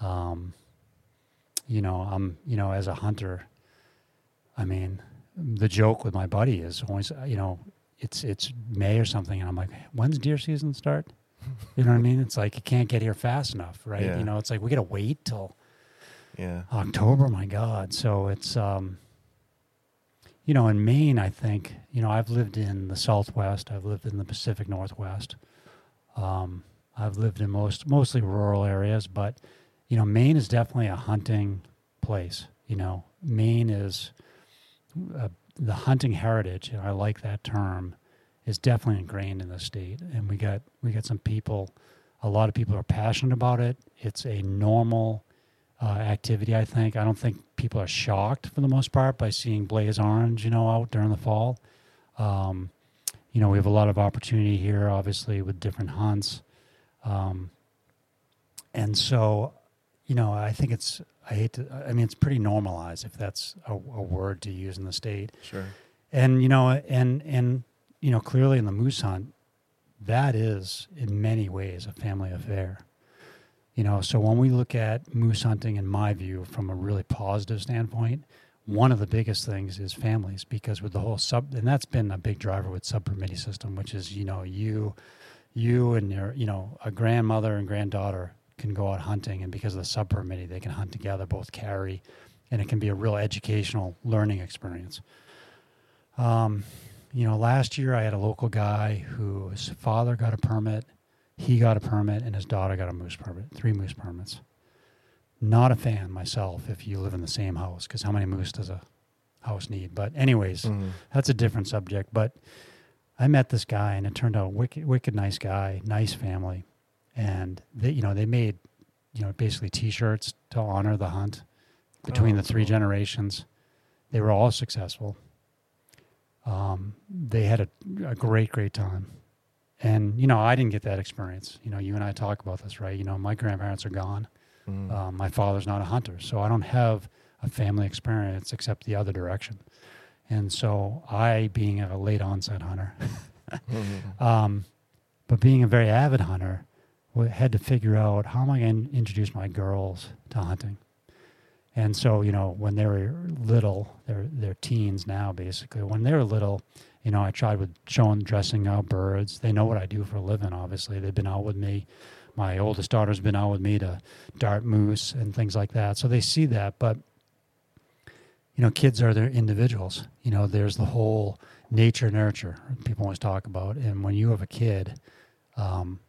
Um, you know, I'm, you know, as a hunter, I mean, the joke with my buddy is always, uh, you know, it's it's May or something, and I'm like, when's deer season start? You know what I mean? It's like you can't get here fast enough, right? Yeah. You know, it's like we got to wait till Yeah. October. My God! So it's um, you know, in Maine, I think you know I've lived in the Southwest. I've lived in the Pacific Northwest. Um, I've lived in most mostly rural areas, but you know, Maine is definitely a hunting place. You know, Maine is uh, the hunting heritage, and I like that term, is definitely ingrained in the state. And we got we got some people, a lot of people are passionate about it. It's a normal uh, activity. I think. I don't think people are shocked for the most part by seeing blaze orange, you know, out during the fall. Um, you know, we have a lot of opportunity here, obviously, with different hunts. Um, and so, you know, I think it's, I hate to, I mean, it's pretty normalized if that's a, a word to use in the state. Sure. And, you know, and, and, you know, clearly in the moose hunt, that is in many ways a family affair. You know, so when we look at moose hunting, in my view, from a really positive standpoint, one of the biggest things is families because with the whole sub, and that's been a big driver with sub permittee system, which is you know you, you and your you know a grandmother and granddaughter can go out hunting, and because of the sub permittee, they can hunt together, both carry, and it can be a real educational learning experience. Um, you know, last year I had a local guy whose father got a permit, he got a permit, and his daughter got a moose permit, three moose permits. Not a fan myself if you live in the same house, because how many moose does a house need? But, anyways, Mhm. that's a different subject. But I met this guy, and it turned out wicked, wicked nice guy, nice family, and they, you know, they made, you know, basically T-shirts to honor the hunt between Oh, the three cool. generations. They were all successful. Um, they had a, a great, great time, and you know, I didn't get that experience. You know, you and I talk about this, right? You know, my grandparents are gone. Mhm. Um, my father's not a hunter, so I don't have a family experience except the other direction. And so I, being a late onset hunter, Mhm. um, but being a very avid hunter, had to figure out how am I going to introduce my girls to hunting. And so, you know, when they were little, they're they're teens now, basically. When they were little, you know, I tried with showing dressing out birds. They know what I do for a living. Obviously, they've been out with me. My oldest daughter's been out with me to dart moose and things like that. So they see that, but you know, kids are their individuals. You know, there's the whole nature nurture people always talk about, and when you have a kid, um,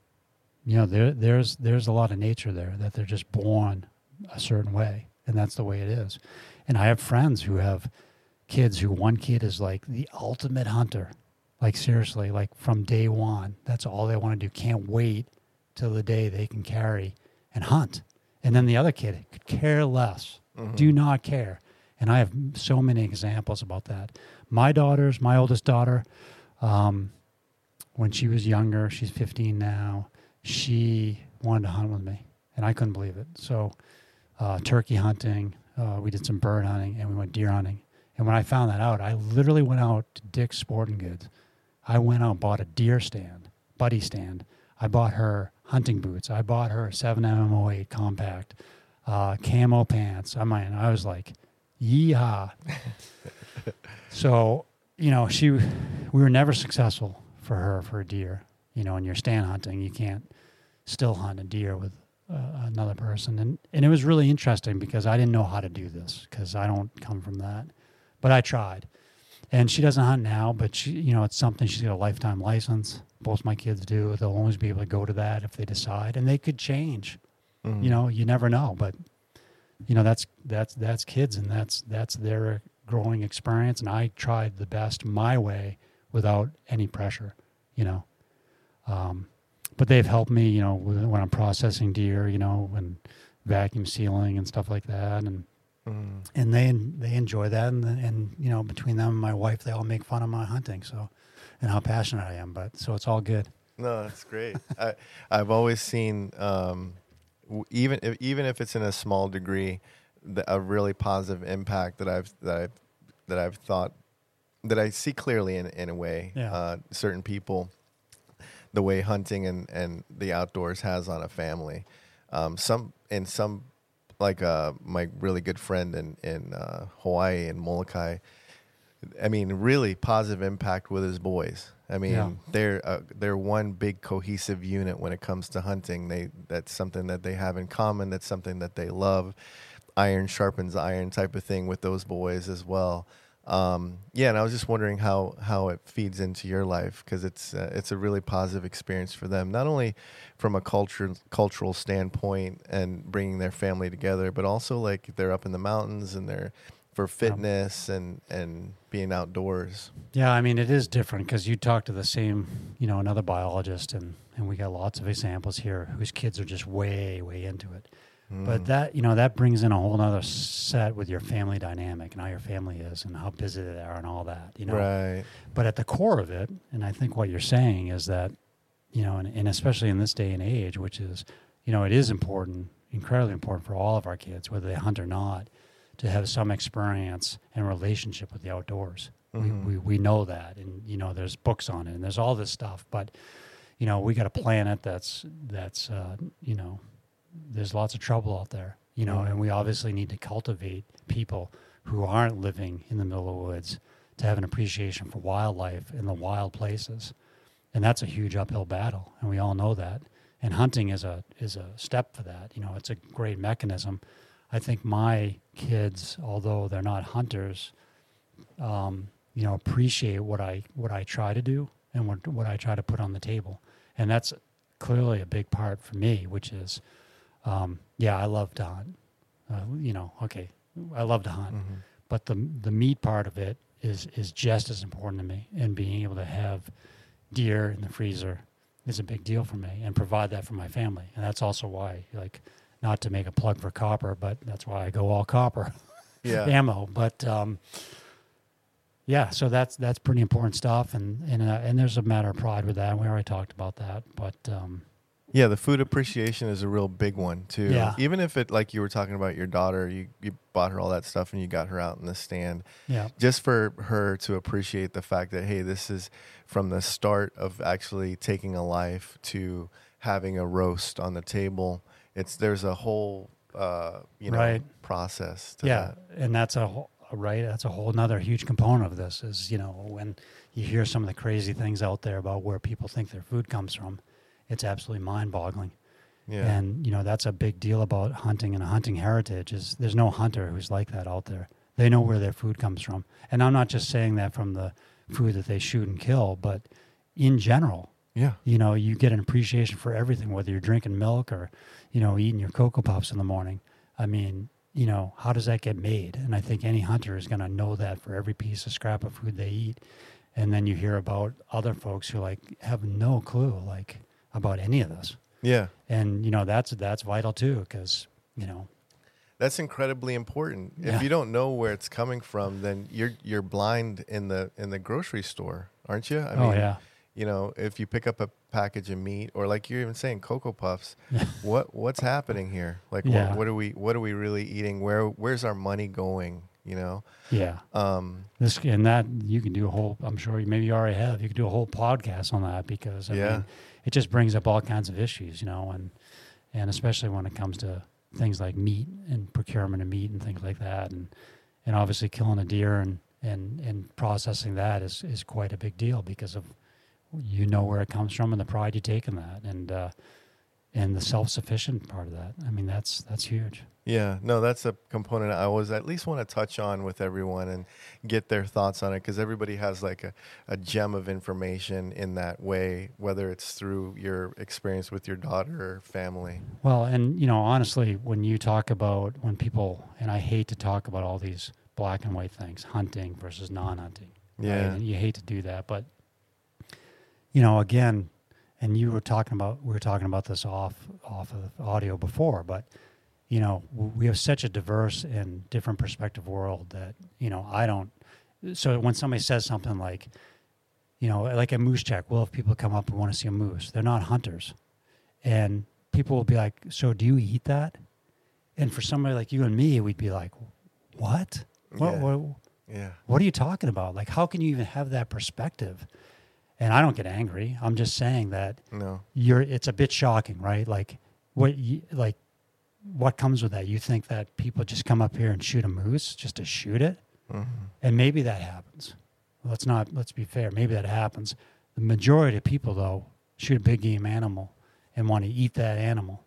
you know, there there's there's a lot of nature there that they're just born a certain way, and that's the way it is. And I have friends who have kids who one kid is like the ultimate hunter, like seriously, like from day one, that's all they want to do. Can't wait till the day they can carry and hunt. And then the other kid could care less, Mhm. do not care. And I have so many examples about that. My daughters, my oldest daughter, um, when she was younger, she's 15 now, she wanted to hunt with me, and I couldn't believe it. So, uh, turkey hunting, uh, we did some bird hunting, and we went deer hunting. And when I found that out, I literally went out to Dick's Sporting Goods. I went out and bought a deer stand, buddy stand. I bought her hunting boots. I bought her 7mm08 compact, uh, camo pants. I mean, I was like, yeehaw. so, you know, she, we were never successful for her for a deer. You know, when you're stand hunting, you can't still hunt a deer with uh, another person. And, and it was really interesting because I didn't know how to do this because I don't come from that. But I tried. And she doesn't hunt now, but she, you know, it's something she's got a lifetime license. Both my kids do. They'll always be able to go to that if they decide, and they could change. Mhm. You know, you never know. But you know, that's that's that's kids, and that's that's their growing experience. And I tried the best my way without any pressure. You know, um, but they've helped me. You know, when I'm processing deer. You know, and vacuum sealing and stuff like that, and Mhm. and they they enjoy that, and and you know between them and my wife, they all make fun of my hunting, so and how passionate I am. But so it's all good. No, that's great. I I've always seen um, even if, even if it's in a small degree, the, a really positive impact that I've that I've that I've thought that I see clearly in in a way. Yeah. Uh, certain people, the way hunting and and the outdoors has on a family. Um, some in some like uh, my really good friend in in uh, Hawaii and Molokai I mean, really positive impact with his boys. I mean, Yeah. they're uh, they're one big cohesive unit when it comes to hunting. They that's something that they have in common. That's something that they love. Iron sharpens iron type of thing with those boys as well. Um, yeah, and I was just wondering how how it feeds into your life because it's uh, it's a really positive experience for them, not only from a culture cultural standpoint and bringing their family together, but also like they're up in the mountains and they're for fitness and and being outdoors. Yeah, I mean, it is different because you talk to the same, you know, another biologist, and, and we got lots of examples here whose kids are just way, way into it. Mm. But that, you know, that brings in a whole other set with your family dynamic and how your family is and how busy they are and all that, you know. right, But at the core of it, and I think what you're saying is that, you know, and, and especially in this day and age, which is, you know, it is important, incredibly important for all of our kids, whether they hunt or not, to have some experience and relationship with the outdoors. Mhm. We, we, we know that, and you know, there's books on it, and there's all this stuff. But, you know, we got a planet that's that's uh, you know, there's lots of trouble out there, you know, and we obviously need to cultivate people who aren't living in the middle of the woods to have an appreciation for wildlife in the wild places, and that's a huge uphill battle, and we all know that. And hunting is a is a step for that. You know, it's a great mechanism. I think my kids, although they're not hunters, um, you know, appreciate what I what I try to do and what what I try to put on the table, and that's clearly a big part for me. Which is, um, yeah, I love to hunt. Uh, you know, okay, I love to hunt, Mhm. but the the meat part of it is is just as important to me, and being able to have deer in the freezer is a big deal for me, and provide that for my family, and that's also why, like, not to make a plug for copper, but that's why I go all copper yeah, ammo. But um, yeah, so that's that's pretty important stuff, and and uh, and there's a matter of pride with that. and We already talked about that, but um, yeah. The food appreciation is a real big one too. Yeah. Even if it like you were talking about your daughter, you you bought her all that stuff and you got her out in the stand. yeah, just for her to appreciate the fact that hey this is from the start of actually taking a life to having a roast on the table it's there's a whole uh, you know Right. process to yeah, that and that's a whole, right. That's a whole another huge component of this is you know when you hear some of the crazy things out there about where people think their food comes from, it's absolutely mind-boggling. yeah And you know that's a big deal about hunting and a hunting heritage is there's no hunter who's like that out there. They know where their food comes from. And I'm not just saying that from the food that they shoot and kill, but in general, yeah you know, you get an appreciation for everything, whether you're drinking milk or, you know, eating your Cocoa Puffs in the morning. I mean, you know, how does that get made? And I think any hunter is going to know that for every piece of scrap of food they eat. And then you hear about other folks who like have no clue like about any of this. yeah And you know, that's that's vital too cuz, you know, that's incredibly important Yeah. if you don't know where it's coming from then you're you're blind in the in the grocery store aren't you i oh yeah. you know if you pick up a package of meat or like you're even saying cocoa puffs what what's happening here like Yeah. what, what are we what are we really eating where where's our money going you know Yeah. um This and that you can do a whole. I'm sure you maybe you already have. You can do a whole podcast on that because I Yeah. mean, it just brings up all kinds of issues, you know, and and especially when it comes to things like meat and procurement of meat and things like that, and and obviously killing a deer and and and processing that is is quite a big deal because of you know where it comes from and the pride you take in that. And uh, and the self sufficient part of that. I mean, that's that's huge. Yeah, no, that's a component I always at least want to touch on with everyone and get their thoughts on it because everybody has like a, a gem of information in that way, whether it's through your experience with your daughter or family. Well, and you know, honestly, when you talk about when people, and I hate to talk about all these black and white things, hunting versus non-hunting. right? Yeah. And you hate to do that, but you know, again, and you were talking about we were talking about this off off of audio before, but you know, we have such a diverse and different perspective world that you know I don't. So when somebody says something like, you know, like a moose check, well, if people come up and want to see a moose, they're not hunters, and people will be like, "So do you eat that?" And for somebody like you and me, we'd be like, "What? What? Yeah. what Yeah. what are you talking about? Like, how can you even have that perspective? And I don't get angry. I'm just saying that No. you're. It's a bit shocking, right? Like, what? You, like, what comes with that? You think that people just come up here and shoot a moose just to shoot it? Mm-hmm. And maybe that happens. Let's not let's be fair. Maybe that happens. The majority of people though shoot a big game animal and want to eat that animal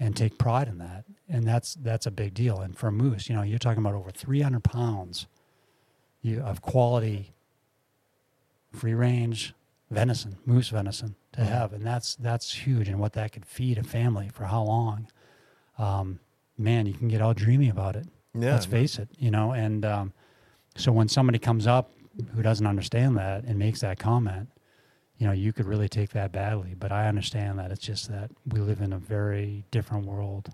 and take pride in that. And that's that's a big deal. And for a moose, you know, you're talking about over 300 pounds you, of quality free range venison, moose venison to Mhm. have, and that's that's huge. And what that could feed a family for how long? Um, man, you can get all dreamy about it. Yeah. Let's face it, you know. And um, so when somebody comes up who doesn't understand that and makes that comment, you know, you could really take that badly. But I understand that it's just that we live in a very different world,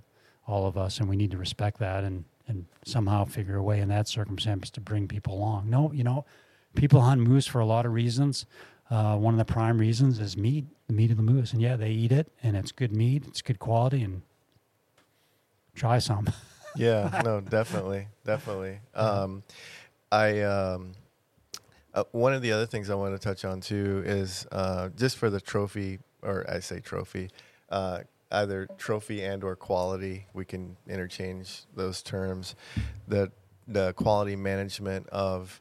all of us, and we need to respect that and and somehow figure a way in that circumstance to bring people along. No, you know, people hunt moose for a lot of reasons. Uh, one of the prime reasons is meat, the meat of the moose, and yeah, they eat it, and it's good meat, it's good quality, and try some. yeah no definitely definitely um i um uh, one of the other things i want to touch on too is uh just for the trophy or i say trophy uh either trophy and or quality we can interchange those terms the the quality management of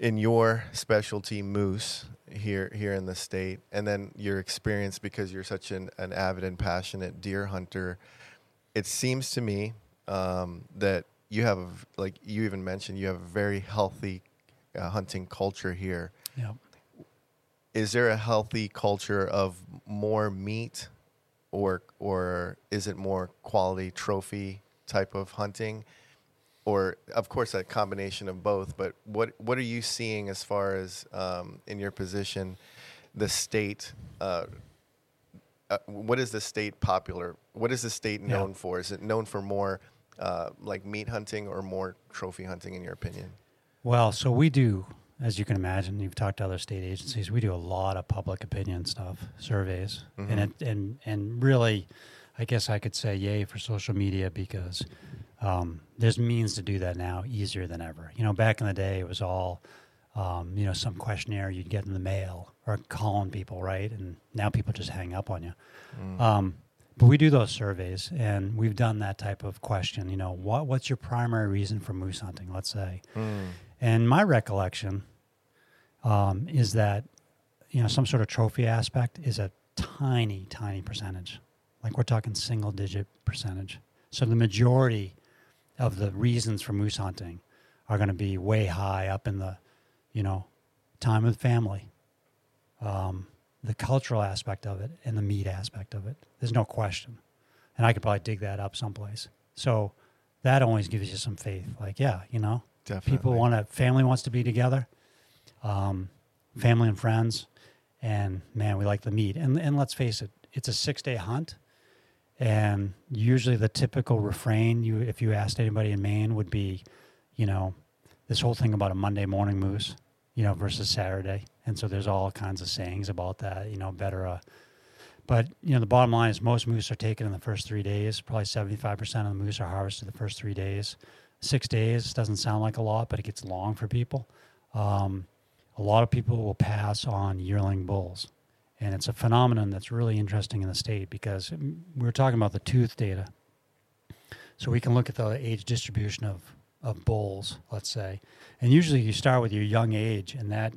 in your specialty moose here here in the state and then your experience because you're such an, an avid and passionate deer hunter it seems to me um, that you have like you even mentioned you have a very healthy uh, hunting culture here yeah. is there a healthy culture of more meat or or is it more quality trophy type of hunting or of course a combination of both but what what are you seeing as far as um, in your position the state uh, uh, what is the state popular what is the state Yeah. known for is it known for more uh, like meat hunting or more trophy hunting in your opinion Well, so we do, as you can imagine, you've talked to other state agencies. We do a lot of public opinion stuff, surveys, Mhm. and it, and and really, I guess I could say yay for social media because um, there's means to do that now easier than ever. You know, back in the day, it was all um, you know some questionnaire you'd get in the mail or calling people, right? And now people just hang up on you. Mm. Um, but we do those surveys, and we've done that type of question. You know, what what's your primary reason for moose hunting? Let's say. Mm. And my recollection um, is that you know some sort of trophy aspect is a tiny, tiny percentage. Like we're talking single digit percentage. So the majority of the reasons for moose hunting are going to be way high up in the, you know, time with family, um, the cultural aspect of it, and the meat aspect of it. There's no question. And I could probably dig that up someplace. So that always gives you some faith. Like, yeah, you know, Definitely. people want to family wants to be together um, family and friends and man we like the meat and and let's face it it's a six day hunt and usually the typical refrain you if you asked anybody in maine would be you know this whole thing about a monday morning moose you know versus saturday and so there's all kinds of sayings about that you know better uh, but you know the bottom line is most moose are taken in the first three days probably 75% of the moose are harvested the first three days six days doesn't sound like a lot, but it gets long for people. Um, a lot of people will pass on yearling bulls. And it's a phenomenon that's really interesting in the state because we were talking about the tooth data. So we can look at the age distribution of, of bulls, let's say. And usually you start with your young age, and that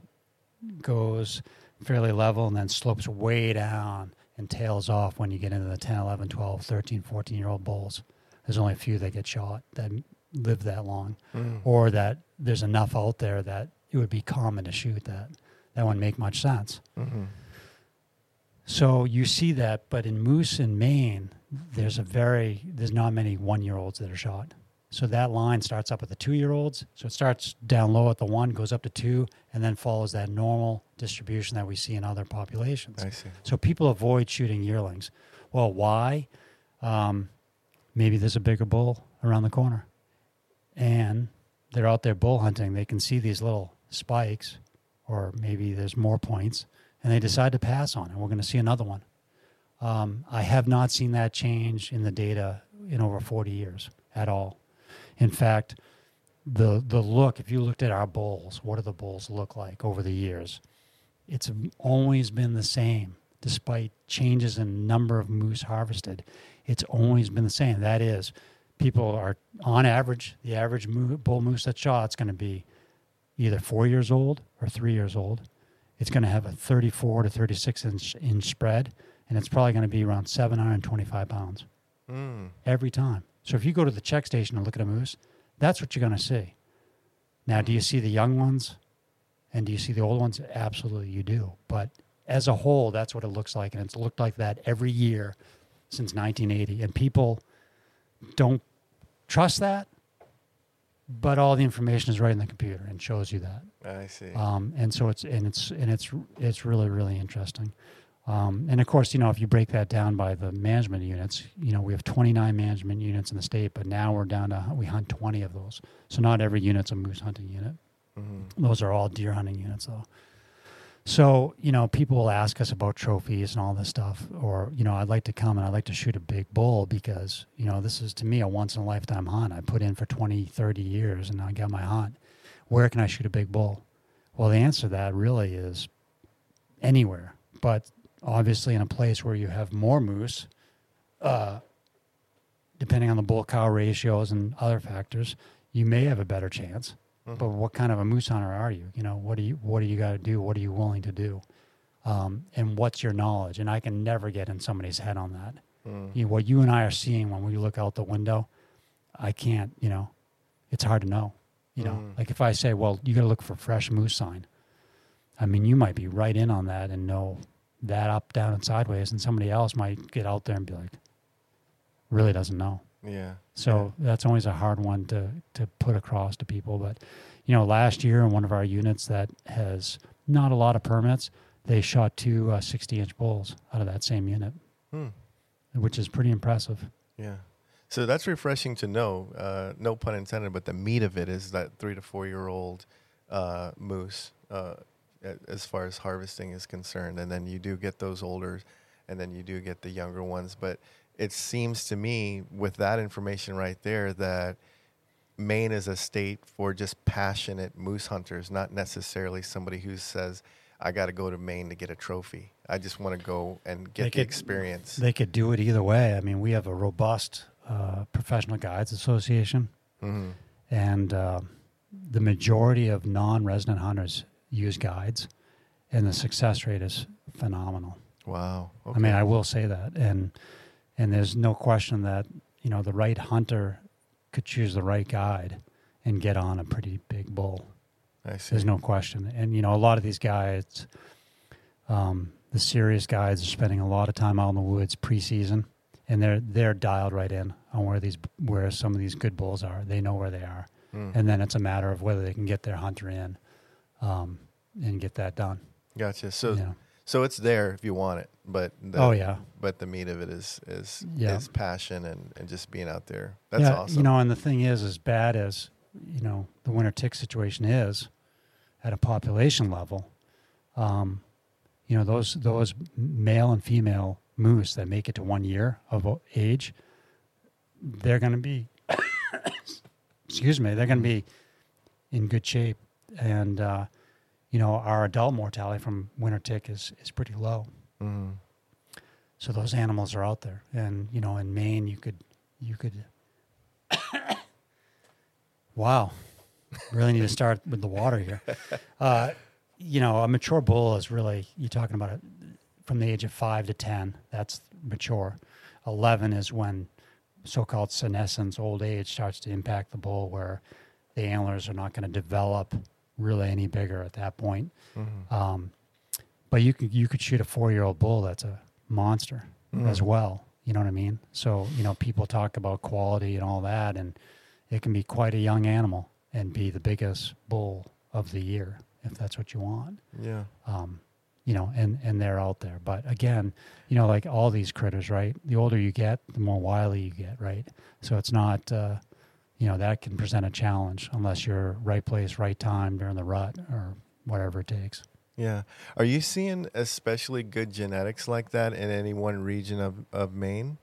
goes fairly level and then slopes way down and tails off when you get into the 10, 11, 12, 13, 14 year old bulls. There's only a few that get shot that live that long, Mm. or that there's enough out there that it would be common to shoot that. That wouldn't make much sense. Mhm. So you see that, but in moose in Maine, there's a very there's not many one year olds that are shot. So that line starts up at the two year olds. So it starts down low at the one, goes up to two, and then follows that normal distribution that we see in other populations. I see. So people avoid shooting yearlings. Well, why? Um, maybe there's a bigger bull around the corner, and they're out there bull hunting. They can see these little spikes, or maybe there's more points, and they decide to pass on it. We're going to see another one. Um, I have not seen that change in the data in over 40 years at all. In fact, the the look, if you looked at our bulls, what do the bulls look like over the years? It's always been the same, despite changes in number of moose harvested. It's always been the same. That is, people are on average, the average bull moose that's shot, is going to be either four years old or three years old. It's going to have a 34 to 36 inch, inch spread, and it's probably going to be around 725 pounds Mm. every time. So if you go to the check station and look at a moose, that's what you're going to see. Now, do you see the young ones and do you see the old ones? Absolutely, you do. But as a whole, that's what it looks like. And it's looked like that every year since 1980. And people don't trust that, but all the information is right in the computer and shows you that. I see. Um, and so it's and it's and it's it's really really interesting. Um, and of course, you know, if you break that down by the management units, you know, we have 29 management units in the state, but now we're down to we hunt 20 of those. So not every unit's a moose hunting unit. Mhm. Those are all deer hunting units, though. So you know, people will ask us about trophies and all this stuff, or you know, I'd like to come and I'd like to shoot a big bull because you know this is to me a once in a lifetime hunt. I put in for 20, 30 years, and I got my hunt. Where can I shoot a big bull? Well, the answer to that really is anywhere, but obviously in a place where you have more moose, uh, depending on the bull cow ratios and other factors, you may have a better chance. Mhm. But what kind of a moose hunter are you? You know, what do you what do you got to do? What are you willing to do? Um, and what's your knowledge? And I can never get in somebody's head on that. Mm. You know, what you and I are seeing when we look out the window, I can't. You know, it's hard to know. You know, Mm. like if I say, well, you got to look for fresh moose sign. I mean, you might be right in on that and know that up, down, and sideways, and somebody else might get out there and be like, really doesn't know. Yeah. So that's always a hard one to to put across to people. But you know, last year in one of our units that has not a lot of permits, they shot two uh, 60 inch bulls out of that same unit, Hmm. which is pretty impressive. Yeah. So that's refreshing to know. Uh, no pun intended, but the meat of it is that three to four year old uh, moose, uh, as far as harvesting is concerned. And then you do get those older, and then you do get the younger ones. But it seems to me, with that information right there, that Maine is a state for just passionate moose hunters, not necessarily somebody who says, I got to go to Maine to get a trophy. I just want to go and get They the could- experience. They could do it either way. I mean, we have a robust uh, professional guides association, hmm and uh, the majority of non resident hunters use guides, and the success rate is phenomenal. Wow. I mean, I will say that, and and there's no question that you know the right hunter could choose the right guide and get on a pretty big bull. I see. There's no question, and you know a lot of these guys, um, the serious guides, are spending a lot of time out in the woods preseason, and they're they're dialed right in on where these where some of these good bulls are. They know where they are, Mm. and then it's a matter of whether they can get their hunter in, um, and get that done. Gotcha. So you know. So it's there if you want it, but the, oh yeah, but the meat of it is is Yeah. is passion and, and just being out there. That's yeah, awesome. You know, and the thing is, as bad as you know the winter tick situation is, at a population level, um, you know those those male and female moose that make it to one year of age, they're going to be, excuse me, they're going to be in good shape, and uh, you know our adult mortality from winter tick is is pretty low. Mhm. So those animals are out there, and you know, in Maine, you could, you could. wow, really need to start with the water here. Uh, you know, a mature bull is really you're talking about it from the age of five to ten. That's mature. Eleven is when so-called senescence, old age, starts to impact the bull, where the antlers are not going to develop really any bigger at that point. Mhm. Um, but you could you could shoot a four year old bull that's a monster as Mm. well. You know what I mean? So you know people talk about quality and all that, and it can be quite a young animal and be the biggest bull of the year if that's what you want. Yeah. Um, you know, and and they're out there. But again, you know, like all these critters, right? The older you get, the more wily you get, right? So it's not. Uh, you know that can present a challenge unless you're right place, right time during the rut or whatever it takes. Yeah. Are you seeing especially good genetics like that in any one region of, of Maine?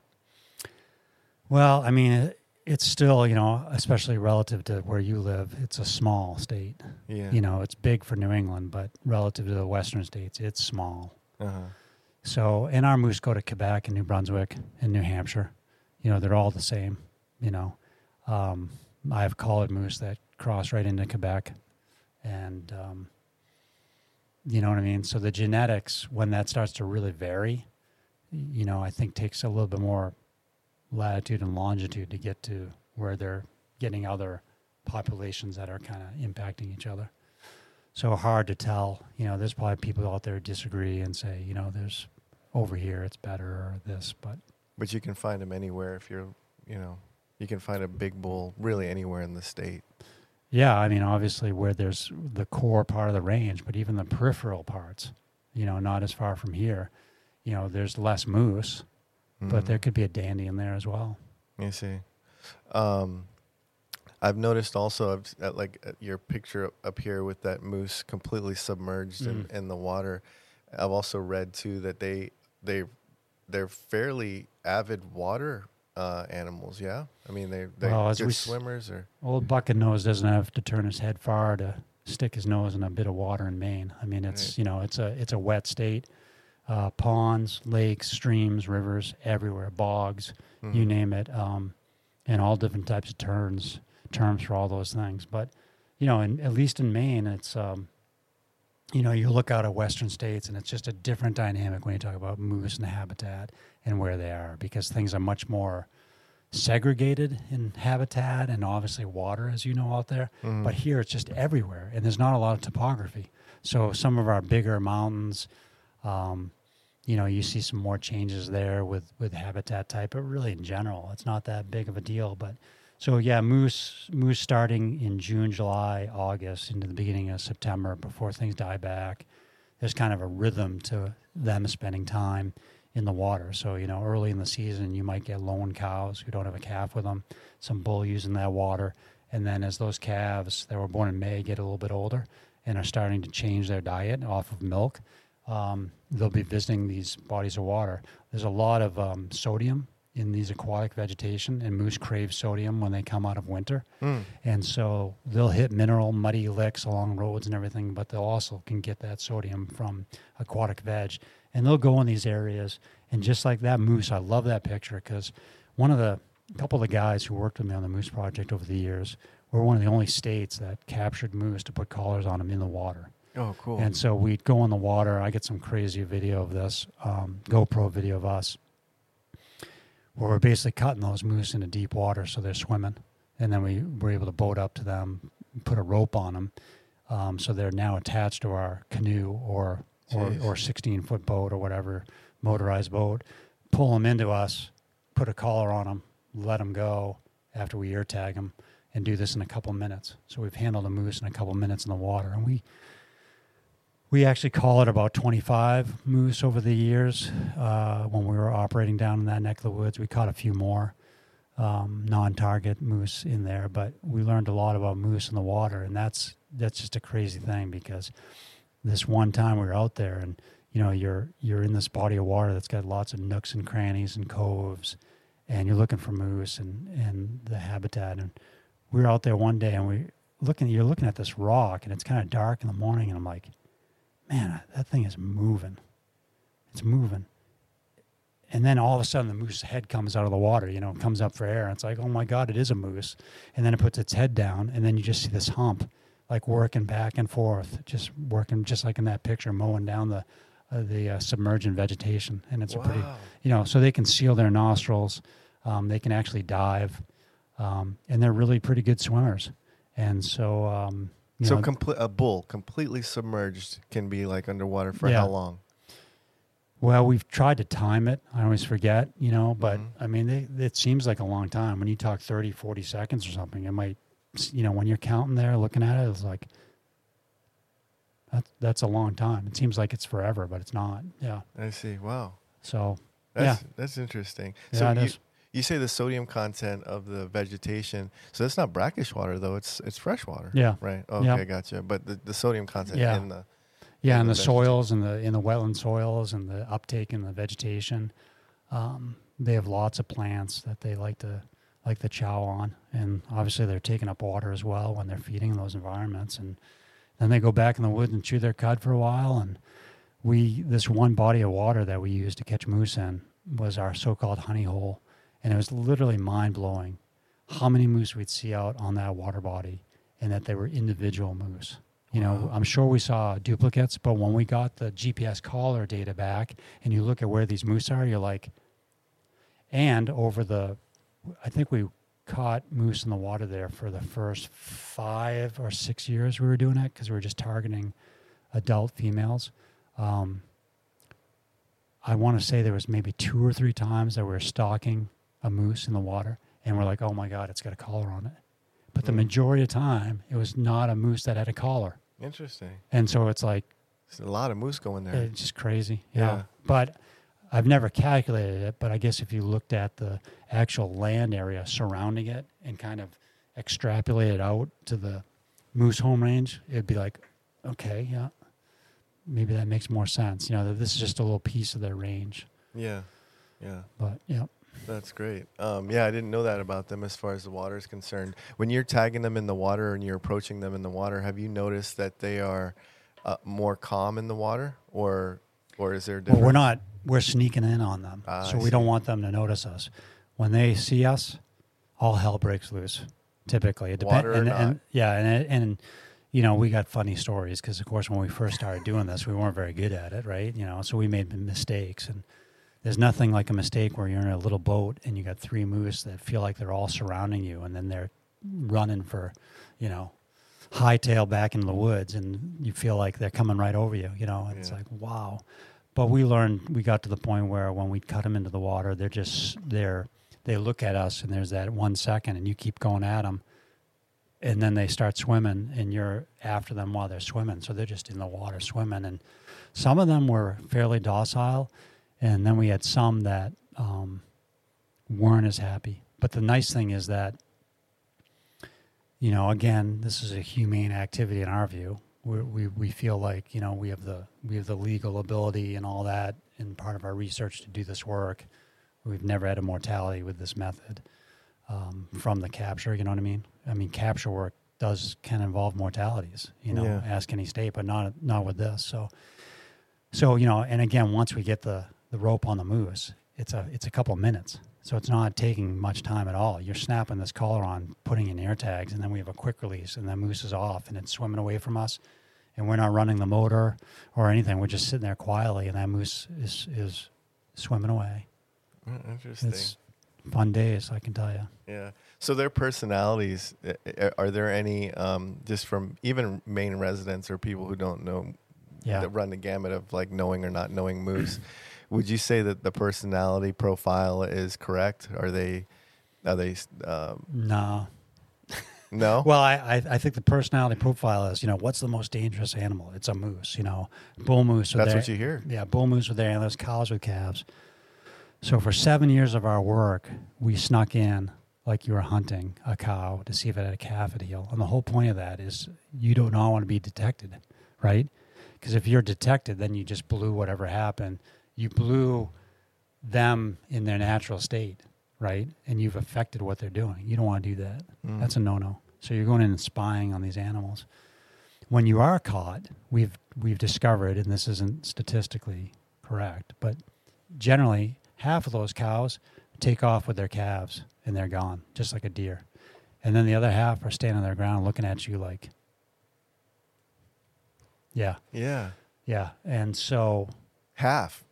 Well, I mean, it, it's still, you know, especially relative to where you live, it's a small state. Yeah. You know, it's big for New England, but relative to the western states, it's small. Uh-huh. So, and our moose go to Quebec and New Brunswick and New Hampshire. You know, they're all the same, you know. Um, I have collared moose that cross right into Quebec, and um, you know what I mean. So the genetics, when that starts to really vary, you know, I think takes a little bit more latitude and longitude to get to where they're getting other populations that are kind of impacting each other. So hard to tell. You know, there's probably people out there disagree and say, you know, there's over here it's better or this, but But you can find them anywhere if you're, you know, you can find a big bull really anywhere in the state. yeah, I mean, obviously where there's the core part of the range, but even the peripheral parts, you know, not as far from here, you know, there's less moose, but Mhm. there could be a dandy in there as well. You see, um, I've noticed also I've, at like at your picture up- here with that moose completely submerged in, Mm. in the water. I've also read too that they they they're fairly avid water uh, animals. Yeah, I mean they they're Well, good we swimmers or Old bucket nose doesn't have to turn his head far to stick his nose in a bit of water in Maine. I mean, it's Right. you know, it's a it's a wet state. Uh, ponds, lakes, streams, rivers, everywhere, bogs, you Mhm. name it, um, and all different types of terms terms for all those things. But you know, in, at least in Maine, it's um, you know, you look out at western states, and it's just a different dynamic when you talk about moose and habitat and where they are, because things are much more segregated in habitat and obviously water, as you know, out there. Mhm. But here, it's just everywhere, and there's not a lot of topography. So some of our bigger mountains. Um, you know, you see some more changes there with with habitat type, but really in general, it's not that big of a deal. But so yeah, moose moose starting in June, July, August into the beginning of September before things die back. There's kind of a rhythm to them spending time in the water. So you know, early in the season, you might get lone cows who don't have a calf with them, some bull using that water, and then as those calves that were born in May get a little bit older and are starting to change their diet off of milk, um, they'll be visiting these bodies of water. There's a lot of um, sodium in these aquatic vegetation, and moose crave sodium when they come out of winter. Mm. And so they'll hit mineral, muddy licks along roads and everything, but they'll also can get that sodium from aquatic veg. And they'll go in these areas. And just like that moose, I love that picture because one of the a couple of the guys who worked with me on the moose project over the years were one of the only states that captured moose to put collars on them in the water. Oh, cool. And so we'd go in the water. I get some crazy video of this, um, GoPro video of us, where we're basically cutting those moose into deep water so they're swimming. And then we were able to boat up to them, put a rope on them. Um, so they're now attached to our canoe or, or, Jeez. or 16 foot boat or whatever motorized boat, pull them into us, put a collar on them, let them go after we ear tag them, and do this in a couple minutes. So we've handled a moose in a couple minutes in the water. And we, we actually call it about 25 moose over the years. Uh, when we were operating down in that neck of the woods, we caught a few more um, non-target moose in there, but we learned a lot about moose in the water, and that's that's just a crazy thing because this one time we were out there, and you know you're you're in this body of water that's got lots of nooks and crannies and coves, and you're looking for moose and and the habitat, and we were out there one day, and we looking you're looking at this rock, and it's kind of dark in the morning, and I'm like man, that thing is moving. It's moving. And then all of a sudden, the moose head comes out of the water, you know, it comes up for air. And it's like, oh my God, it is a moose. And then it puts its head down, and then you just see this hump, like working back and forth, just working, just like in that picture, mowing down the uh, the uh, submergent vegetation. And it's a pretty, you know, so they can seal their nostrils, um, they can actually dive, um, and they're really pretty good swimmers. And so, um, so know, comple- a bull completely submerged can be like underwater for Yeah. how long? Well, we've tried to time it. I always forget, you know, but Mhm. I mean, it, it seems like a long time. When you talk 30, 40 seconds or something, it might, you know, when you're counting there, looking at it, it's like, that's, that's a long time. It seems like it's forever, but it's not. Yeah. I see. Wow. So, That's that's interesting. yeah, so it you, is. you say the sodium content of the vegetation. So that's not brackish water though. It's it's fresh water. Yeah. Right. Okay, Yeah. gotcha. But the, the sodium content Yeah. in the Yeah, in and the the soils and the in the wetland soils and the uptake in the vegetation, um, they have lots of plants that they like to like the chow on, and obviously they're taking up water as well when they're feeding in those environments, and then they go back in the woods and chew their cud for a while. And we this one body of water that we used to catch moose in was our so-called honey hole, and it was literally mind blowing. how many moose we'd see out on that water body and that they were individual moose. You know, I'm sure we saw duplicates, but when we got the GPS collar data back and you look at where these moose are, you're like, and over the, I think we caught moose in the water there for the first five or six years we were doing it because we were just targeting adult females. Um, I want to say there was maybe two or three times that we were stalking a moose in the water, and we're like, "Oh my god, it's got a collar on it." But the Mm. majority of the time, it was not a moose that had a collar, Interesting. and so it's like There's a lot of moose going there. it's just crazy. Yeah. Yeah. But I've never calculated it, but I guess if you looked at the actual land area surrounding it and kind of extrapolated out to the moose home range, it'd be like, okay, yeah, maybe that makes more sense. You know, that this is just a little piece of their range. yeah. Yeah. But yeah, That's great. Um, yeah, I didn't know that about them as far as the water is concerned. When you're tagging them in the water and you're approaching them in the water, have you noticed that they are uh, more calm in the water, or or is there a well, difference? we're not, we're sneaking in on them. Ah, so I we don't want them to notice us. When they see us, all hell breaks loose. Typically, it depends. Water or and, not. and yeah, and and you know we got funny stories because of course when we first started doing this, we weren't very good at it, right? You know, so we made mistakes, and there's nothing like a mistake where you're in a little boat and you got three moose that feel like they're all surrounding you, and then they're running for, you know, hightail back in the woods, and you feel like they're coming right over you. You know, and it's Yeah. like wow. But we learned we got to the point where when we cut them into the water, they're just they're they look at us and there's that one second, and you keep going at them, and then they start swimming, and you're after them while they're swimming. So they're just in the water swimming, and some of them were fairly docile, and then we had some that um, weren't as happy. But the nice thing is that, you know, again, this is a humane activity in our view. We we we feel like you know we have the we have the legal ability and all that, in part of our research to do this work. We've never had a mortality with this method um, from the capture. You know what I mean? I mean, capture work does can involve mortalities. You know, Yeah. ask any state, but not not with this. So, so you know, and again, once we get the the rope on the moose, it's a it's a couple minutes. So it's not taking much time at all. You're snapping this collar on, putting in air tags, and then we have a quick release, and then moose is off, and it's swimming away from us, and we're not running the motor or anything. We're just sitting there quietly, and that moose is is swimming away. Mm, Interesting. It's fun days, I can tell you. Yeah. So their personalities, are there any um, just from even Maine residents or people who don't know Yeah. that run the gamut of like knowing or not knowing moose? Would you say that the personality profile is correct? Are they? Are they? Um, No. no. Well, I, I I think the personality profile is you know what's the most dangerous animal? It's a moose. You know, bull moose. That's their, what you hear. Yeah, bull moose with their antlers, cows with calves. So for seven years of our work, we snuck in like you were hunting a cow to see if it had a calf at heel. And the whole point of that is you do not want to be detected, right? Because if you're detected, then you just blew whatever happened. You blew them in their natural state, right? And you've affected what they're doing. You don't want to do that. Mm. That's a no-no. So you're going in and spying on these animals. When you are caught, we've we've discovered, and this isn't statistically correct, but generally half of those cows take off with their calves and they're gone, just like a deer. And then the other half are standing on their ground looking at you like, yeah, yeah. yeah. And so, Half.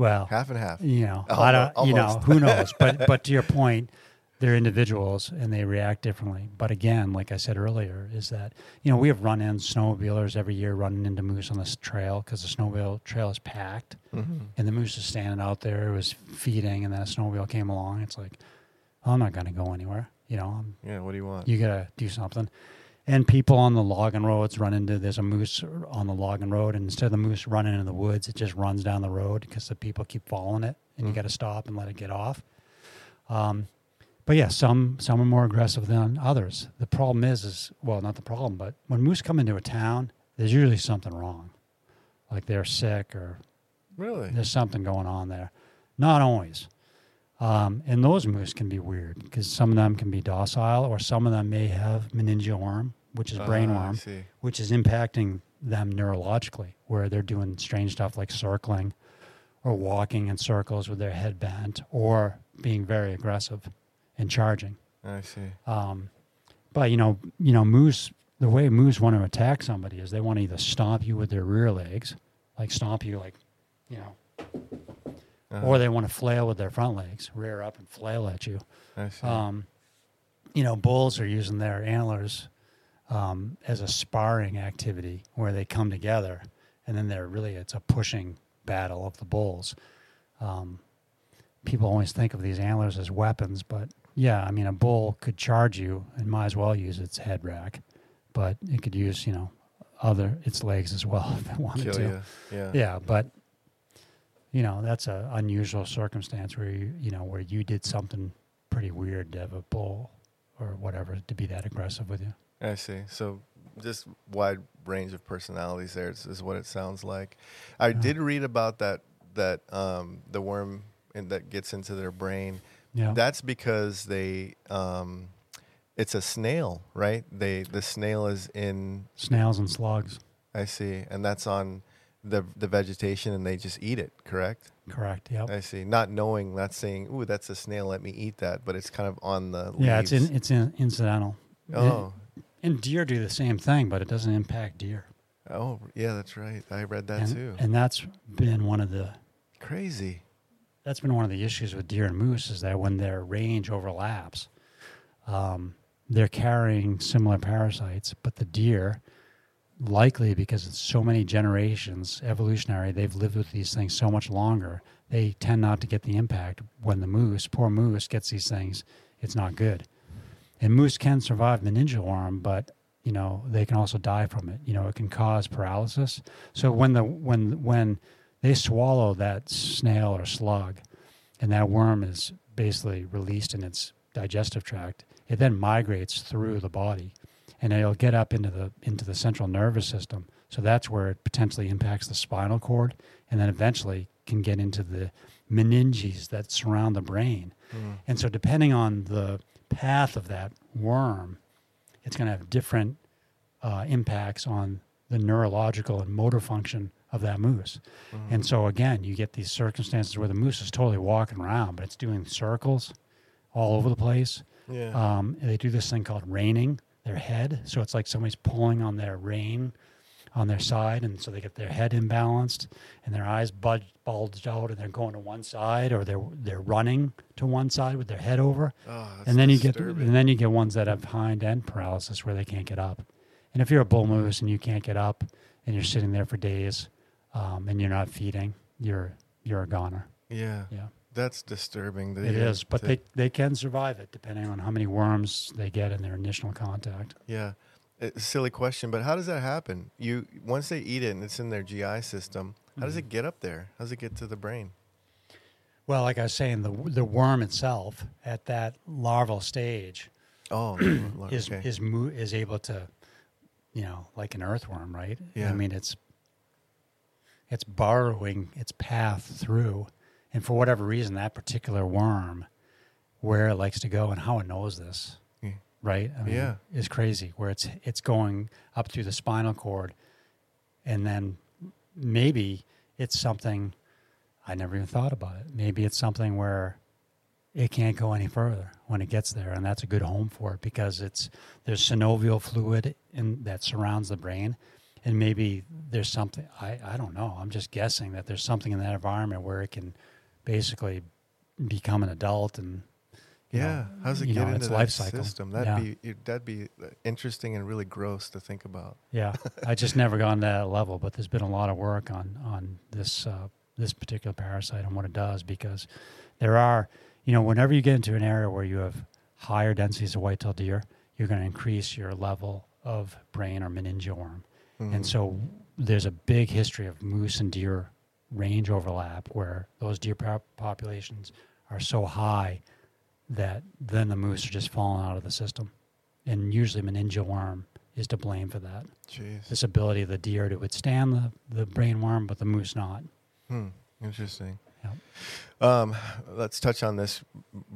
Well, Half and half. you know, Almo- I don't, you know, who knows? But but to your point, they're individuals and they react differently. But again, like I said earlier, is that you know we have run-ins snowmobilers every year running into moose on this trail because the snowmobile trail is packed Mhm. and the moose is standing out there, it was feeding, and then a snowmobile came along. It's like, I'm not going to go anywhere. You know, I'm, Yeah. What do you want? you got to do something. And people on the logging roads run into there's a moose on the logging road, and instead of the moose running in the woods, it just runs down the road because the people keep following it, and you Mm. got to stop and let it get off. Um, but yeah, some some are more aggressive than others. The problem is, is well, not the problem, but when moose come into a town, there's usually something wrong, like they're sick or really? there's something going on there. Not always. Um, and those moose can be weird because some of them can be docile or some of them may have meningeal worm, which is brain Ah, I worm, see. which is impacting them neurologically, where they're doing strange stuff like circling or walking in circles with their head bent or being very aggressive and charging. I see. Um, but you know, you know, moose. The way moose want to attack somebody is they want to either stomp you with their rear legs, like stomp you, like you know, Uh-huh. or they want to flail with their front legs, rear up and flail at you. I see. Um, you know, bulls are using their antlers um, as a sparring activity where they come together, and then they're really it's a pushing battle of the bulls. Um, people always think of these antlers as weapons, but yeah, I mean, a bull could charge you and might as well use its head rack, but it could use you know other its legs as well if it wanted Kill to. you. Yeah. Yeah, but you know that's an unusual circumstance where you you know where you did something pretty weird to have a bull or whatever to be that aggressive with you. I see. So just wide range of personalities there is, is what it sounds like. I Yeah. did read about that that um, the worm and that gets into their brain. Yeah, That's because they um, it's a snail, right? They the snail is in snails and slugs. I see, and that's on the the vegetation, and they just eat it. Correct. Correct. Yep. I see. Not knowing, not saying, "Ooh, that's a snail. Let me eat that," but it's kind of on the Yeah, it's in, it's in, incidental. oh, And deer do the same thing, but it doesn't impact deer. oh, yeah, that's right. I read that and, too. and that's been one of the Crazy. that's been one of the issues with deer and moose is that when their range overlaps, um, they're carrying similar parasites, but the deer, likely because it's so many generations evolutionary, they've lived with these things so much longer, they tend not to get the impact. When the moose, poor moose, gets these things, it's not good. And moose can survive the ninja worm, but you know they can also die from it. You know it can cause paralysis. So when the when when they swallow that snail or slug, and that worm is basically released in its digestive tract, it then migrates through the body, and it'll get up into the into the central nervous system. So that's where it potentially impacts the spinal cord, and then eventually can get into the meninges that surround the brain. Mm. And so, depending on the path of that worm, it's going to have different uh, impacts on the neurological and motor function of that moose. Mm-hmm. And so, again, you get these circumstances where the moose is totally walking around, but it's doing circles all over the place. Yeah. Um, they do this thing called reining their head. So it's like somebody's pulling on their rein on their side. And so they get their head imbalanced and their eyes budge, bulged out and they're going to one side or they're, they're running to one side with their head over. oh, and then you get, and then you get ones that have hind end paralysis where they can't get up. And if you're a bull moose and you can't get up and you're sitting there for days um, and you're not feeding, you're, you're a goner. yeah, Yeah. that's disturbing. It yeah, is, but they, they can survive it depending on how many worms they get in their initial contact. Yeah. It's a silly question, but how does that happen? You once they eat it and it's in their GI system, how Mm-hmm. does it get up there? How does it get to the brain? Well, like I was saying, the the worm itself at that larval stage Oh, is okay. is mo- is able to, you know, like an earthworm, right? Yeah. I mean, it's it's burrowing its path through, and for whatever reason, that particular worm, where it likes to go and how it knows this. Right? I mean, Yeah. is crazy. Where it's it's going up through the spinal cord, and then maybe it's something I never even thought about it. Maybe it's something where it can't go any further when it gets there, and that's a good home for it because it's there's synovial fluid in that surrounds the brain, and maybe there's something I I don't know. I'm just guessing that there's something in that environment where it can basically become an adult and know, yeah. How does it get know, into its that life cycle. system? That'd Yeah. be that'd be uh, interesting and really gross to think about. Yeah, I just never gone to that level, but there's been a lot of work on on this uh, this particular parasite and what it does because there are, you know, whenever you get into an area where you have higher densities of white-tailed deer, you're going to increase your level of brain or meningeal worm, Mhm. and so there's a big history of moose and deer range overlap where those deer populations are so high that then the moose are just falling out of the system, and usually meningeal worm is to blame for that Jeez. this ability of the deer to withstand the, the brain worm, but the moose not. Hmm. Interesting. Yep. Um, let's touch on this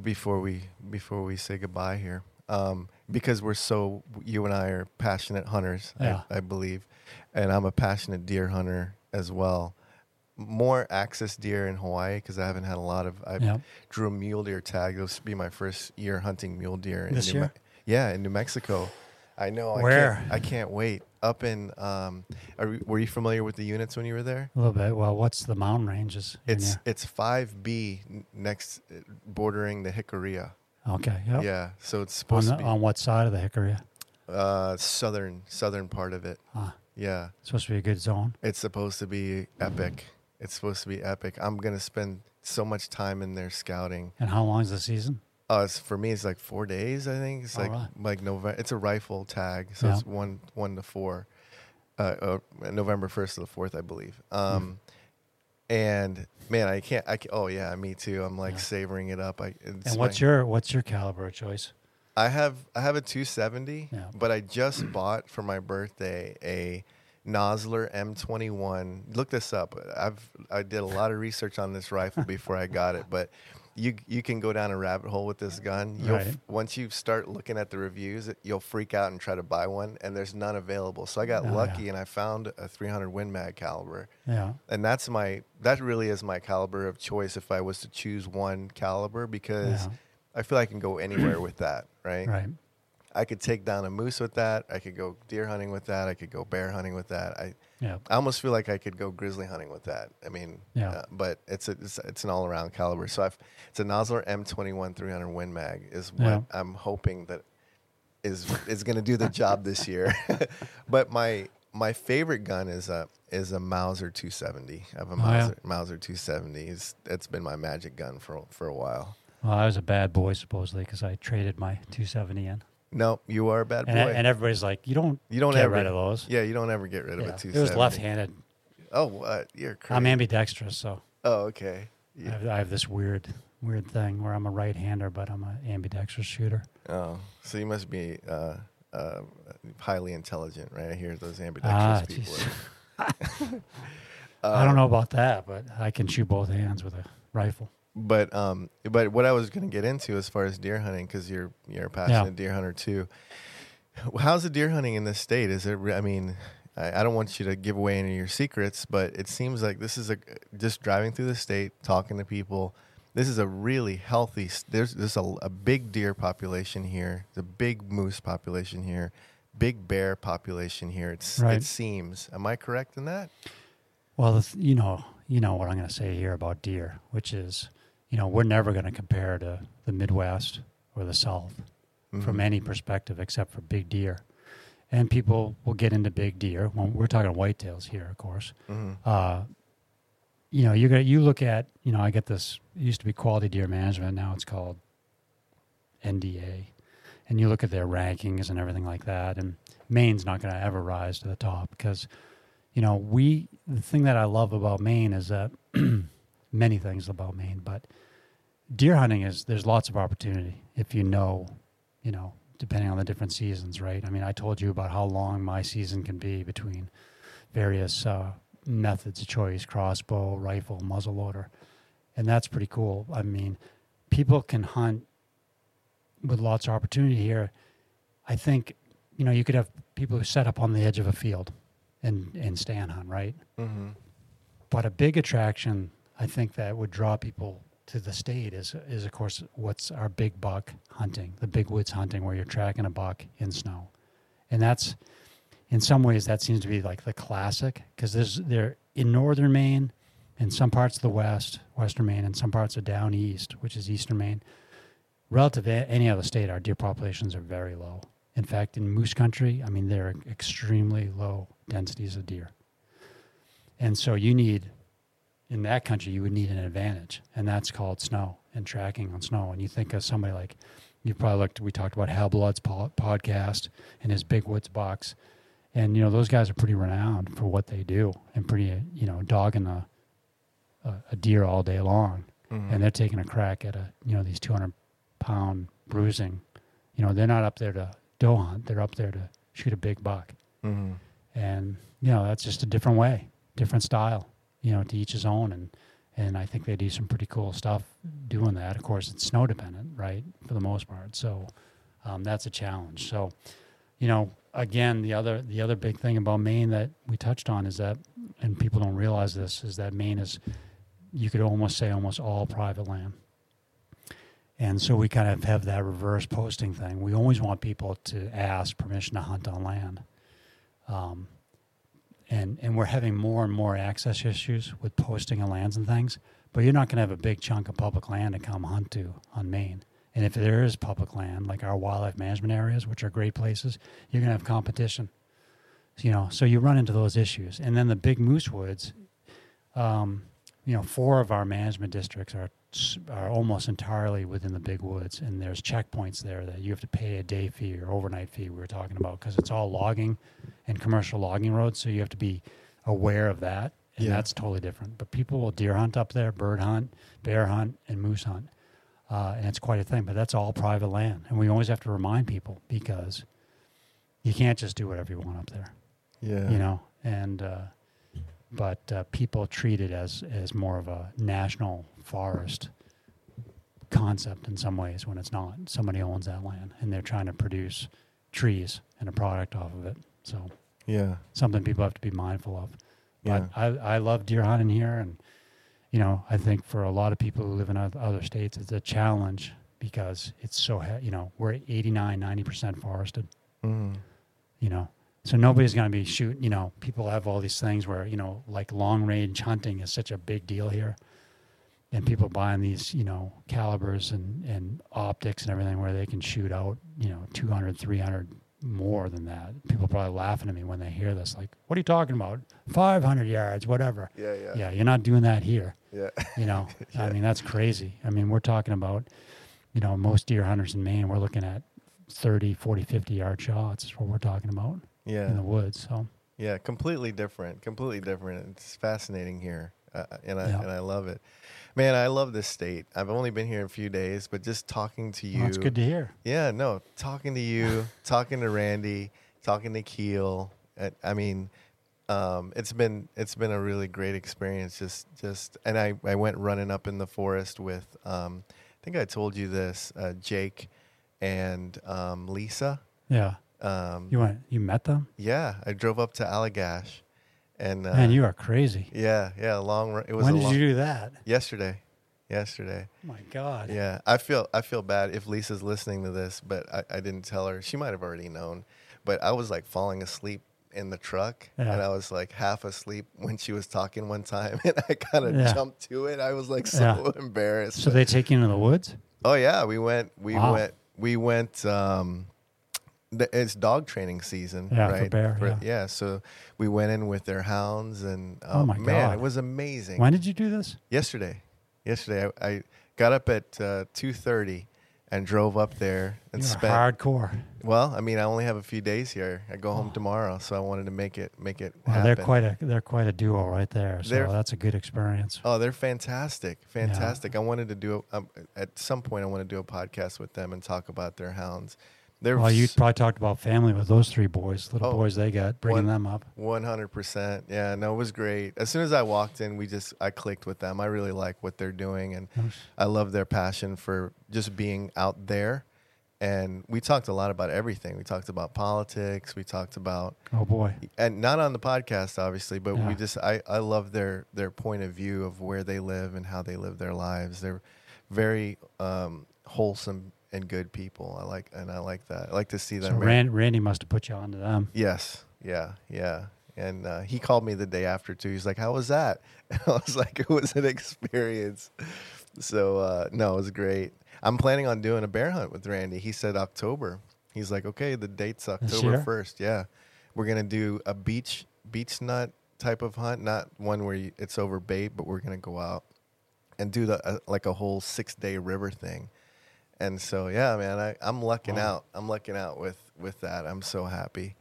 before we before we say goodbye here, um, because we're so you and I are passionate hunters, Yeah. I, I believe, and I'm a passionate deer hunter as well. More axis deer in Hawaii because I haven't had a lot of. I Yep. drew a mule deer tag. This will be my first year hunting mule deer. In This New year? yeah, in New Mexico. I know. I Where? can't, I can't wait. Up in. Um, are, we- were you familiar with the units when you were there? A little bit. Well, what's the mountain ranges? It's it's five B next, uh, bordering the Jicarilla. okay. Yep. Yeah, so it's On, the, to be on what side of the Jicarilla? uh, southern southern part of it. Huh. Yeah, Supposed to be a good zone. it's supposed to be epic. It's supposed to be epic. I'm gonna spend so much time in there scouting. And how long is the season? Uh, it's, for me, it's like four days. I think it's Oh, like really? like November. It's a rifle tag, so Yeah. it's one one to four. Uh, uh, November first to the fourth, I believe. Um, and man, I can't. I can, oh yeah, me too. I'm like Yeah. savoring it up. I it's and what's my- your what's your caliber of choice? I have I have a 270, Yeah. but I just bought for my birthday a Nosler M21. Look this up. I've I did a lot of research on this rifle before I got it, but you you can go down a rabbit hole with this gun. You'll, Right. Once you start looking at the reviews, you'll freak out and try to buy one, and there's none available. So I got Oh, yeah. lucky and I found a 300 Win Mag caliber, Yeah. and that's my that really is my caliber of choice if I was to choose one caliber because Yeah. I feel I can go anywhere with that, right? Right. I could take down a moose with that. I could go deer hunting with that. I could go bear hunting with that. I, Yeah. I almost feel like I could go grizzly hunting with that. I mean, Yeah. uh, but it's a, it's, it's an all around caliber. So I've, it's a Nosler M21 300 Win Mag is what Yeah. I'm hoping that is is going to do the job this year. but my my favorite gun is a is a Mauser 270. I have a Oh, yeah. Mauser Mauser 270. It's, it's been my magic gun for for a while. Well, I was a bad boy supposedly because I traded my 270 in, No, you are a bad boy. and, and everybody's like, "You don't, you don't get ever rid of those." Yeah, you don't ever get rid of Yeah. a 270. It was left-handed. Oh, what? You're crazy. I'm ambidextrous, so Oh, okay. I, have, I have this weird, weird thing where I'm a right-hander, but I'm an ambidextrous shooter. Oh, so you must be uh, uh, highly intelligent, right? I hear those ambidextrous Ah, people. are- I don't know about that, but I can shoot both hands with a rifle. But um, but what I was going to get into as far as deer hunting, because you're you're a passionate deer hunter too. How's the deer hunting in this state? Is it? I mean, I, I don't want you to give away any of your secrets, but it seems like this is a just driving through the state, talking to people. This is a really healthy. There's there's a, a big deer population here. The big moose population here. Big bear population here. It's Right. it seems. Am I correct in that? Well, you know, you know what I'm going to say here about deer, which is, you know, we're never going to compare to the Midwest or the South from Mhm. any perspective except for big deer. And people will get into big deer. Well, we're talking whitetails here, of course. Mhm. Uh, you know, you got you look at, you know, I get this. It used to be Quality Deer Management. Now it's called NDA, and you look at their rankings and everything like that. And Maine's not going to ever rise to the top because, you know, we. The thing that I love about Maine is that many things about Maine, but deer hunting is there's lots of opportunity if you know, you know, depending on the different seasons, right? I mean, I told you about how long my season can be between various uh, methods of choice crossbow, rifle, muzzleloader. And that's pretty cool. I mean, people can hunt with lots of opportunity here. I think, you know, you could have people who set up on the edge of a field and, and stand hunt, right? Mhm. But a big attraction, I think, that would draw people to the state is, is of course, what's our big buck hunting, the big woods hunting, where you're tracking a buck in snow, and that's, in some ways, that seems to be like the classic because there's there in northern Maine, in some parts of the west, western Maine, and some parts of down east, which is eastern Maine. Relative to any other state, our deer populations are very low. In fact, in moose country, I mean, they're extremely low densities of deer. And so you need, in that country, you would need an advantage, and that's called snow and tracking on snow. And you think of somebody like, you probably looked, we talked about Hal Blood's po- podcast and his Big Woods Bucks. And, you know, those guys are pretty renowned for what they do and pretty, you know, dogging a, a, a deer all day long. Mhm. And they're taking a crack at a, you know, these 200 pound bruising. You know, they're not up there to doe hunt, they're up there to shoot a big buck Mhm. and you know that's just a different way different style you know to each his own and and i think they do some pretty cool stuff doing that of course it's snow dependent right for the most part so um, that's a challenge so you know again the other the other big thing about maine that we touched on is that and people don't realize this, is that Maine is, you could almost say, almost all private land. And so we kind of have that reverse posting thing. We always want people to ask permission to hunt on land. Um, and, and we're having more and more access issues with posting on lands and things, but you're not going to have a big chunk of public land to come hunt to on Maine. And if there is public land, like our wildlife management areas, which are great places, you're going to have competition. You know, so you run into those issues. And then the big moose woods, um, you know, four of our management districts are are almost entirely within the big woods, and there's checkpoints there that you have to pay a day fee or overnight fee. We were talking about because it's all logging and commercial logging roads, so you have to be aware of that, and Yeah. that's totally different. But people will deer hunt up there, bird hunt, bear hunt, and moose hunt, uh, and it's quite a thing. But that's all private land, and we always have to remind people because you can't just do whatever you want up there Yeah. you know, and uh, but uh, people treat it as as more of a national forest concept in some ways when it's not. Somebody owns that land and they're trying to produce trees and a product off of it. So Yeah. something people have to be mindful of. Yeah. But I, I love deer hunting here, and you know, I think for a lot of people who live in other states, it's a challenge because it's so you know we're 89, 90 percent forested Mm. you know so nobody's going to be shooting you know people have all these things where you know like long range hunting is such a big deal here and people buying these you know calibers and and optics and everything where they can shoot out you know 200 300 more than that people are probably laughing at me when they hear this like what are you talking about 500 yards whatever Yeah. Yeah. yeah you're not doing that here Yeah. you know i mean that's crazy i mean we're talking about you know most deer hunters in maine we're looking at 30 40 50 yard shots is what we're talking about Yeah. in the woods so Yeah, completely different. Completely different. It's fascinating here, uh, and I Yeah. and I love it. Man, I love this state. I've only been here a few days, but just talking to you. well, it's good to hear Yeah, no, talking to you, talking to Randy, talking to Keel. I mean, um, it's been it's been a really great experience. Just just, and I I went running up in the forest with. Um, I think I told you this, uh, Jake, and um, Lisa. yeah Um, you went you met them yeah, I drove up to Allagash, and uh, man you are crazy yeah, yeah, long. run- It was when did long, you do that yesterday, yesterday. oh my god Yeah, I feel I feel bad if Lisa's listening to this, but I, I didn't tell her. She might have already known, but I was like falling asleep in the truck, Yeah. and I was like half asleep when she was talking one time, and I kind of Yeah. jumped to it. I was like so Yeah. embarrassed. so they take you into the woods oh yeah, we went, we Wow. went, we went. Um, it's dog training season, Yeah, for right? bear, yeah. so we went in with their hounds, and Oh um, my man, God. it was amazing when did you do this yesterday. Yesterday, I, I got up at uh, two thirty and drove up there and You're spent. hardcore Well, I mean, I only have a few days here. I go home Oh. tomorrow, so I wanted to make it make it well, they're quite a they're quite a duo right there so They're- that's a good experience oh, they're fantastic, fantastic. I wanted to do a, um, at some point. I want to do a podcast with them and talk about their hounds. Well you probably talked about family with those three boys little Oh, boys they got bringing one- them up One hundred percent. Yeah, no, it was great. As soon as I walked in, we just I clicked with them. I really like what they're doing, and I love their passion for just being out there. And we talked a lot about everything. We talked about politics. We talked about oh boy and not on the podcast, obviously, but Yeah. we just I I love their their point of view of where they live and how they live their lives. They're very um, wholesome and good people. I like and I like that. I like to see so them. Rand, randy must have put you onto them Yes. Yeah. Yeah. And uh, he called me the day after too. He's like, "How was that?" And I was like, "It was an experience." So uh, no, it was great. I'm planning on doing a bear hunt with Randy. He said October. He's like, "Okay, the date's October first. Yeah, we're gonna do a beech beech nut type of hunt, not one where you, it's over bait, but we're gonna go out and do the uh, like a whole six day river thing." And so yeah, man, I, I'm lucking Wow. out. I'm lucking out with with that. I'm so happy.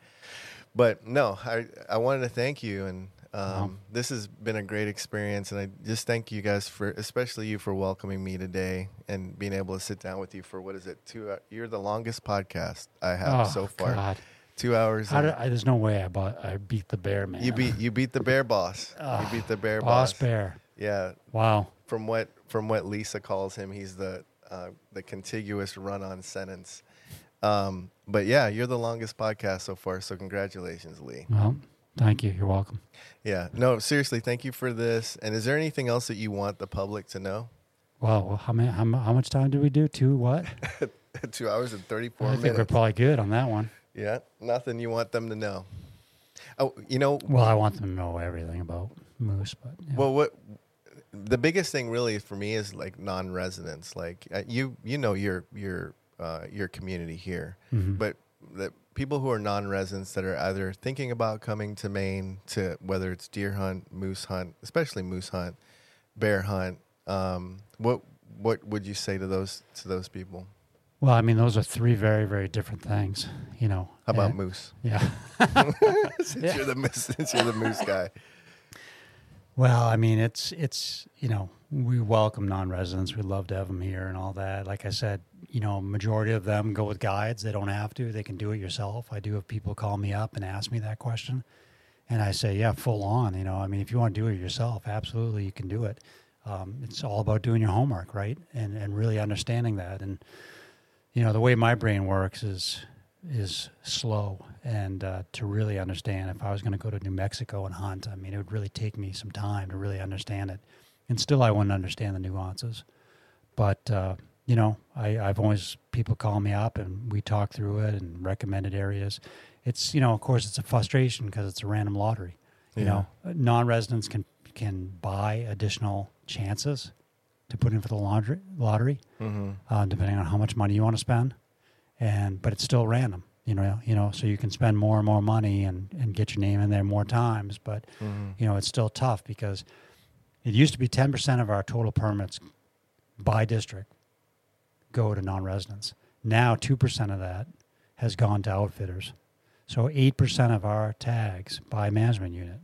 But no, I I wanted to thank you, and um, Wow. this has been a great experience, and I just thank you guys for, especially you for welcoming me today and being able to sit down with you for what is it? Two. hou- You're the longest podcast I have oh so far. god Two hours. Did I, there's no way I, bought, I beat the bear man you beat you beat the bear boss. Ah, you beat the bear boss boss. bear Yeah, wow from what from what Lisa calls him, he's the uh, the contiguous run-on sentence. Um, but yeah, you're the longest podcast so far, so congratulations, Lee. Well, Thank you. You're welcome. Yeah. No, seriously, thank you for this. And is there anything else that you want the public to know? Well, how many? How, how much time did we do? Two what? Two hours and 34 I think we're probably good on that one. yeah. Nothing you want them to know. Oh, you know, Well, I want them to know everything about moose, but yeah. well, what the biggest thing really for me is like non-residents. Like uh, you, you know, your your uh, your community here, Mhm. but the people who are non-residents that are either thinking about coming to Maine to whether it's deer hunt, moose hunt, especially moose hunt, bear hunt. Um, what what would you say to those to those people? well, I mean, those are three very, very different things. You know. How about And- moose? Yeah. since Yeah. you're the since you're the moose guy. Well, I mean, it's it's you know we welcome non-residents. We love to have them here and all that. Like I said, you know, majority of them go with guides. They don't have to. They can do it yourself. I do have people call me up and ask me that question, and I say, yeah, full on. You know, I mean, if you want to do it yourself, absolutely, you can do it. Um, it's all about doing your homework, right, and and really understanding that. And you know, the way my brain works is is slow and uh, to really understand if I was going to go to New Mexico and hunt, I mean, it would really take me some time to really understand it. And still, I wouldn't understand the nuances. But, uh, you know, I, I've always, people call me up and we talk through it and recommended areas. It's, you know, of course, it's a frustration because it's a random lottery. You Yeah. know, non residents can, can buy additional chances to put in for the lottery, lottery Mm-hmm. uh, depending on how much money you want to spend. And but it's still random, you know. You know, so you can spend more and more money and and get your name in there more times. But Mm-hmm. you know, it's still tough because it used to be ten percent of our total permits by district go to non-residents. Now two percent of that has gone to outfitters. So eight percent of our tags by management unit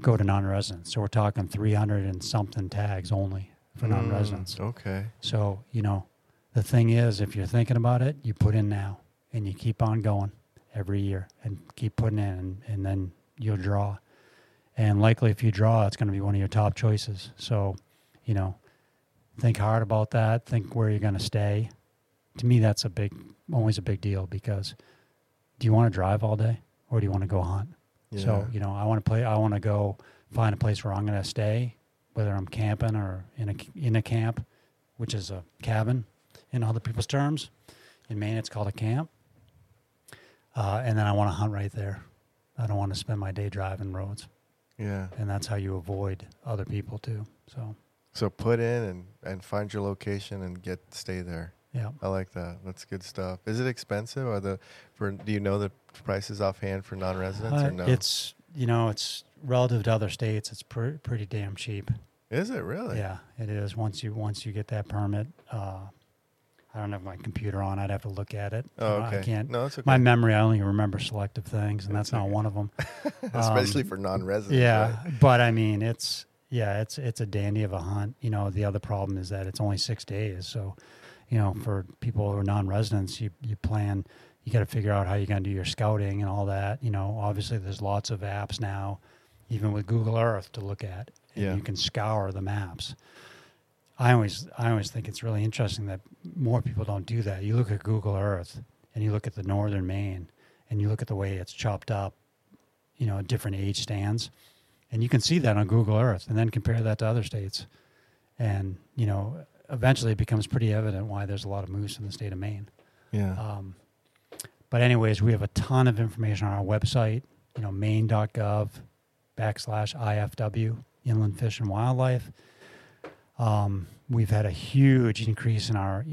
go to non-residents. So we're talking three hundred and something tags only for non-residents. Mm, okay. So, you know, the thing is, if you're thinking about it, you put in now and you keep on going every year and keep putting in, and, and then you'll draw. And likely, if you draw, it's going to be one of your top choices. So, you know, think hard about that. Think where you're going to stay. To me, that's a big, always a big deal because do you want to drive all day or do you want to go hunt? So, you know, I want to play, I want to go find a place where I'm going to stay, whether I'm camping or in a, in a camp, which is a cabin in other people's terms. In Maine, it's called a camp. Uh, and then I want to hunt right there. I don't want to spend my day driving roads. yeah. And that's how you avoid other people too. So, So put in and, and find your location and get stay there. yeah. I like that. That's good stuff. Is it expensive? Are the for do you know the prices offhand for non-residents Uh, or no? It's, you know, it's relative to other states, it's pre- pretty damn cheap. Is it really? Yeah, it is. Once you once you get that permit, uh, I don't have my computer on. I'd have to look at it. Oh, okay. I can't. No, it's okay. My memory, I only remember selective things, and that's That's not okay. one of them. Especially um, for non-residents. Yeah, right? but I mean, it's yeah, it's it's a dandy of a hunt. You know, the other problem is that it's only six days. So, you know, for people who are non-residents, you you plan, you got to figure out how you're going to do your scouting and all that. You know, obviously, there's lots of apps now, even with Google Earth to look at. And Yeah. you can scour the maps. I always I always think it's really interesting that more people don't do that. You look at Google Earth and you look at the northern Maine and you look at the way it's chopped up, you know, different age stands. And you can see that on Google Earth and then compare that to other states. And, you know, eventually it becomes pretty evident why there's a lot of moose in the state of Maine. Yeah. Um, but anyways, we have a ton of information on our website, you know, maine.gov backslash IFW, Inland Fish and Wildlife. Um, we've had a huge increase in our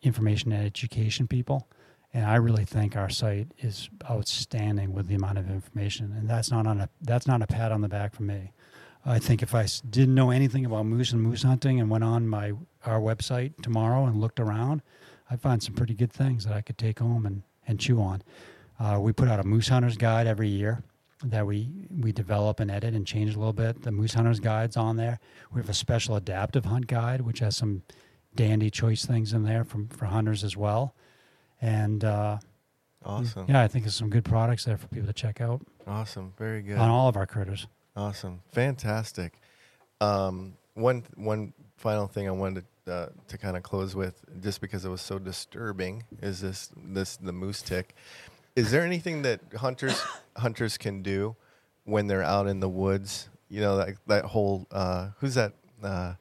information and education people. And I really think our site is outstanding with the amount of information. And that's not on a that's not a pat on the back for me. I think if I didn't know anything about moose and moose hunting and went on my our website tomorrow and looked around, I'd find some pretty good things that I could take home and, and chew on. Uh, we put out a moose hunter's guide every year that we, we develop and edit and change a little bit. The moose hunter's guide's on there. We have a special adaptive hunt guide, which has some dandy choice things in there from, for hunters as well. And uh, awesome. yeah, I think there's some good products there for people to check out Awesome. Very good. on all of our critters. Awesome, fantastic. Um, one one final thing I wanted to, uh, to kind of close with, just because it was so disturbing, is this this the moose tick. Is there anything that hunters hunters can do when they're out in the woods. You know that that whole uh, who's that uh,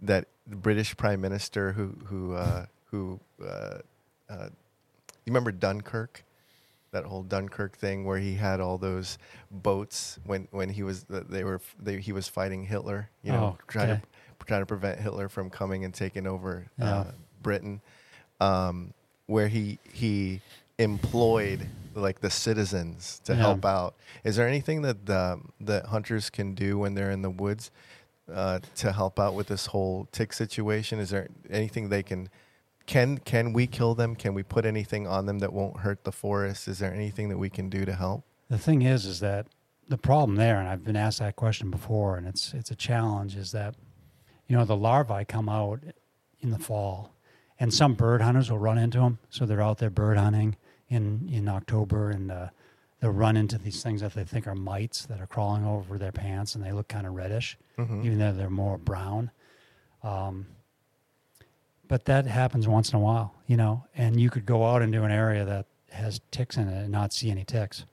that British Prime Minister who who uh, who uh, uh, you remember Dunkirk? That whole Dunkirk thing where he had all those boats when when he was they were they, he was fighting Hitler. You know, Oh, trying okay. to trying to prevent Hitler from coming and taking over Yeah. uh, Britain, um, where he he employed like the citizens to Yeah. help out. Is there anything that um, that hunters can do when they're in the woods uh, to help out with this whole tick situation? Is there anything they can can can we kill them? Can we put anything on them that won't hurt the forest? Is there anything that we can do to help? The thing is, is that the problem there, and I've been asked that question before, and it's it's a challenge. Is that you know the larvae come out in the fall, and some bird hunters will run into them. So they're out there bird hunting in in October, and uh, they'll run into these things that they think are mites that are crawling over their pants, and they look kind of reddish, Mhm. even though they're more brown. Um, but that happens once in a while, you know, and you could go out into an area that has ticks in it and not see any ticks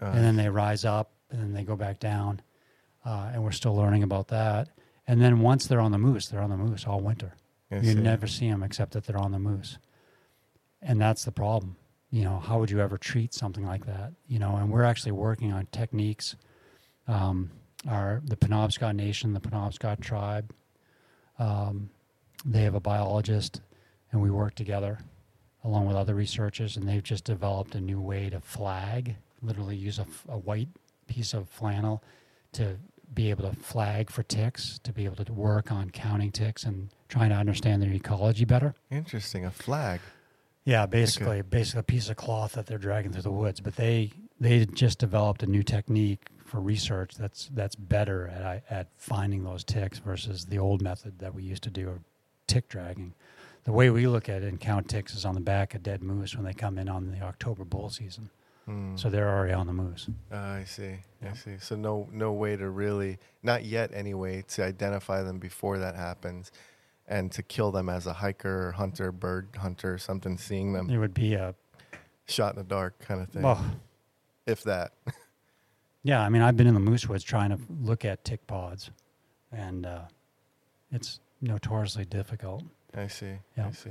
Uh, and then they rise up and then they go back down uh, and we're still learning about that and then once they're on the moose they're on the moose all winter you see. never see them except that they're on the moose and that's the problem you know how would you ever treat something like that you know and we're actually working on techniques um, our the penobscot nation the penobscot tribe um, they have a biologist and we work together along with other researchers and they've just developed a new way to flag literally use a white piece of flannel to be able to flag for ticks to be able to work on counting ticks and trying to understand their ecology better Interesting. A flag. Yeah basically basically a piece of cloth that they're dragging through the woods but they they just developed a new technique for research that's that's better at at finding those ticks versus the old method that we used to do of tick dragging the way we look at it and count ticks is on the back of dead moose when they come in on the October bull season. Hmm. So they're already on the moose. Ah, I see. Yeah. I see. So no no way to really not yet anyway to identify them before that happens and to kill them as a hiker or hunter, bird hunter, something seeing them It would be a shot in the dark kind of thing. well, if that. yeah. I mean, I've been in the moose woods trying to look at tick pods, and uh, it's notoriously difficult. I see. Yeah. I see.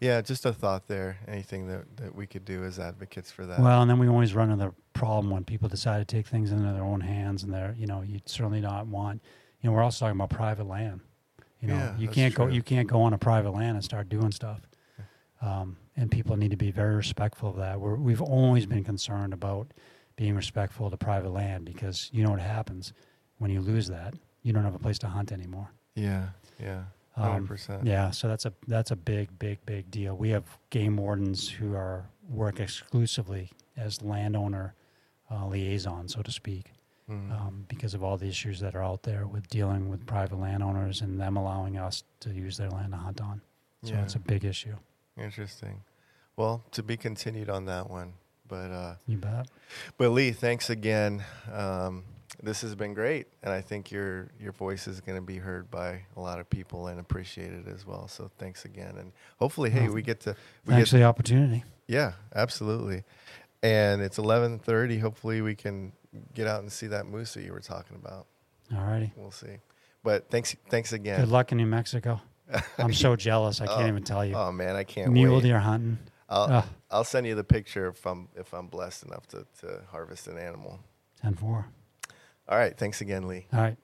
Yeah, just a thought there. Anything that, that we could do as advocates for that. Well, and then we always run into the problem when people decide to take things into their own hands, and they're you know you certainly not want. You know, we're also talking about private land. You know, Yeah, you can't go you can't go on a private land and start doing stuff. Um, and people need to be very respectful of that. We're, we've always been concerned about being respectful to private land because you know what happens when you lose that. You don't have a place to hunt anymore. yeah, yeah. Um, 100%. Yeah, so that's a that's a big, big, big deal. We have game wardens who are work exclusively as landowner uh, liaison, so to speak, Mhm. um, because of all the issues that are out there with dealing with private landowners and them allowing us to use their land to hunt on. So Yeah. it's a big issue. Interesting. Well, to be continued on that one. But uh You bet. but Lee, thanks again. Um this has been great and I think your your voice is going to be heard by a lot of people and appreciated as well. So thanks again and hopefully hey, Well, we get to we get the opportunity. Yeah, absolutely. And it's 11:30. Hopefully we can get out and see that moose that you were talking about. All righty. We'll see. But thanks thanks again. Good luck in New Mexico. I'm so jealous. I can't Oh, even tell you. Oh man, I can't Mule wait. deer hunting. I'll, Ugh. I'll send you the picture if I'm if I'm blessed enough to, to harvest an animal. Ten four. All right. thanks again, Lee. All right.